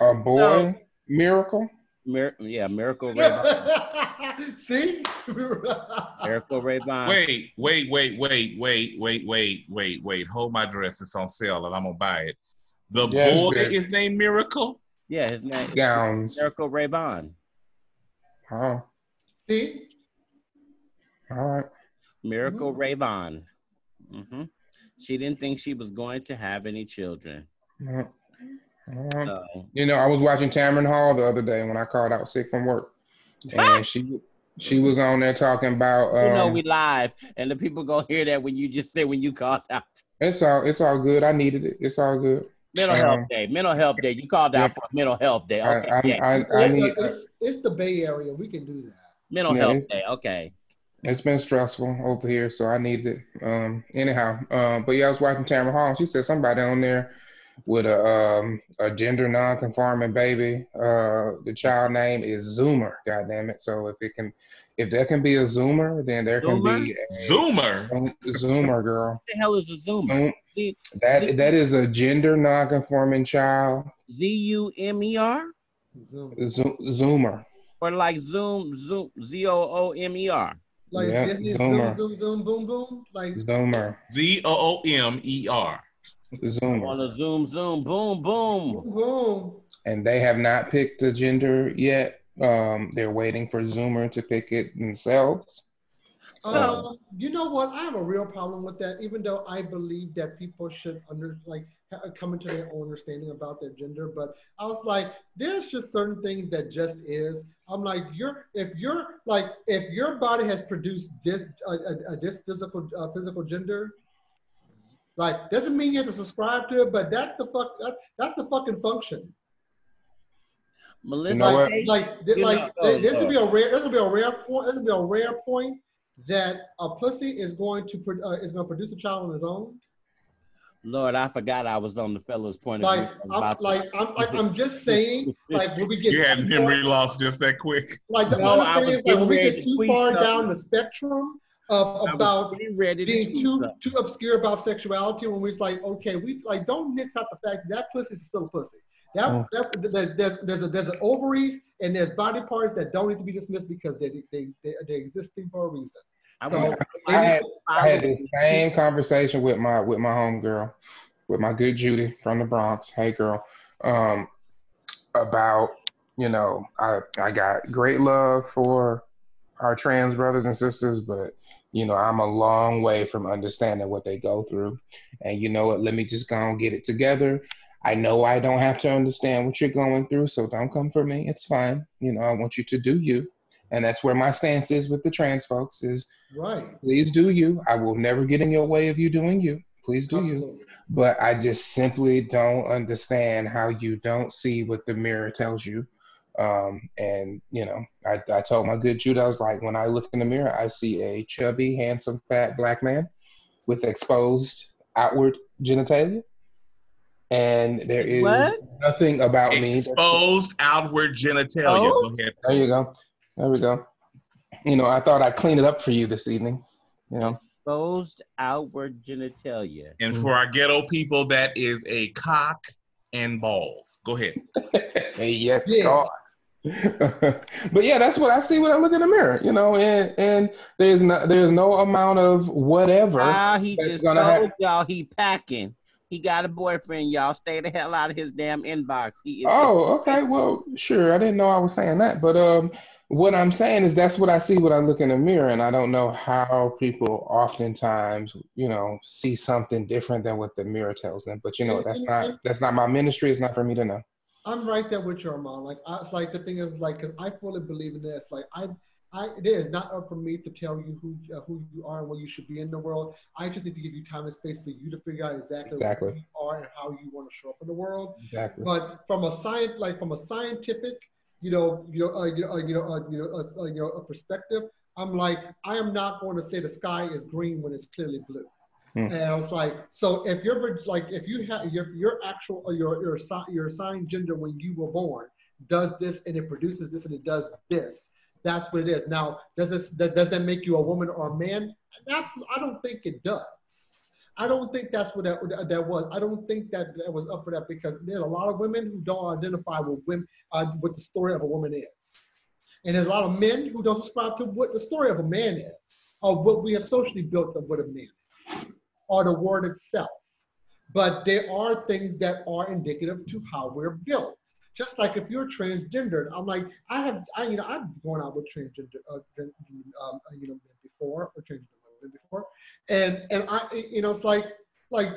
S2: a boy
S1: No.
S2: Miracle.
S1: Mir- yeah, Miracle Ray Vaughn.
S4: See?
S1: Miracle Ray Vaughn.
S3: Wait, wait, wait, wait, wait, wait, wait, wait, wait. Hold my dress. It's on sale and I'm gonna buy it. The
S2: Yes,
S3: boy
S2: bitch.
S3: is named Miracle.
S1: Yeah, his name
S2: Gowns.
S1: Miracle Ray Vaughn.
S2: Oh,
S4: See?
S2: All right.
S1: Miracle Ravon. hmm She didn't think she was going to have any children.
S2: All right. All right.
S1: So,
S2: You know, I was watching Tamron Hall the other day when I called out sick from work, and she she was on there talking about. Um,
S1: you know we live, and the people gonna hear that when you just say when you called out
S2: it's all it's all good. I needed it. It's all good.
S1: Mental
S2: Um,
S1: health day. Mental health day. You called out
S2: yeah.
S1: for mental health day. Okay,
S2: I,
S1: yeah.
S2: I, I need.
S4: it's, it's the Bay Area. We can do that.
S1: mental
S2: yeah,
S1: health day. Okay.
S2: It's been stressful over here, so I need it. Um, anyhow, um, but yeah, I was watching Tamron Hall. She said somebody on there with a um a gender non-conforming baby. Uh, the child name is Zoomer. God damn it! So if it can, if there can be a Zoomer, then there can
S1: Zoomer?
S2: be a
S3: Zoomer.
S2: Zoomer girl.
S1: What the hell is a Zoomer?
S2: Zoom,
S1: Z
S2: that that is a gender non-conforming child.
S1: Z U M E R
S2: Zoomer.
S1: or like Zoom Zoom Z O O M E R.
S4: Like
S2: Yeah,
S4: Disney
S2: Zoomer.
S4: zoom, zoom, zoom, boom, boom. Like
S2: Zoomer.
S3: Z O O M E R.
S2: Zoomer.
S1: On a Zoom Zoom boom boom.
S4: boom, boom.
S2: and they have not picked a gender yet. Um, they're waiting for Zoomer to pick it themselves. So,
S4: Um, you know what? I have a real problem with that. Even though I believe that people should under like come into their own understanding about their gender, but I was like, there's just certain things that just is. I'm like, you're if you're like if your body has produced this uh, uh, uh, this physical uh, physical gender, like doesn't mean you have to subscribe to it, but that's the fuck that's, that's the fucking function.
S1: Melissa,
S2: know what?
S1: Day,
S4: like
S1: You
S4: like
S1: know-
S4: there-
S1: oh,
S4: there's gonna be a rare there's gonna be a rare point there's gonna be a rare point that a pussy is going to pro- uh, is gonna produce a child on its own.
S1: Lord, I forgot I was on the fella's point of view
S4: I'm
S1: about
S4: like
S1: this.
S4: I'm like I'm just saying like when we get
S3: You had
S4: too
S3: memory
S4: far-
S3: loss just that quick.
S4: like the
S1: No, I
S4: other
S1: was
S4: thing is like when we get too far
S1: something.
S4: down the spectrum of about
S1: ready to
S4: being
S1: tweet
S4: too
S1: something.
S4: too obscure about sexuality when we're like okay we like don't mix out the fact that, that pussy is still a pussy. That,
S2: Mm.
S4: that there's there's there's, a, there's an ovaries and there's body parts that don't need to be dismissed because they they they they're existing for a reason.
S1: I
S4: So
S1: want
S2: I had, I had the same conversation with my with my homegirl, with my good Judy from the Bronx. Hey girl, um, about you know I I got great love for our trans brothers and sisters, but you know I'm a long way from understanding what they go through, and you know what? Let me just go and get it together. I know I don't have to understand what you're going through, so don't come for me. It's fine. You know I want you to do you, and that's where my stance is with the trans folks. Is
S4: Right.
S2: please do you. I will never get in your way of you doing you. Please do you. But I just simply don't understand how you don't see what the mirror tells you. Um, and you know, I, I told my good Jude, I was like, when I look in the mirror, I see a chubby, handsome, fat black man with exposed outward genitalia. And there is
S1: What?
S2: nothing about me. that's-
S3: Exposed outward genitalia. Go
S1: Exposed?
S3: ahead.
S2: There you go. There we go. You know, I thought I'd clean it up for you this evening. You know,
S1: exposed outward genitalia.
S3: And for our ghetto people, that is a cock and balls. Go ahead.
S2: hey, yes,
S4: Yeah.
S2: God. but yeah, that's what I see when I look in the mirror, you know, and and there's no there's no amount of whatever.
S1: Ah, he
S2: that's
S1: just
S2: gonna
S1: told
S2: happen.
S1: y'all he packing. He got a boyfriend, y'all. Stay the hell out of his damn inbox. He is
S2: Oh, okay. Well, sure. I didn't know I was saying that, but um, what I'm saying is that's what I see when I look in the mirror, and I don't know how people oftentimes, you know, see something different than what the mirror tells them. But you know, that's not that's not my ministry. It's not for me to know.
S4: I'm right there with you, Armand. Like, I, it's like the thing is, like, cause I fully believe in this. Like, I, I, it is not up for me to tell you who uh, who you are and where you should be in the world. I just need to give you time and space for you to figure out exactly,
S2: Exactly.
S4: who you are and how you want to show up in the world.
S2: Exactly.
S4: But from a science, like from a scientific, you know, you know, uh, you know, uh, you know, uh, you know, uh, uh, you know, a perspective, I'm like, I am not going to say the sky is green when it's clearly blue.
S2: Hmm.
S4: And I was like, so if you're like, if you have your your actual or your your your assigned gender when you were born does this and it produces this and it does this, that's what it is. Now, does this does that make you a woman or a man? Absolutely, I don't think it does. I don't think that's what that, that was. I don't think that that was up for that because there's a lot of women who don't identify with women, uh, what the story of a woman is, and there's a lot of men who don't subscribe to what the story of a man is, or what we have socially built of what a man is, or the word itself. But there are things that are indicative to how we're built. Just like if you're transgendered, I'm like, I have, I, you know, I've gone out with transgender, uh, um, uh, you know, men before or changed women before, and and I you know it's like like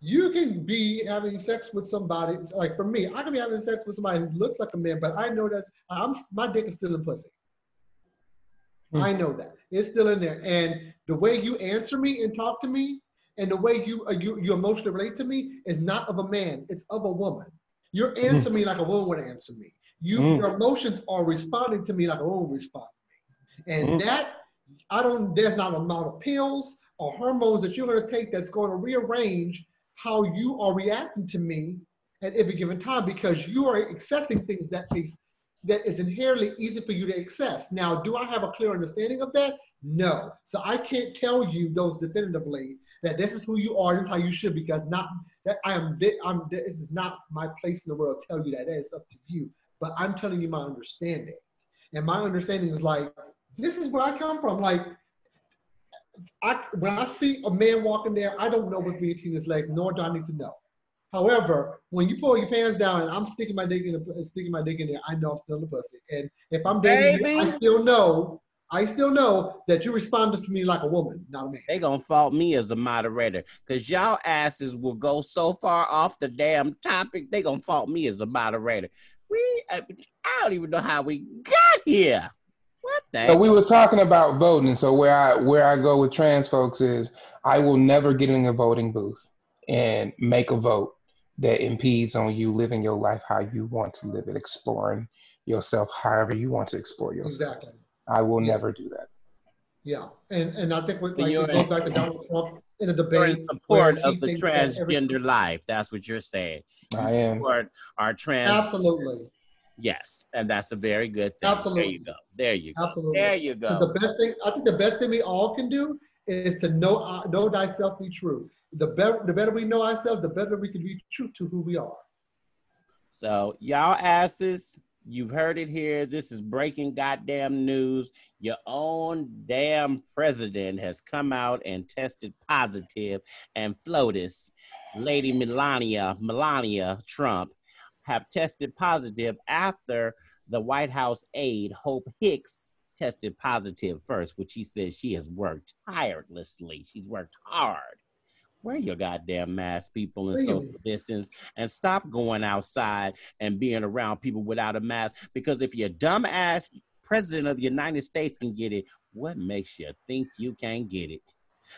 S4: you can be having sex with somebody it's like for me I can be having sex with somebody who looks like a man, but I know that I'm my dick is still in pussy.
S2: Hmm.
S4: I know that it's still in there, and the way you answer me and talk to me, and the way you uh, you you emotionally relate to me is not of a man; it's of a woman. You're answering me like a woman would answer me. You
S2: Mm.
S4: your emotions are responding to me like a woman would respond to me, and
S2: Mm.
S4: that I don't. There's not an amount of pills or hormones that you're going to take that's going to rearrange how you are reacting to me at every given time because you are accessing things that makes that is inherently easy for you to access. Now, do I have a clear understanding of that? No. So I can't tell you those definitively that this is who you are, this is how you should, because not that I am. I'm. This is not my place in the world to tell you that. That is up to you. But I'm telling you my understanding, and my understanding is like this is where I come from. Like I when I see a man walking there, I don't know what's between his legs, nor do I need to know. However, when you pull your pants down and I'm sticking my dick in the, sticking my dick in there, I know I'm still in the pussy. And if I'm dating you, I still know, I still know that you responded to me like a woman, not a man.
S1: They gonna fault me as a moderator because y'all asses will go so far off the damn topic. They gonna fault me as a moderator. We, I, I don't even know how we got here. What the?
S2: So we were talking about voting. So where I where I go with trans folks is I will never get in a voting booth and make a vote that impedes on you living your life how you want to live it, exploring yourself however you want to explore yourself.
S4: Exactly.
S2: I will
S4: Yeah.
S2: never do that.
S4: Yeah. And and I think what,
S1: But
S4: like,
S1: you're
S4: it goes back to Donald Trump in a
S1: You're
S4: debate.
S1: in support of the
S4: thinks that
S1: transgender life. That's what you're saying. You
S2: I am.
S1: support our trans.
S4: Absolutely.
S1: Yes, and that's a very good thing. There you go. There you go.
S4: Absolutely.
S1: There you
S4: 'Cause
S1: go.
S4: the best thing, I think the best thing we all can do is to know uh, know thyself be true. The better the better we know ourselves, the better we can be true to who we are.
S1: So y'all asses, you've heard it here. This is breaking goddamn news. Your own damn president has come out and tested positive, and FLOTUS, Lady Melania, Melania Trump, have tested positive after the White House aide Hope Hicks tested positive first, which she says she has worked tirelessly. She's worked hard. Wear your goddamn mask, people, and social distance, and stop going outside and being around people without a mask. Because if your dumb ass president of the United States can get it, what makes you think you can't get it?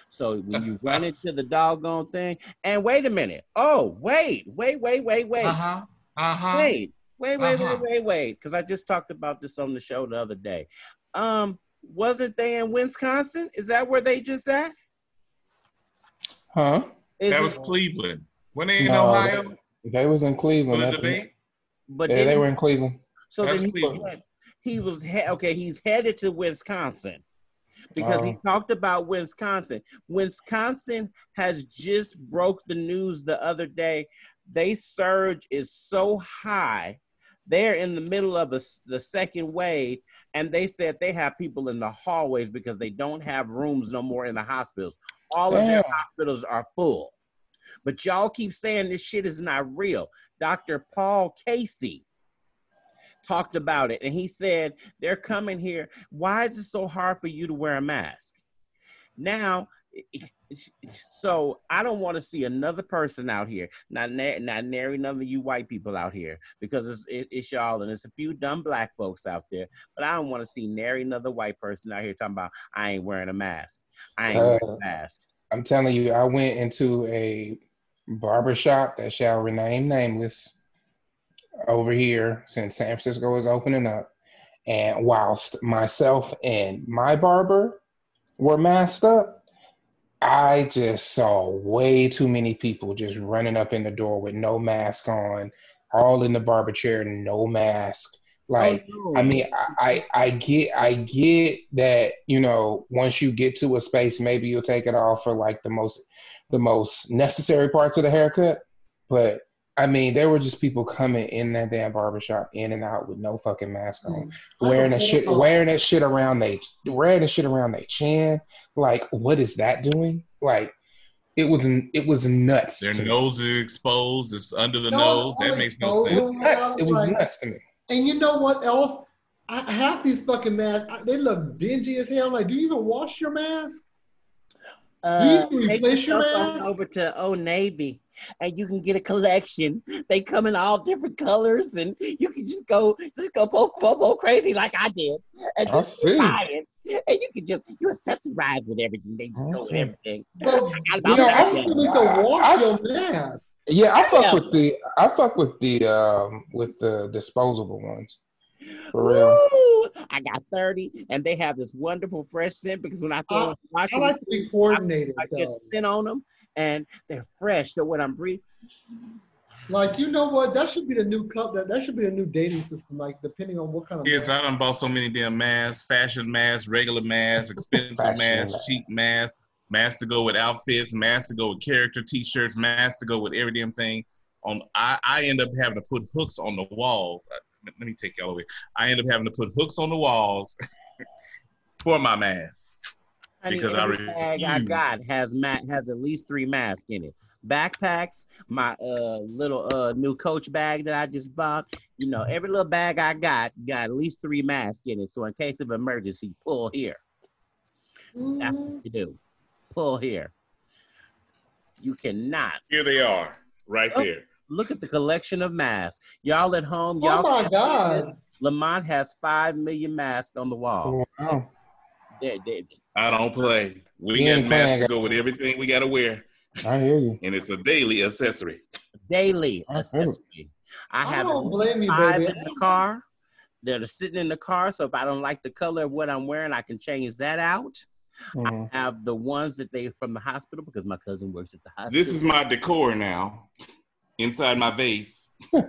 S1: So when you run into the doggone thing, and wait a minute. Oh, wait, wait, wait, wait, wait.
S3: Uh-huh. Uh-huh.
S1: Wait, wait, wait,
S3: Uh-huh.
S1: wait, wait, wait. Because I just talked about this on the show the other day. Um, wasn't they in Wisconsin? Is that where they just at?
S2: Huh?
S1: Is
S3: That
S1: it-
S3: was Cleveland. When they in
S2: No,
S3: Ohio
S2: They was in
S3: for
S2: Cleveland.
S3: the debate?
S1: but
S2: Yeah, they were in Cleveland.
S1: So
S3: That's
S1: then he was,
S3: Cleveland.
S1: head- he was he- okay. He's headed to Wisconsin because he
S2: Oh.
S1: talked about Wisconsin. Wisconsin has just broke the news the other day. They surge is so high. They're in the middle of a the second wave, and they said they have people in the hallways because they don't have rooms no more in the hospitals. All of their hospitals are full. But y'all keep saying this shit is not real. Dr. Paul Casey talked about it and he said they're coming here why is it so hard for you to wear a mask now so i don't want to see another person out here not na- not nary none of you white people out here because it's it, it's y'all and it's a few dumb black folks out there but i don't want to see nary another white person out here talking about i ain't wearing a mask i ain't wearing
S2: Uh,
S1: a mask
S2: I'm telling you, I went into a barber shop that shall remain nameless over here since San Francisco is opening up. And whilst myself and my barber were masked up, I just saw way too many people just running up in the door with no mask on, all in the barber chair, no mask. Oh, like,
S1: Oh,
S2: I mean, I, I I get I get that you know once you get to a space, maybe you'll take it off for like the most the most necessary parts of the haircut. But I mean, there were just people coming in that damn barbershop in and out with no fucking mask on, mm. wearing that shit, wearing that shit around they wearing that shit around their chin. Like, what is that doing? Like, it was it was nuts.
S3: Their
S2: to me.
S3: nose is exposed. It's under the
S4: No,
S3: nose. That makes no
S4: exposed.
S2: It
S3: sense.
S2: was nuts. It was
S4: Like-
S2: nuts to me.
S4: And you know what else? I, half these fucking masks, they look dingy as hell. Like, do you even wash your mask?
S1: Uh,
S4: You can
S1: take
S4: replace your
S1: yourself on over to Old Navy, and you can get a collection. They come in all different colors, and you can just go, just go go, go, go crazy like I did, and
S2: I
S1: just
S2: see.
S1: buy it. And you can just you accessorize with everything. They just
S2: I
S1: go with everything.
S4: But,
S1: I
S4: you know, I
S1: thing.
S4: still need to wash your mask.
S2: Yeah, I fuck
S1: Yeah.
S2: with the I fuck with the um with the disposable ones. For real.
S1: Woo! I got 30, and they have this wonderful fresh scent because when I throw uh,
S4: I-
S1: them in
S4: I like to be coordinated,
S1: I get
S4: though.
S1: scent on them, and they're fresh. So when I'm breathing,
S4: Like, you know what? That should be the new cup. That, that should be a new dating system. Like, depending on what kind of.
S3: Kids,
S4: mask.
S3: I done bought so many damn masks, fashion masks, regular masks, expensive masks, cheap masks, masks to go with outfits, masks to go with character t-shirts, masks to go with every damn thing. On I, I end up having to put hooks on the walls. Let let me take y'all away. I end up having to put hooks on the walls for my mask.
S1: honey,
S3: Because I
S1: every bag I got has mat has at least three masks in it. Backpacks, my uh little uh new coach bag that I just bought. You know, every little bag I got got at least three masks in it. So in case of emergency, pull here. That's
S4: Mhm.
S1: what you do. Pull here. You cannot
S3: Here they are, right
S1: Oh.
S3: there.
S1: Look at the collection of masks. Y'all at home,
S4: Oh
S1: y'all.
S4: Oh my God.
S1: Lamont has five million masks on the wall.
S2: Wow.
S1: They, they,
S3: I don't play. We
S2: He
S3: got masks
S2: playing,
S3: to go with everything we gotta wear,
S2: I hear you.
S3: and it's a daily accessory.
S1: daily
S2: I heard it.
S1: accessory. I
S4: I
S1: have
S4: don't blame you,
S1: five
S4: baby.
S1: in the car that are sitting in the car. So if I don't like the color of what I'm wearing, I can change that out.
S2: Mhm.
S1: I have the ones that they from the hospital because my cousin works at the hospital.
S3: This is my decor now, inside my vase.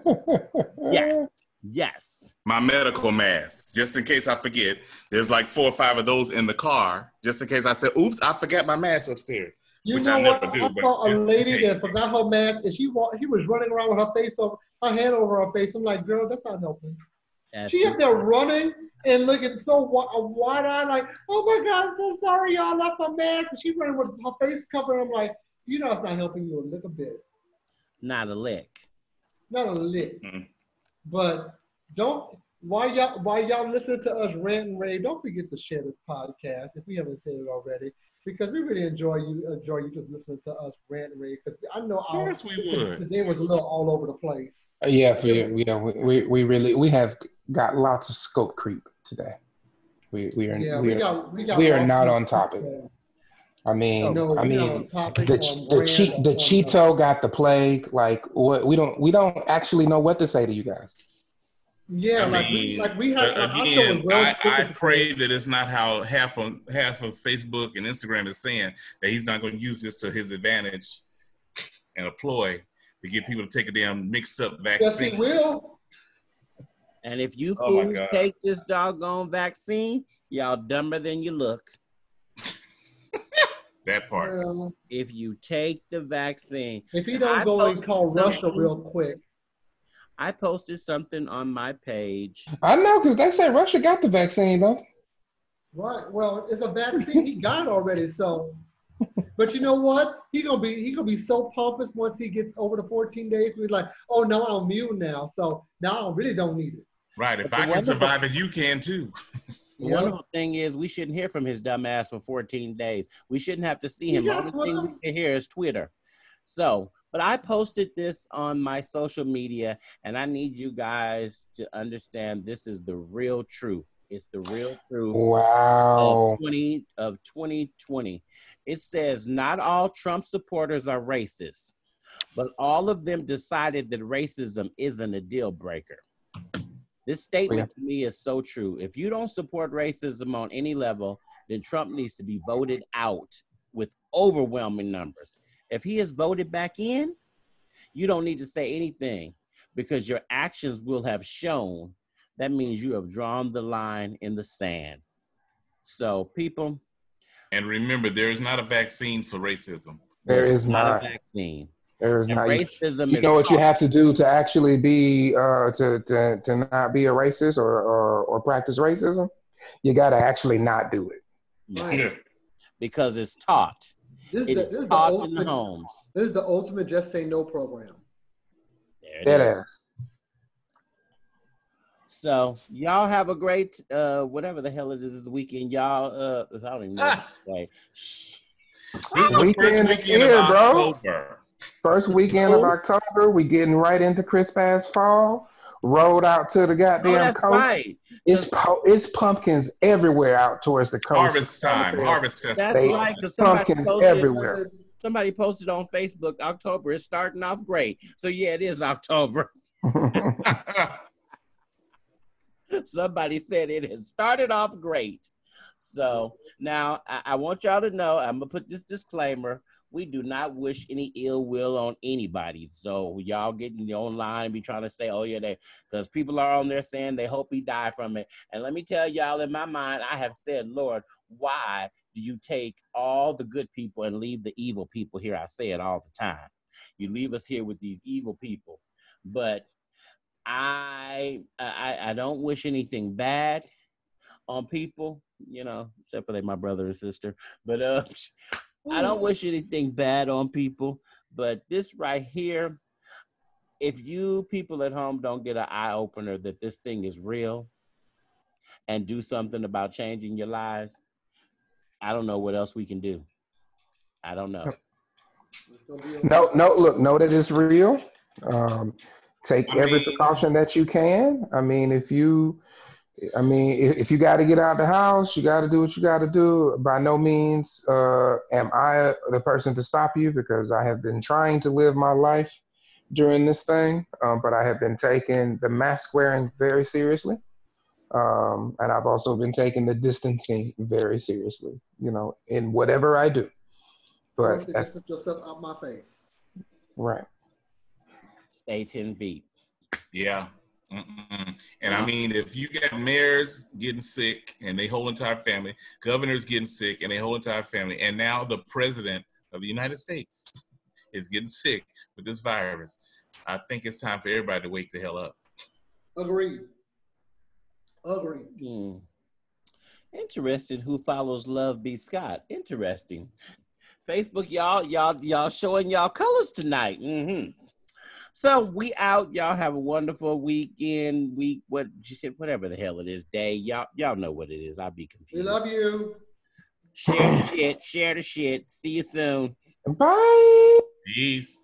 S1: Yes. yes.
S3: my medical mask, just in case I forget. There's like four or five of those in the car, just in case I said, "Oops, I forgot my mask upstairs."
S4: You
S3: Which
S4: know
S3: I
S4: what?
S3: never do,
S4: I saw a lady that forgot her mask, and she wa- she was running around with her face over her hand over her face. I'm like, girl, that's not helping.
S1: That's
S4: She up there running and looking so wide eyed, like, oh my God, I'm so sorry, y'all left my mask. And she running with her face covered. I'm like, you know, it's not helping you a little bit,
S1: not a lick.
S4: not a lick.
S3: Mm.
S4: But don't. why y'all why y'all listening to us rant and rave, don't forget to share this podcast if we haven't said it already, because we really enjoy you enjoy you just listening to us rant and rave. Because I know
S3: Of
S4: our
S3: course we would.
S4: today was a little all over the place.
S2: Yeah, for, yeah, we, we we really we have got lots of scope creep today. We we are
S4: Yeah,
S2: we
S4: we
S2: are,
S4: got we got.
S2: we are not on topic. I mean
S4: No,
S2: I
S4: we not on
S2: mean
S4: topic,
S2: the the
S4: brand,
S2: cheat
S4: on-
S2: the Cheeto got the plague. Like what we don't we don't actually know what to say to you guys.
S4: Yeah,
S3: I
S4: like we
S3: mean,
S4: we like, our show was
S3: again, I, I pray that it's not how half of half of Facebook and Instagram is saying that he's not going to use this to his advantage and a ploy to get people to take a damn mixed up
S4: Yes, he
S3: vaccine.
S4: will.
S1: And if you
S3: Oh
S1: fools
S3: God.
S1: take this doggone vaccine, y'all dumber than you look.
S3: That part.
S4: Well,
S1: If you take the vaccine,
S4: if he don't
S1: I
S4: go and
S1: posted
S4: call Russia real quick,
S1: I posted something on my page.
S2: I know because they say Russia got the vaccine though.
S4: right? Well, it's a vaccine. he got already. So, but you know what? He gonna be he gonna be so pompous once he gets over the 14 days. We're like, oh no, I'm immune now. So now I really don't need it.
S3: Right. If
S1: But
S3: I can
S1: wonderful-
S3: survive it, you can too.
S1: The
S4: Yeah.
S1: wonderful thing is we shouldn't hear from his dumb ass for 14 days. We shouldn't have to see him. The only thing we can hear is Twitter. So, but I posted this on my social media, and I need you guys to understand this is the real truth. It's the real truth
S2: Wow.
S1: of 20 of 2020. It says not all Trump supporters are racist, but all of them decided that racism isn't a deal breaker. This oh, statement to me is so true. If you don't support racism on any level, then Trump needs to be voted out with overwhelming numbers. If he is voted back in, you don't need to say anything because your actions will have shown that means you have drawn the line in the sand. So, people,
S3: And remember, there is not a vaccine for racism.
S1: There's
S2: is not.
S1: a vaccine.
S2: There is
S1: And
S2: not. You,
S1: racism
S2: you
S1: is
S2: know what you have to do to actually be uh, to, to to not be a racist or or, or practice racism. You got to actually not do it.
S1: Yeah,
S3: Yeah.
S1: because it's taught.
S4: This is,
S1: It
S4: the,
S1: is
S4: this, is the
S1: taught in the
S4: ultimate,
S1: homes.
S4: this is the ultimate just say no program.
S1: There it
S2: Dead
S1: is. So y'all have a great uh whatever the hell it is this weekend. Y'all uh I don't even know what to
S3: This is the
S2: Weekend
S3: first
S2: is
S3: weekend
S2: here,
S3: of
S2: bro.
S3: October.
S2: First weekend of
S1: Oh.
S2: October, we getting right into crisp ass fall. Rolled out to the
S1: Oh,
S2: goddamn
S1: that's
S2: coast.
S1: right.
S2: It's po- it's pumpkins everywhere out towards the coast.
S3: Harvest time, harvest
S1: That's
S3: festival.
S2: They-
S1: right. Because somebody
S2: Pumpkins
S1: posted,
S2: everywhere.
S1: somebody posted on Facebook October is starting off great. So yeah, it is October. Somebody said it has started off great. So now I, I want y'all to know I'm gonna put this disclaimer. We do not wish any ill will on anybody. So y'all getting online and be trying to say, oh yeah, they because people are on there saying they hope he died from it. And let me tell y'all, in my mind, I have said, Lord, why do you take all the good people and leave the evil people here? I say it all the time. You leave us here with these evil people. But I I I don't wish anything bad on people, you know, except for they my brother and sister. But uh I don't wish anything bad on people. But this right here, if you people at home don't get an eye opener that this thing is real and do something about changing your lives, I don't know what else we can do. I don't know.
S4: It's gonna be okay.
S2: no, no, look, know that it's real. Um, take
S3: I
S2: every
S3: mean-
S2: precaution that you can. I mean, if you, I mean, if, if you got to get out the house, you got to do what you got to do. By no means uh, am I the person to stop you because I have been trying to live my life during this thing, um, but I have been taking the mask wearing very seriously. Um, and I've also been taking the distancing very seriously, you know, in whatever I do.
S4: So
S2: But,
S4: you can distance yourself out my face.
S2: right.
S1: Stay 10 feet.
S3: Yeah. Mm-mm. And I mean, if you got mayors getting sick and they whole entire family, governors getting sick and they whole entire family, and now the president of the United States is getting sick with this virus, I think it's time for everybody to wake the hell up.
S4: Agreed. Agreed.
S1: Hmm. Interesting who follows Love B. Scott. Interesting. Facebook, y'all, y'all, y'all showing y'all colors tonight. hmm So we out. Y'all have a wonderful weekend, week, what shit, whatever the hell it is, day. Y'all, y'all know what it is. I'll be confused.
S4: We love you.
S1: Share the shit, share the shit. See you soon.
S2: Bye.
S3: Peace.